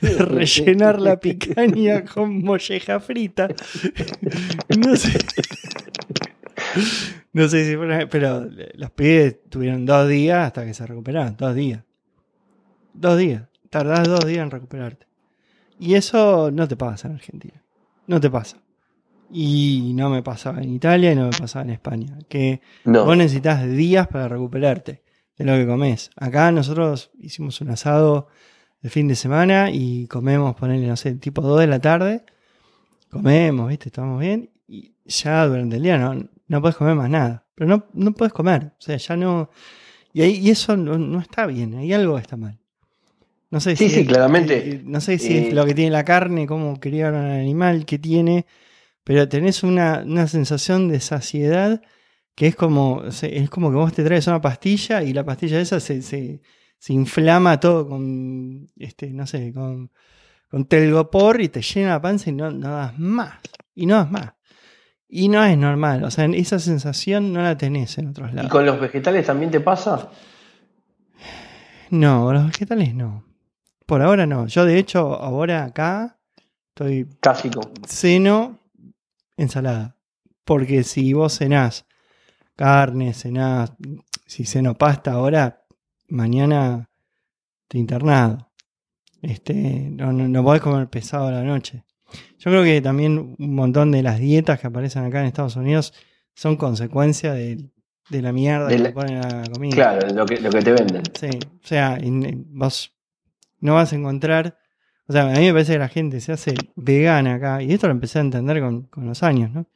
de rellenar la picaña con molleja frita, no sé. No sé si fue, pero los pibes tuvieron dos días hasta que se recuperaron, dos días. Dos días. Tardás dos días en recuperarte. Y eso no te pasa en Argentina. No te pasa. Y no me pasaba en Italia y no me pasaba en España. Que No. Vos necesitas días para recuperarte de lo que comes. Acá nosotros hicimos un asado el fin de semana y comemos, ponerle, no sé, tipo 2 de la tarde. Comemos, ¿viste? Estamos bien. Y ya durante el día no, no puedes comer más nada. Pero no, no puedes comer. O sea, ya no. Y, ahí, y eso no, no está bien. Hay algo que está mal. No sé Sí, si sí, es- claramente. eh, No sé si Eh, es lo que tiene la carne, cómo criaron al animal, qué tiene. Pero tenés una, una sensación de saciedad que es como, es como que vos te traes una pastilla y la pastilla esa se, se, se inflama todo con, este, no sé, con, con telgopor y te llena la panza y no, no das más. Y no das más. Y no es normal. O sea, esa sensación no la tenés en otros ¿Y lados. con los vegetales también te pasa? No, los vegetales no. Por ahora no. Yo de hecho ahora acá estoy Casi como. ceno ensalada. Porque si vos cenás carne, cenás, si ceno pasta ahora, mañana te internado. Este, no, no, no podés comer pesado a la noche. Yo creo que también un montón de las dietas que aparecen acá en Estados Unidos son consecuencia de, de la mierda De que la- le ponen a la comida. Claro, lo que, lo que te venden. Sí, o sea, vos no vas a encontrar. O sea, a mí me parece que la gente se hace vegana acá, y esto lo empecé a entender con, con los años, ¿no?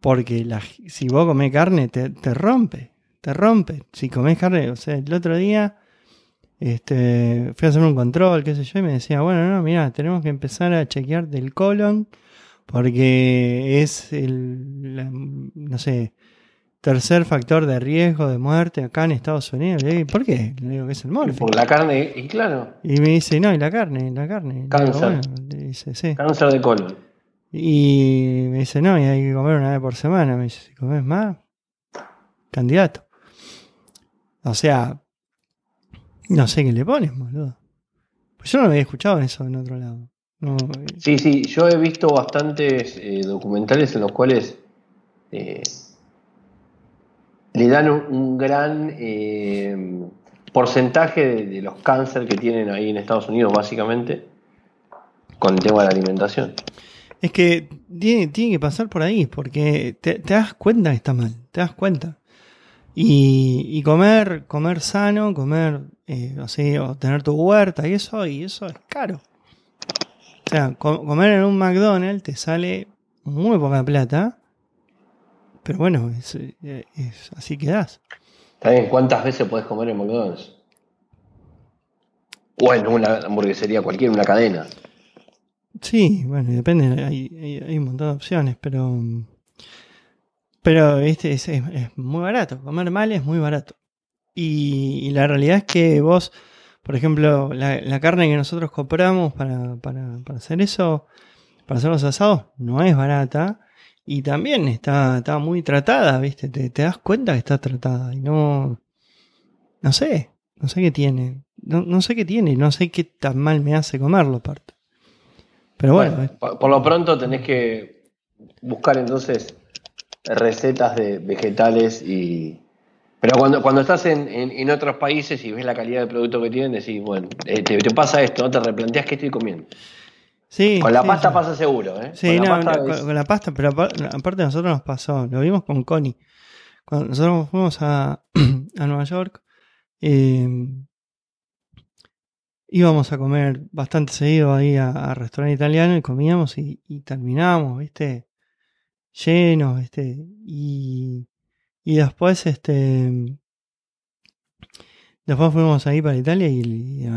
Porque la, si vos comés carne, te, te rompe, te rompe. Si comés carne, o sea, el otro día este, fui a hacer un control, qué sé yo, y me decía, bueno, no, mira, tenemos que empezar a chequearte el colon, porque es el, la- no sé, tercer factor de riesgo de muerte acá en Estados Unidos. Le digo, ¿Por qué? Le digo que es el morfio. Por la carne, y claro, Y me dice, no, y la carne, la carne. Digo, Cáncer. bueno, le dice, sí. cáncer de colon. Y me dice, no, y hay que comer una vez por semana. Me dice, si comes más, candidato. O sea, no sé qué le pones, boludo. Pues yo no había escuchado eso en otro lado. No, eh, Sí, sí, yo he visto bastantes eh, documentales en los cuales eh, le dan un, un gran eh, porcentaje de, los cáncer que tienen ahí en Estados Unidos, básicamente, con el tema de la alimentación. Es que tiene, que pasar por ahí, porque te, das cuenta que está mal, te das cuenta. Y, comer, comer sano, comer, eh, o sea, o tener tu huerta y eso, y eso es caro. O sea, co- comer en un McDonald's te sale muy poca plata, pero bueno, es, eh, es así que das. ¿También cuántas veces podés comer en McDonald's? O en una hamburguesería cualquiera, una cadena. Sí, bueno, depende, hay, hay, hay un montón de opciones, pero. Pero este es, es- es muy barato. Comer mal es muy barato. Y, y la realidad es que vos, por ejemplo, la, la carne que nosotros compramos para, para, para hacer eso, para hacer los asados, no es barata. Y también está, está muy tratada, ¿viste? Te, te das cuenta que está tratada. Y no. No sé. No sé qué tiene. No, no sé qué tiene. y No sé qué tan mal me hace comerlo, aparte. Pero bueno, Bueno, por, por lo pronto tenés que buscar entonces recetas de vegetales y... Pero cuando, cuando estás en, en, otros países y ves la calidad del producto que tienen, decís, bueno, eh, te, pasa esto, ¿no? Te replanteas qué estoy comiendo. Sí, con la pasta pasa seguro, ¿eh? Sí, con, la pasta con, la pasta, pero aparte a nosotros nos pasó, lo vimos con Connie. Cuando nosotros fuimos a, a Nueva York, eh, íbamos a comer bastante seguido ahí a, restaurante italiano y comíamos y, terminábamos, ¿viste? Llenos, ¿viste? Y, y después, este. Después fuimos ahí para Italia y,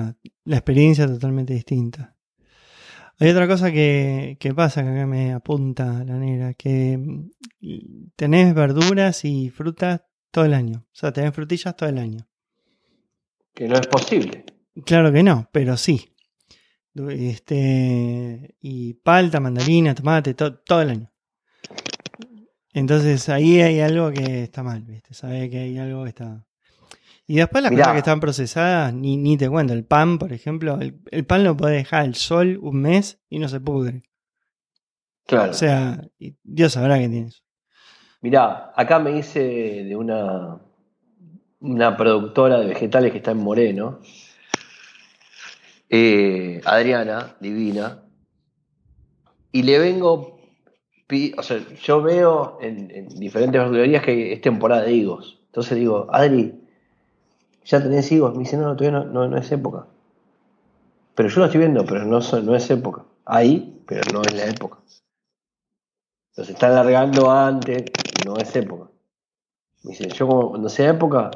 la experiencia totalmente distinta. Hay otra cosa que, que, pasa que acá me apunta la negra, que mm, tenés verduras y frutas todo el año. O sea, tenés frutillas todo el año. Que no es posible. Claro que no, pero sí. Este, y palta, mandarina, tomate, todo el año. Entonces ahí hay algo que está mal, ¿viste? Sabe que hay algo que está. Y después las cosas que están procesadas, ni, ni te cuento. El pan, por ejemplo, el, pan lo puede dejar al sol un mes y no se pudre. Claro. O sea, Dios sabrá qué tienes. Mirá, acá me hice de una, una productora de vegetales que está en Moreno eh, Adriana, divina, y le vengo, o sea, yo veo en, diferentes verdulerías que es temporada de higos. Entonces digo, Adri, ¿ya tenés higos? Me dice, no, todavía no, no, es época. Pero yo lo estoy viendo, pero no, no es época. Ahí, pero no es la época. Los están largando antes, no es época. Me dice, yo como cuando sea época,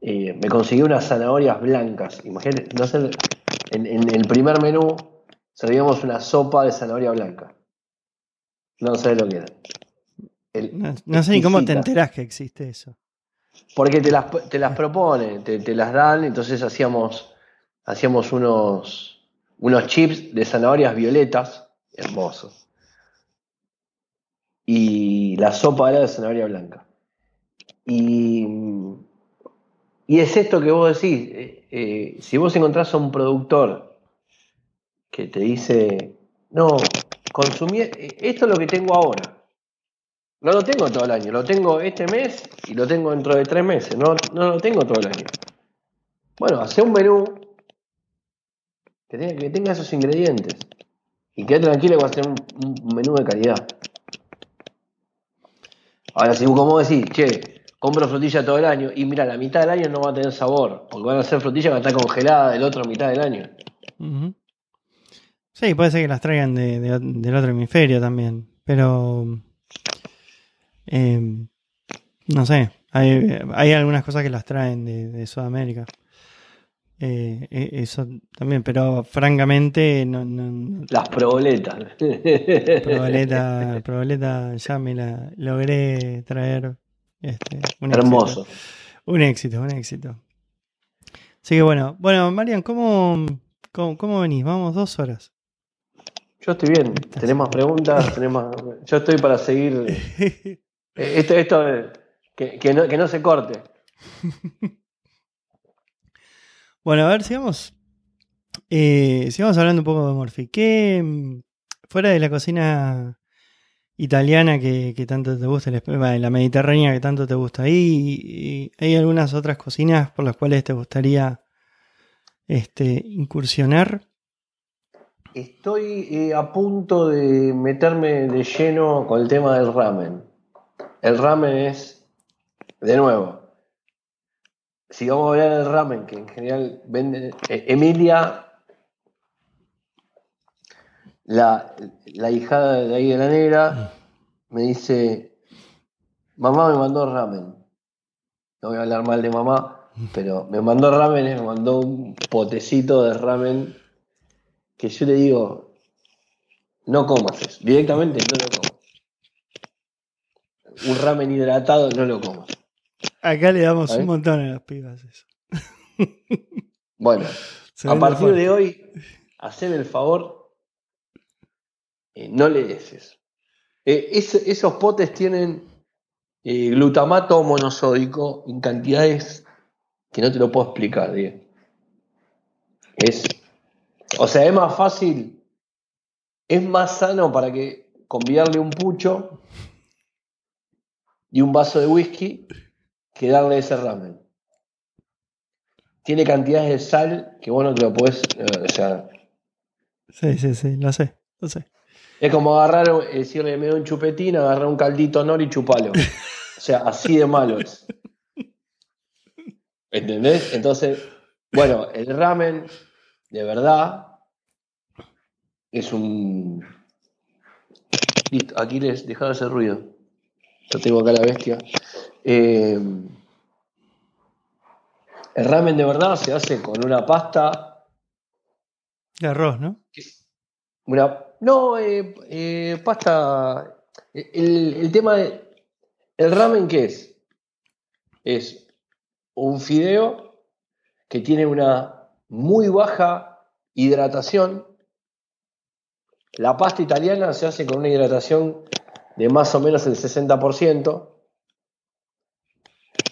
eh, me conseguí unas zanahorias blancas. Imagínate, no sé, en, el primer menú servíamos una sopa de zanahoria blanca. No sé lo que era. no, sé ni cómo te enterás que existe eso. Porque te las, te las proponen, te, las dan, entonces hacíamos, hacíamos unos, unos chips de zanahorias violetas, hermosos. Y la sopa era de zanahoria blanca. Y y es esto que vos decís, eh, eh, si vos encontrás a un productor que te dice, no, consumí, eh, esto es lo que tengo ahora. No lo tengo todo el año, lo tengo este mes y lo tengo dentro de tres meses, no, no lo tengo todo el año. Bueno, hace un menú que tenga, esos ingredientes y quede tranquilo que va a ser un, menú de calidad. Ahora, si como decís, che, compro frutilla todo el año y mira, la mitad del año no va a tener sabor, porque van a ser frutillas que estar congeladas del otro mitad del año. Sí, puede ser que las traigan del otro hemisferio también, pero em, no sé, hay, algunas cosas que las traen de, Sudamérica. Eh, e, eso también, pero francamente no, las proboletas. Proboleta, proboleta ya me la logré traer este, Hermoso. Un éxito, un éxito. Así que bueno, bueno, Marian, ¿cómo, cómo, venís? Vamos dos horas. Yo estoy bien. ¿Tenemos preguntas? ¿Tenemos... Yo estoy para seguir. Eh, esto, esto que, que, no, que no se corte. bueno, a ver, sigamos. Eh, sigamos hablando un poco de Morphy. ¿Qué, mm, fuera de la cocina italiana que, tanto te gusta, la mediterránea que tanto te gusta. ¿Hay, hay algunas otras cocinas por las cuales te gustaría este, incursionar? Estoy eh, a punto de meterme de lleno con el tema del ramen. El ramen es, de nuevo, si vamos a hablar del ramen, que en general vende, eh, Emilia la, la hijada de ahí de la negra me dice, mamá me mandó ramen. No voy a hablar mal de mamá, pero me mandó ramen, me mandó un potecito de ramen que yo le digo, no comas eso, directamente no lo comas. Un ramen hidratado no lo comas. Acá le damos un montón a las pibas eso. Bueno, a partir de hoy, haceme el favor eh, no le des eso. Eh, esos potes tienen eh, glutamato monosódico en cantidades que no te lo puedo explicar, Es, o sea, es más fácil, es más sano para que convidarle un pucho y un vaso de whisky que darle ese ramen. Tiene cantidades de sal que vos no te lo podés. eh, o sea, Sí, sí, sí, lo sé, lo sé. es como agarrar, eh, decirle, me doy un chupetín, agarrar un caldito nor y chupalo. O sea, así de malo es. ¿Entendés? Entonces, bueno, el ramen, de verdad, es un. Listo, Aquiles, deja de hacer ruido. Yo tengo acá la bestia. Eh, el ramen de verdad se hace con una pasta. De arroz, ¿no? Una. No, eh, eh, pasta. El, el tema de. ¿El ramen qué es? Es un fideo que tiene una muy baja hidratación. La pasta italiana se hace con una hidratación de más o menos el 60%.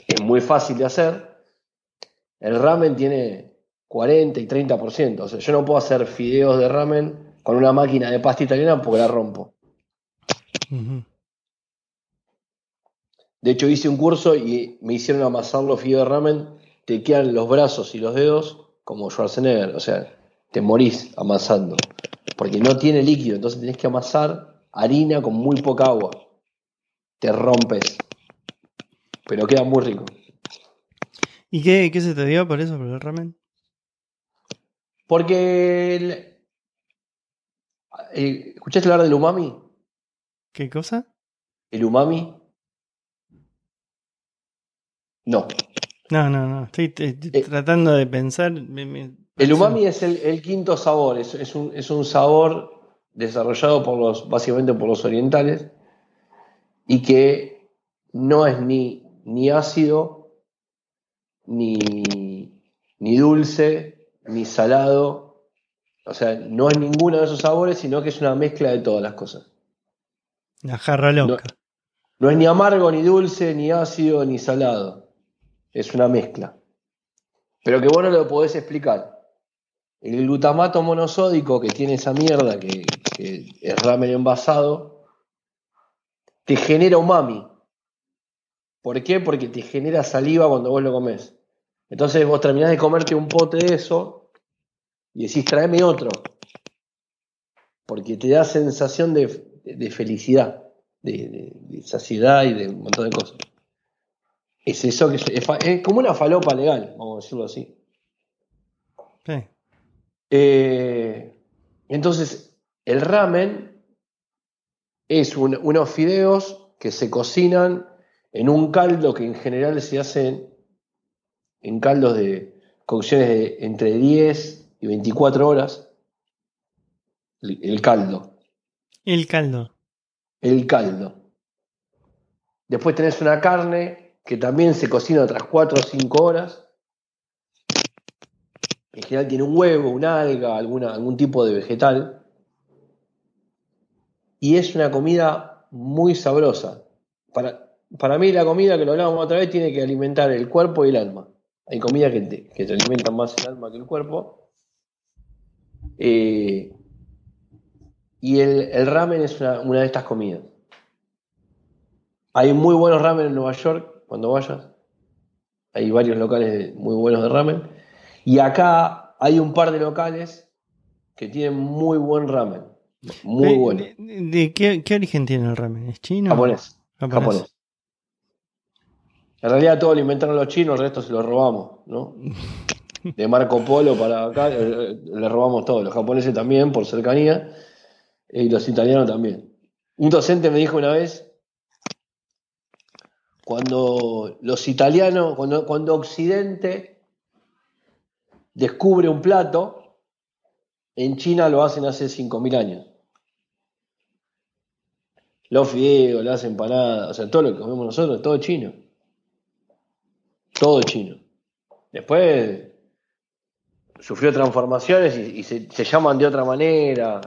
Es muy fácil de hacer. El ramen tiene 40 y 30%. O sea, yo no puedo hacer fideos de ramen con una máquina de pasta italiana porque la rompo. De hecho, hice un curso y me hicieron amasar los fideos de ramen. Te quedan los brazos y los dedos como Schwarzenegger. O sea, te morís amasando. Porque no tiene líquido. Entonces tenés que amasar harina con muy poca agua. Te rompes. Pero queda muy rico. ¿Y qué, qué se te dio por eso, por el ramen? Porque. el- ¿Escuchaste hablar del umami? ¿Qué cosa? ¿El umami? No. No, no, no. Estoy, Eh. tratando de pensar. me- me- El umami es el, el quinto sabor, es, es un, es un sabor desarrollado por los, básicamente por los orientales y que no es ni, ni ácido, ni, ni dulce, ni salado. O sea, no es ninguno de esos sabores, sino que es una mezcla de todas las cosas. La jarra loca. No es ni amargo, ni dulce, ni ácido, ni salado. Es una mezcla. Pero que vos no lo podés explicar. El glutamato monosódico que tiene esa mierda, que, es ramen envasado, te genera umami. ¿Por qué? Porque te genera saliva cuando vos lo comés. Entonces vos terminás de comerte un pote de eso y decís, tráeme otro. Porque te da sensación de, felicidad de, saciedad y de un montón de cosas. Es eso que es, es como una falopa legal, vamos a decirlo así. Sí. Eh, entonces, el ramen es un- unos fideos que se cocinan en un caldo que en general se hace en caldos de cocciones de entre 10 y 24 horas. El- el caldo. El caldo. el caldo. Después tenés una carne que también se cocina otras 4 o 5 horas. En general tiene un huevo, una alga, algún tipo de vegetal. Y es una comida muy sabrosa. Para, mí la comida, que lo hablábamos otra vez, tiene que alimentar el cuerpo y el alma. Hay comidas que te, alimentan más el alma que el cuerpo. Eh, y el, ramen es una, una de estas comidas. Hay muy buenos ramen en Nueva York, cuando vayas. Hay varios locales muy buenos de ramen. Y acá hay un par de locales que tienen muy buen ramen. Muy Eh, bueno. ¿De, de qué, qué origen tiene el ramen? ¿Es chino? Japonés. Japonés. Japonés. En realidad todo lo inventaron los chinos, el resto se lo robamos, ¿no? De Marco Polo para acá, eh, eh, le robamos todo. Los japoneses también, por cercanía, eh, y los italianos también. Un docente me dijo una vez, cuando los italianos, cuando, cuando Occidente descubre un plato, en China lo hacen hace 5.000 años. Los fideos, las empanadas, o sea, todo lo que comemos nosotros, todo chino. Todo chino. Después sufrió transformaciones y, se, se llaman de otra manera.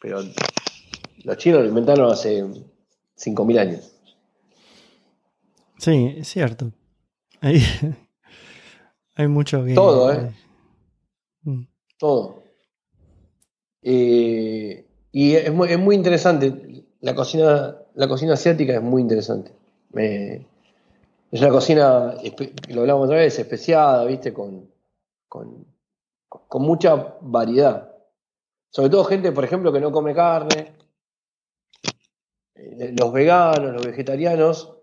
Pero los chinos lo inventaron hace 5.000 años. Sí, es cierto. Hay, hay mucho que. Todo, ¿eh? Mm. Todo. Eh, Y es muy, es muy interesante. La cocina, la cocina asiática es muy interesante. Me- es una cocina, lo hablamos otra vez, especiada, ¿viste? Con, con, con mucha variedad. Sobre todo gente, por ejemplo, que no come carne. Eh, Los veganos, los vegetarianos.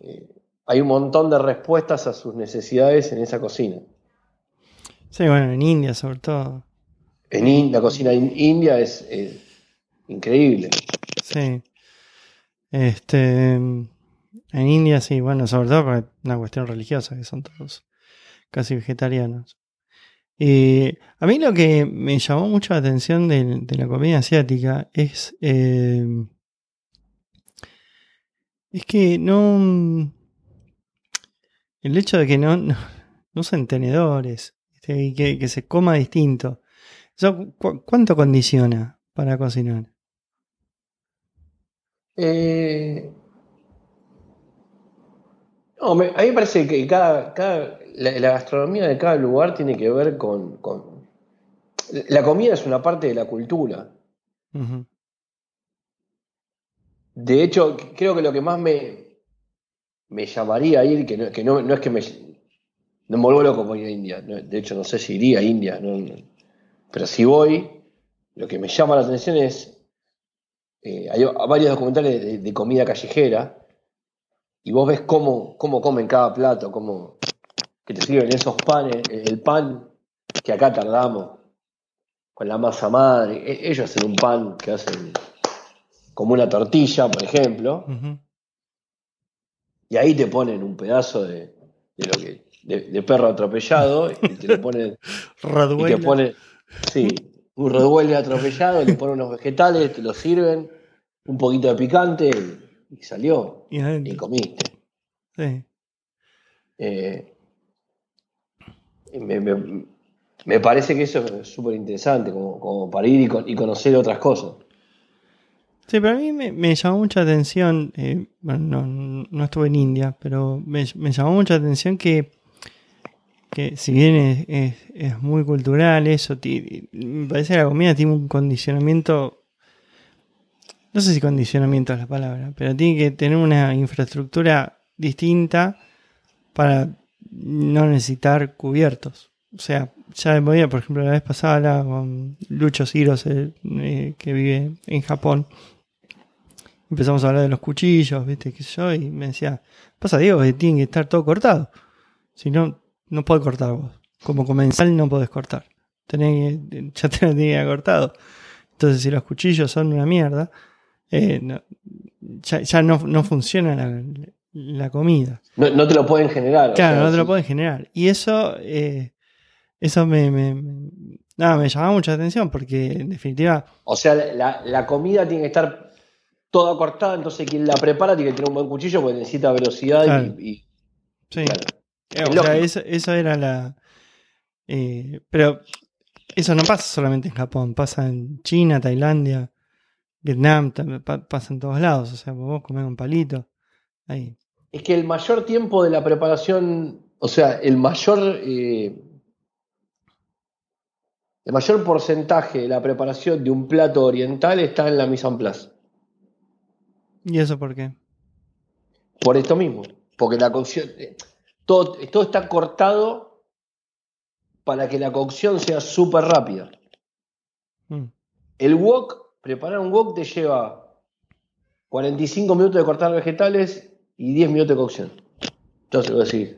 eh, hay un montón de respuestas a sus necesidades en esa cocina. Sí, bueno, en India sobre todo. En in- la cocina in- india es, es increíble. Sí. Este, en India sí, bueno, sobre todo por una cuestión religiosa, que son todos casi vegetarianos. Y a mí lo que me llamó mucho la atención de, de la comida asiática es, eh, es que no... El hecho de que no, no, no usen tenedores ¿viste? y que, que se coma distinto. Eso, cu- ¿Cuánto condiciona para cocinar? Eh, no, me- a mí me parece que cada, cada- la, la gastronomía de cada lugar tiene que ver con, con- La comida es una parte de la cultura. De hecho, creo que lo que más me, me llamaría a ir, que no, que no, no es que me, no me vuelvo loco por ir a India, de hecho no sé si iría a India, pero si voy, lo que me llama la atención es, eh, hay varios documentales de, comida callejera, y vos ves cómo, cómo comen cada plato, cómo que te sirven esos panes, el, pan que acá tardamos con la masa madre, e- ellos hacen un pan que hacen como una tortilla, por ejemplo. Y ahí te ponen un pedazo de, de lo que de, de perro atropellado y te lo ponen y te Raduela. ponen sí, un reduele atropellado, le ponen unos vegetales, te lo sirven, un poquito de picante y, y salió Y comiste. Sí. Eh, me, me- me parece que eso es súper interesante, como, como para ir y, con- y conocer otras cosas. Sí, pero a mí me, llamó mucha atención, eh, bueno, no, estuve en India, pero me, llamó mucha atención que, que si bien es, es- muy cultural eso, me parece que la comida tiene un condicionamiento, no sé si condicionamiento es la palabra, pero tiene que tener una infraestructura distinta para no necesitar cubiertos. O sea, ya me podía, por ejemplo, la vez pasada con Lucho Ciros, eh, que vive en Japón. Empezamos a hablar de los cuchillos, ¿viste? ¿Qué sé yo? Y me decía, pasa Diego, que tiene que estar todo cortado. Si no, no podés cortar vos. Como comensal no podés cortar. Tenés que, ya te lo tenés cortado. Entonces, si los cuchillos son una mierda, eh, no- ya, ya no, no funciona la, la comida. No, no te lo pueden generar. o Claro, sea, no te lo pueden generar. Y eso, eh, eso me, me, me- nada, me llamaba mucha atención porque en definitiva, O sea, la, la comida tiene que estar toda cortada, entonces quien la prepara tiene que tener un buen cuchillo porque necesita velocidad y- Claro. y, sí. claro. Eh, Es o sea, lógico. eso, eso era la... eh, pero eso no pasa solamente en Japón, pasa en China, Tailandia, Vietnam, pasa en todos lados. O sea, vos comés un palito. Ahí. Es que el mayor tiempo de la preparación, o sea, el mayor, eh, el mayor porcentaje de la preparación de un plato oriental está en la mise en place. ¿Y eso por qué? Por esto mismo. Porque la cocción, eh, todo, todo está cortado para que la cocción sea súper rápida. Mm, El wok, preparar un wok te lleva 45 minutos de cortar vegetales y 10 minutos de cocción. Entonces, vos decís,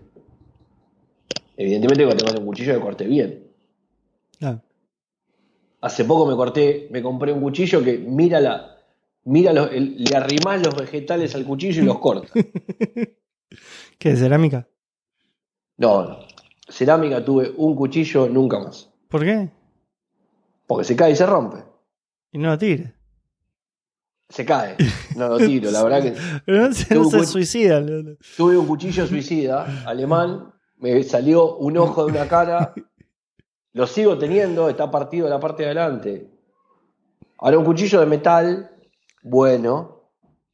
evidentemente cuando tengo un cuchillo que corté bien. Hace poco me corté, me compré un cuchillo que mira la, mira los- le arrimás los vegetales al cuchillo y los corta. ¿Qué? ¿Cerámica? No, no. Cerámica tuve un cuchillo nunca más. ¿Por qué? Porque se cae y se rompe. Y no lo tires. Se cae. No lo tiro, la verdad que Pero no se, no suicida. tuve un cuchillo suicida alemán, me salió un ojo de una cara, lo sigo teniendo, está partido la parte de adelante. Ahora un cuchillo de metal, bueno,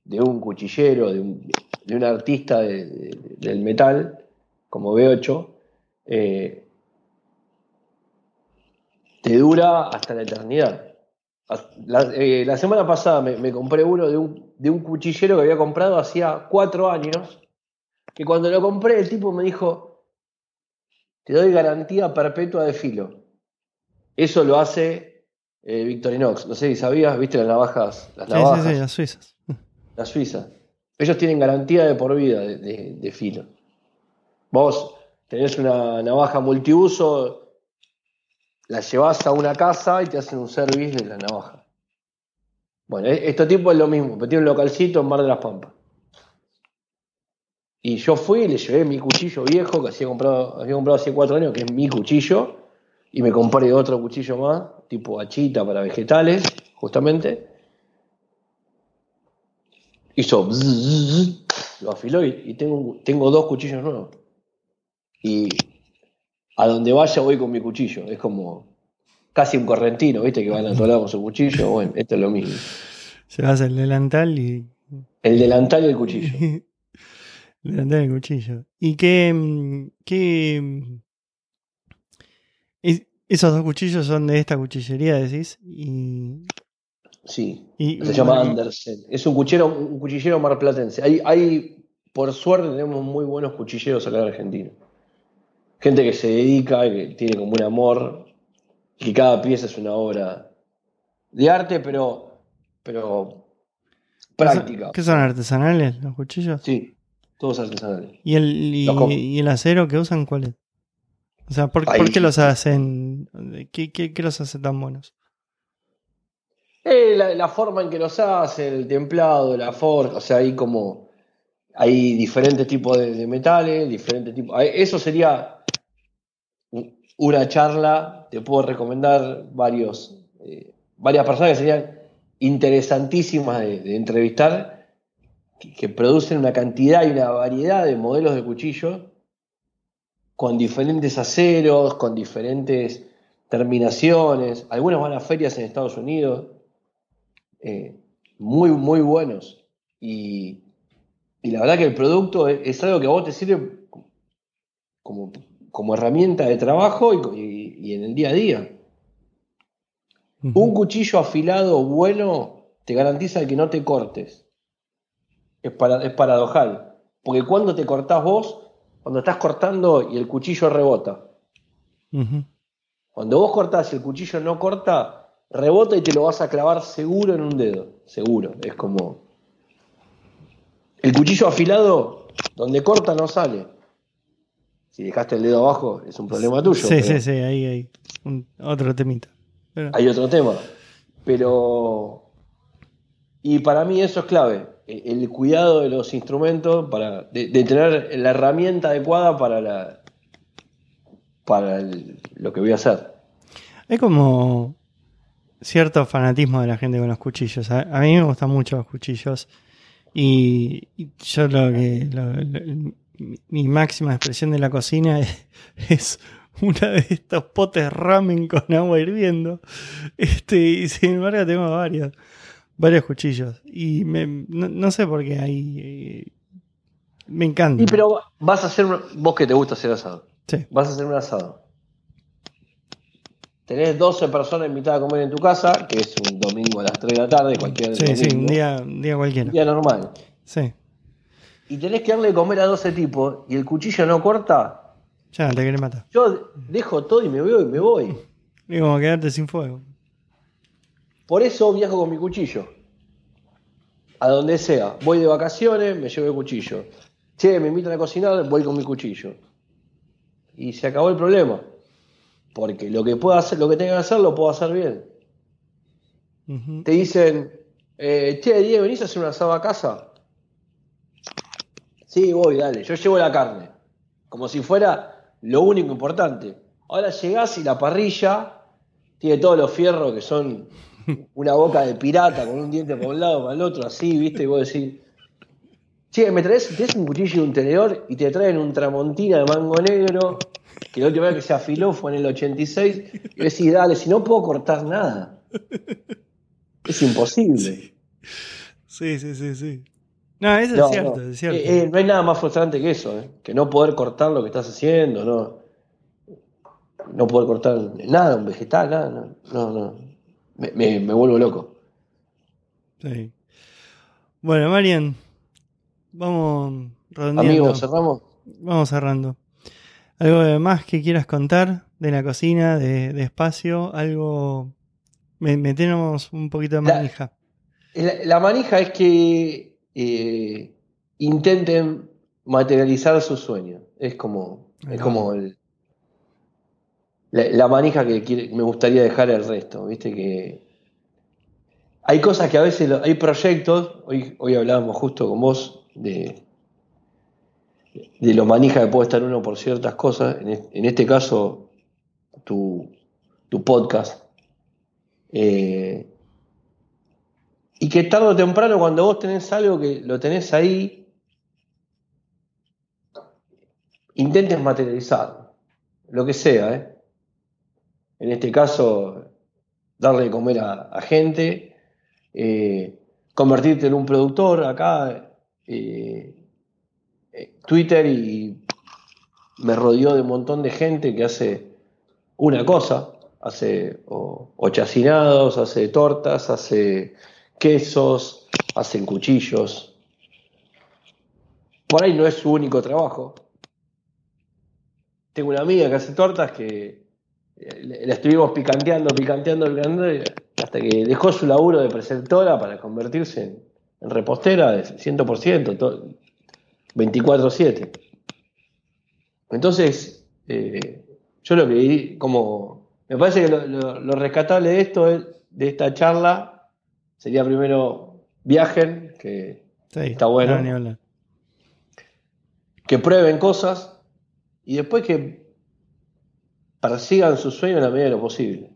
de un cuchillero, de un, de un artista de- de- del metal, como B8, eh, te dura hasta la eternidad. La, eh, la semana pasada me, me compré uno de un, de un cuchillero que había comprado hacía cuatro años, que cuando lo compré el tipo me dijo, te doy garantía perpetua de filo. Eso lo hace eh, Victorinox. No sé si sabías, viste las navajas, las Sí, navajas, sí, sí, las suizas. las suizas. Ellos tienen garantía de por vida de, de- de filo. Vos tenés una navaja multiuso, la llevas a una casa y te hacen un service de la navaja. Bueno, e- este tipo es lo mismo, pero tiene un localcito en Mar de las Pampas. Y yo fui y le llevé mi cuchillo viejo que había comprado, había comprado hace cuatro años, que es mi cuchillo, y me compré otro cuchillo más, tipo hachita para vegetales, justamente. Hizo lo afiló y, y tengo, tengo dos cuchillos nuevos. Y a donde vaya voy con mi cuchillo. Es como casi un correntino, ¿viste? Que van a todos lados con su cuchillo. Bueno, esto es lo mismo. Llevas el delantal y. El delantal y el cuchillo. el delantal y el cuchillo. ¿Y qué. qué es- esos dos cuchillos son de esta cuchillería, decís? Y. Sí. y- Se y- llama Andersen. Es un cuchillero, un cuchillero marplatense. Hay, hay, por suerte, tenemos muy buenos cuchilleros acá en Argentina. Gente que se dedica, que tiene como un amor, que cada pieza es una obra de arte, pero, pero ¿qué son- práctica. ¿Qué son artesanales los cuchillos? Sí, todos artesanales. ¿Y el, y, y el acero que usan cuál es? O sea, ¿por, qué los hacen? ¿Qué, qué, qué los hace tan buenos? Eh, la, la forma en que los hacen, el templado, la forja, o sea, hay como. Hay diferentes tipos de, de metales, diferentes tipos. hay- Eso sería una charla. Te puedo recomendar varios, eh, varias personas que serían interesantísimas de, de entrevistar, que, que producen una cantidad y una variedad de modelos de cuchillos con diferentes aceros, con diferentes terminaciones. Algunos van a ferias en Estados Unidos eh, muy, muy buenos. Y, y la verdad que el producto es, es algo que a vos te sirve como, como herramienta de trabajo y, y- y en el día a día. Un cuchillo afilado bueno te garantiza que no te cortes. Es, para, es paradojal. Porque cuando te cortás vos, cuando estás cortando y el cuchillo rebota. Cuando vos cortás y el cuchillo no corta, rebota y te lo vas a clavar seguro en un dedo. Seguro. Es como. El cuchillo afilado, donde corta no sale. Si dejaste el dedo abajo, es un problema tuyo. Sí, sí, sí, ahí hay un- otro temita. Pero- Hay otro tema. Pero. Y para mí eso es clave. El, cuidado de los instrumentos, para, de, tener la herramienta adecuada para la. para lo que voy a hacer. Hay como cierto fanatismo de la gente con los cuchillos. A, a mí me gustan mucho los cuchillos. Y, yo lo que. mi máxima expresión de la cocina es, es una de estos potes ramen con agua hirviendo. Este, y sin embargo tengo varios. Varios cuchillos. Y me, no, no sé por qué hay. eh, me encanta. Y pero vas a hacer. un- Vos que te gusta hacer asado. Sí. Vas a hacer un asado. Tenés 12 personas invitadas a comer en tu casa, que es un domingo a las 3 de la tarde, cualquier Sí, sí, domingo, un día, un día cualquiera. un día normal. Sí. Y tenés que darle de comer a 12 tipos y el cuchillo no corta, Ya, te querés matar. yo dejo todo y me voy y me voy. Es como quedarte sin fuego. Por eso viajo con mi cuchillo. A donde sea. Voy de vacaciones, me llevo el cuchillo. Che, me invitan a cocinar, voy con mi cuchillo. Y se acabó el problema. Porque lo que pueda hacer, lo que tenga que hacer, lo puedo hacer bien. Te dicen, eh, che, Diego, ¿venís a hacer un asado a casa? Sí, voy, dale. Yo llevo la carne. Como si fuera lo único importante. Ahora llegás y la parrilla tiene todos los fierros que son una boca de pirata con un diente por un lado, para el otro, así, ¿viste? Y vos decís, che, me traes, tenés un cuchillo y un tenedor y te traen un tramontina de mango negro, que la última vez que se afiló fue en el 86, y decís, dale, si no puedo cortar nada. Es imposible. Sí, sí, sí, sí. No, eso No, es cierto, no. es cierto. Eh, eh, no hay nada más frustrante que eso, ¿eh? que no poder cortar lo que estás haciendo, no, no poder cortar nada, un vegetal, nada, no, no, no. Me, me- me vuelvo loco. Sí. Bueno, Marian, vamos redondeando. Amigos, cerramos. Vamos cerrando. ¿Algo de más que quieras contar de la cocina, de, de espacio? Algo. Me- Metemos un poquito de manija. La, la manija es que eh, intenten materializar sus sueños. Es como, es como el- la, manija que me gustaría dejar el resto. Viste que hay cosas que a veces, hay proyectos, hoy, hoy hablábamos justo con vos de, de lo manija que puede estar uno por ciertas cosas. En, es- en este caso, tu, tu podcast. Eh, y que tarde o temprano, cuando vos tenés algo que lo tenés ahí, intentes materializarlo. Lo que sea, ¿eh? En este caso, darle de comer a, gente, eh, convertirte en un productor acá. eh, eh, Twitter y me rodeó de un montón de gente que hace una cosa, hace o, chacinados, hace tortas, hace quesos, hacen cuchillos. Por ahí no es su único trabajo. Tengo una amiga que hace tortas que la estuvimos picanteando, picanteando, picanteando, hasta que dejó su laburo de preceptora para convertirse en, en repostera de 100%, to- 24-7. Entonces, eh, yo lo que como, me parece que lo, lo- lo rescatable de esto, es- de esta charla, sería primero viajen, que, Sí, está bueno. no, que prueben cosas y después que persigan sus sueños en la medida de lo posible.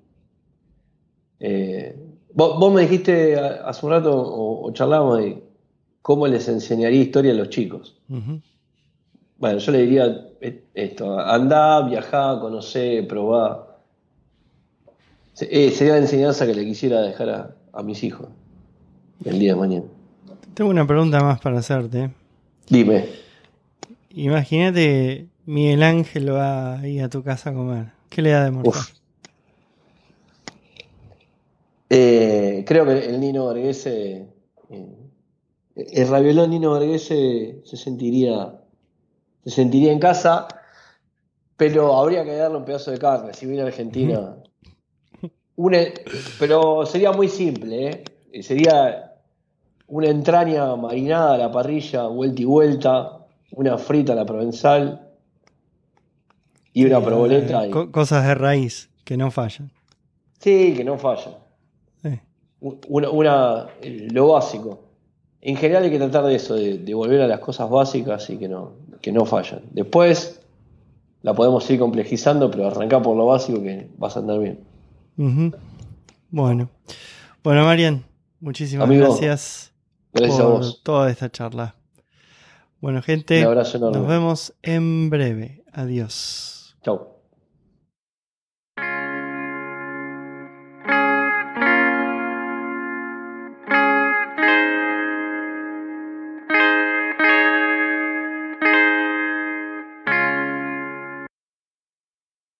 Eh, vos, vos me dijiste a- hace un rato, o, o charlábamos de cómo les enseñaría historia a los chicos. Bueno, yo le diría eh, esto, andá, viajá, conocé, probá. Eh, sería la enseñanza que le quisiera dejar a, a mis hijos el día de mañana. Tengo una pregunta más para hacerte. Dime, Imagínate Miguel Ángel va ahí a tu casa a comer. ¿Qué le da de. Eh, creo que el Nino Vergese, eh, el raviolón Nino Vergese se sentiría, se sentiría en casa, pero habría que darle un pedazo de carne. Si viene a Argentina, pero sería muy simple, ¿eh? Sería una entraña marinada a la parrilla, vuelta y vuelta, una frita a la provenzal y una Eh, proboleta. y- co- cosas de raíz que no fallan. Sí, que no falla. Sí. Una, una- lo básico. En general hay que tratar de eso, de, de volver a las cosas básicas y que no, que no fallan. Después la podemos ir complejizando, pero arrancar por lo básico que vas a andar bien. Bueno. Bueno, Marian, muchísimas Amigo, gracias Gracias a por vos. toda esta charla. Bueno, gente, Un abrazo enorme. nos vemos en breve. Adiós. Chau.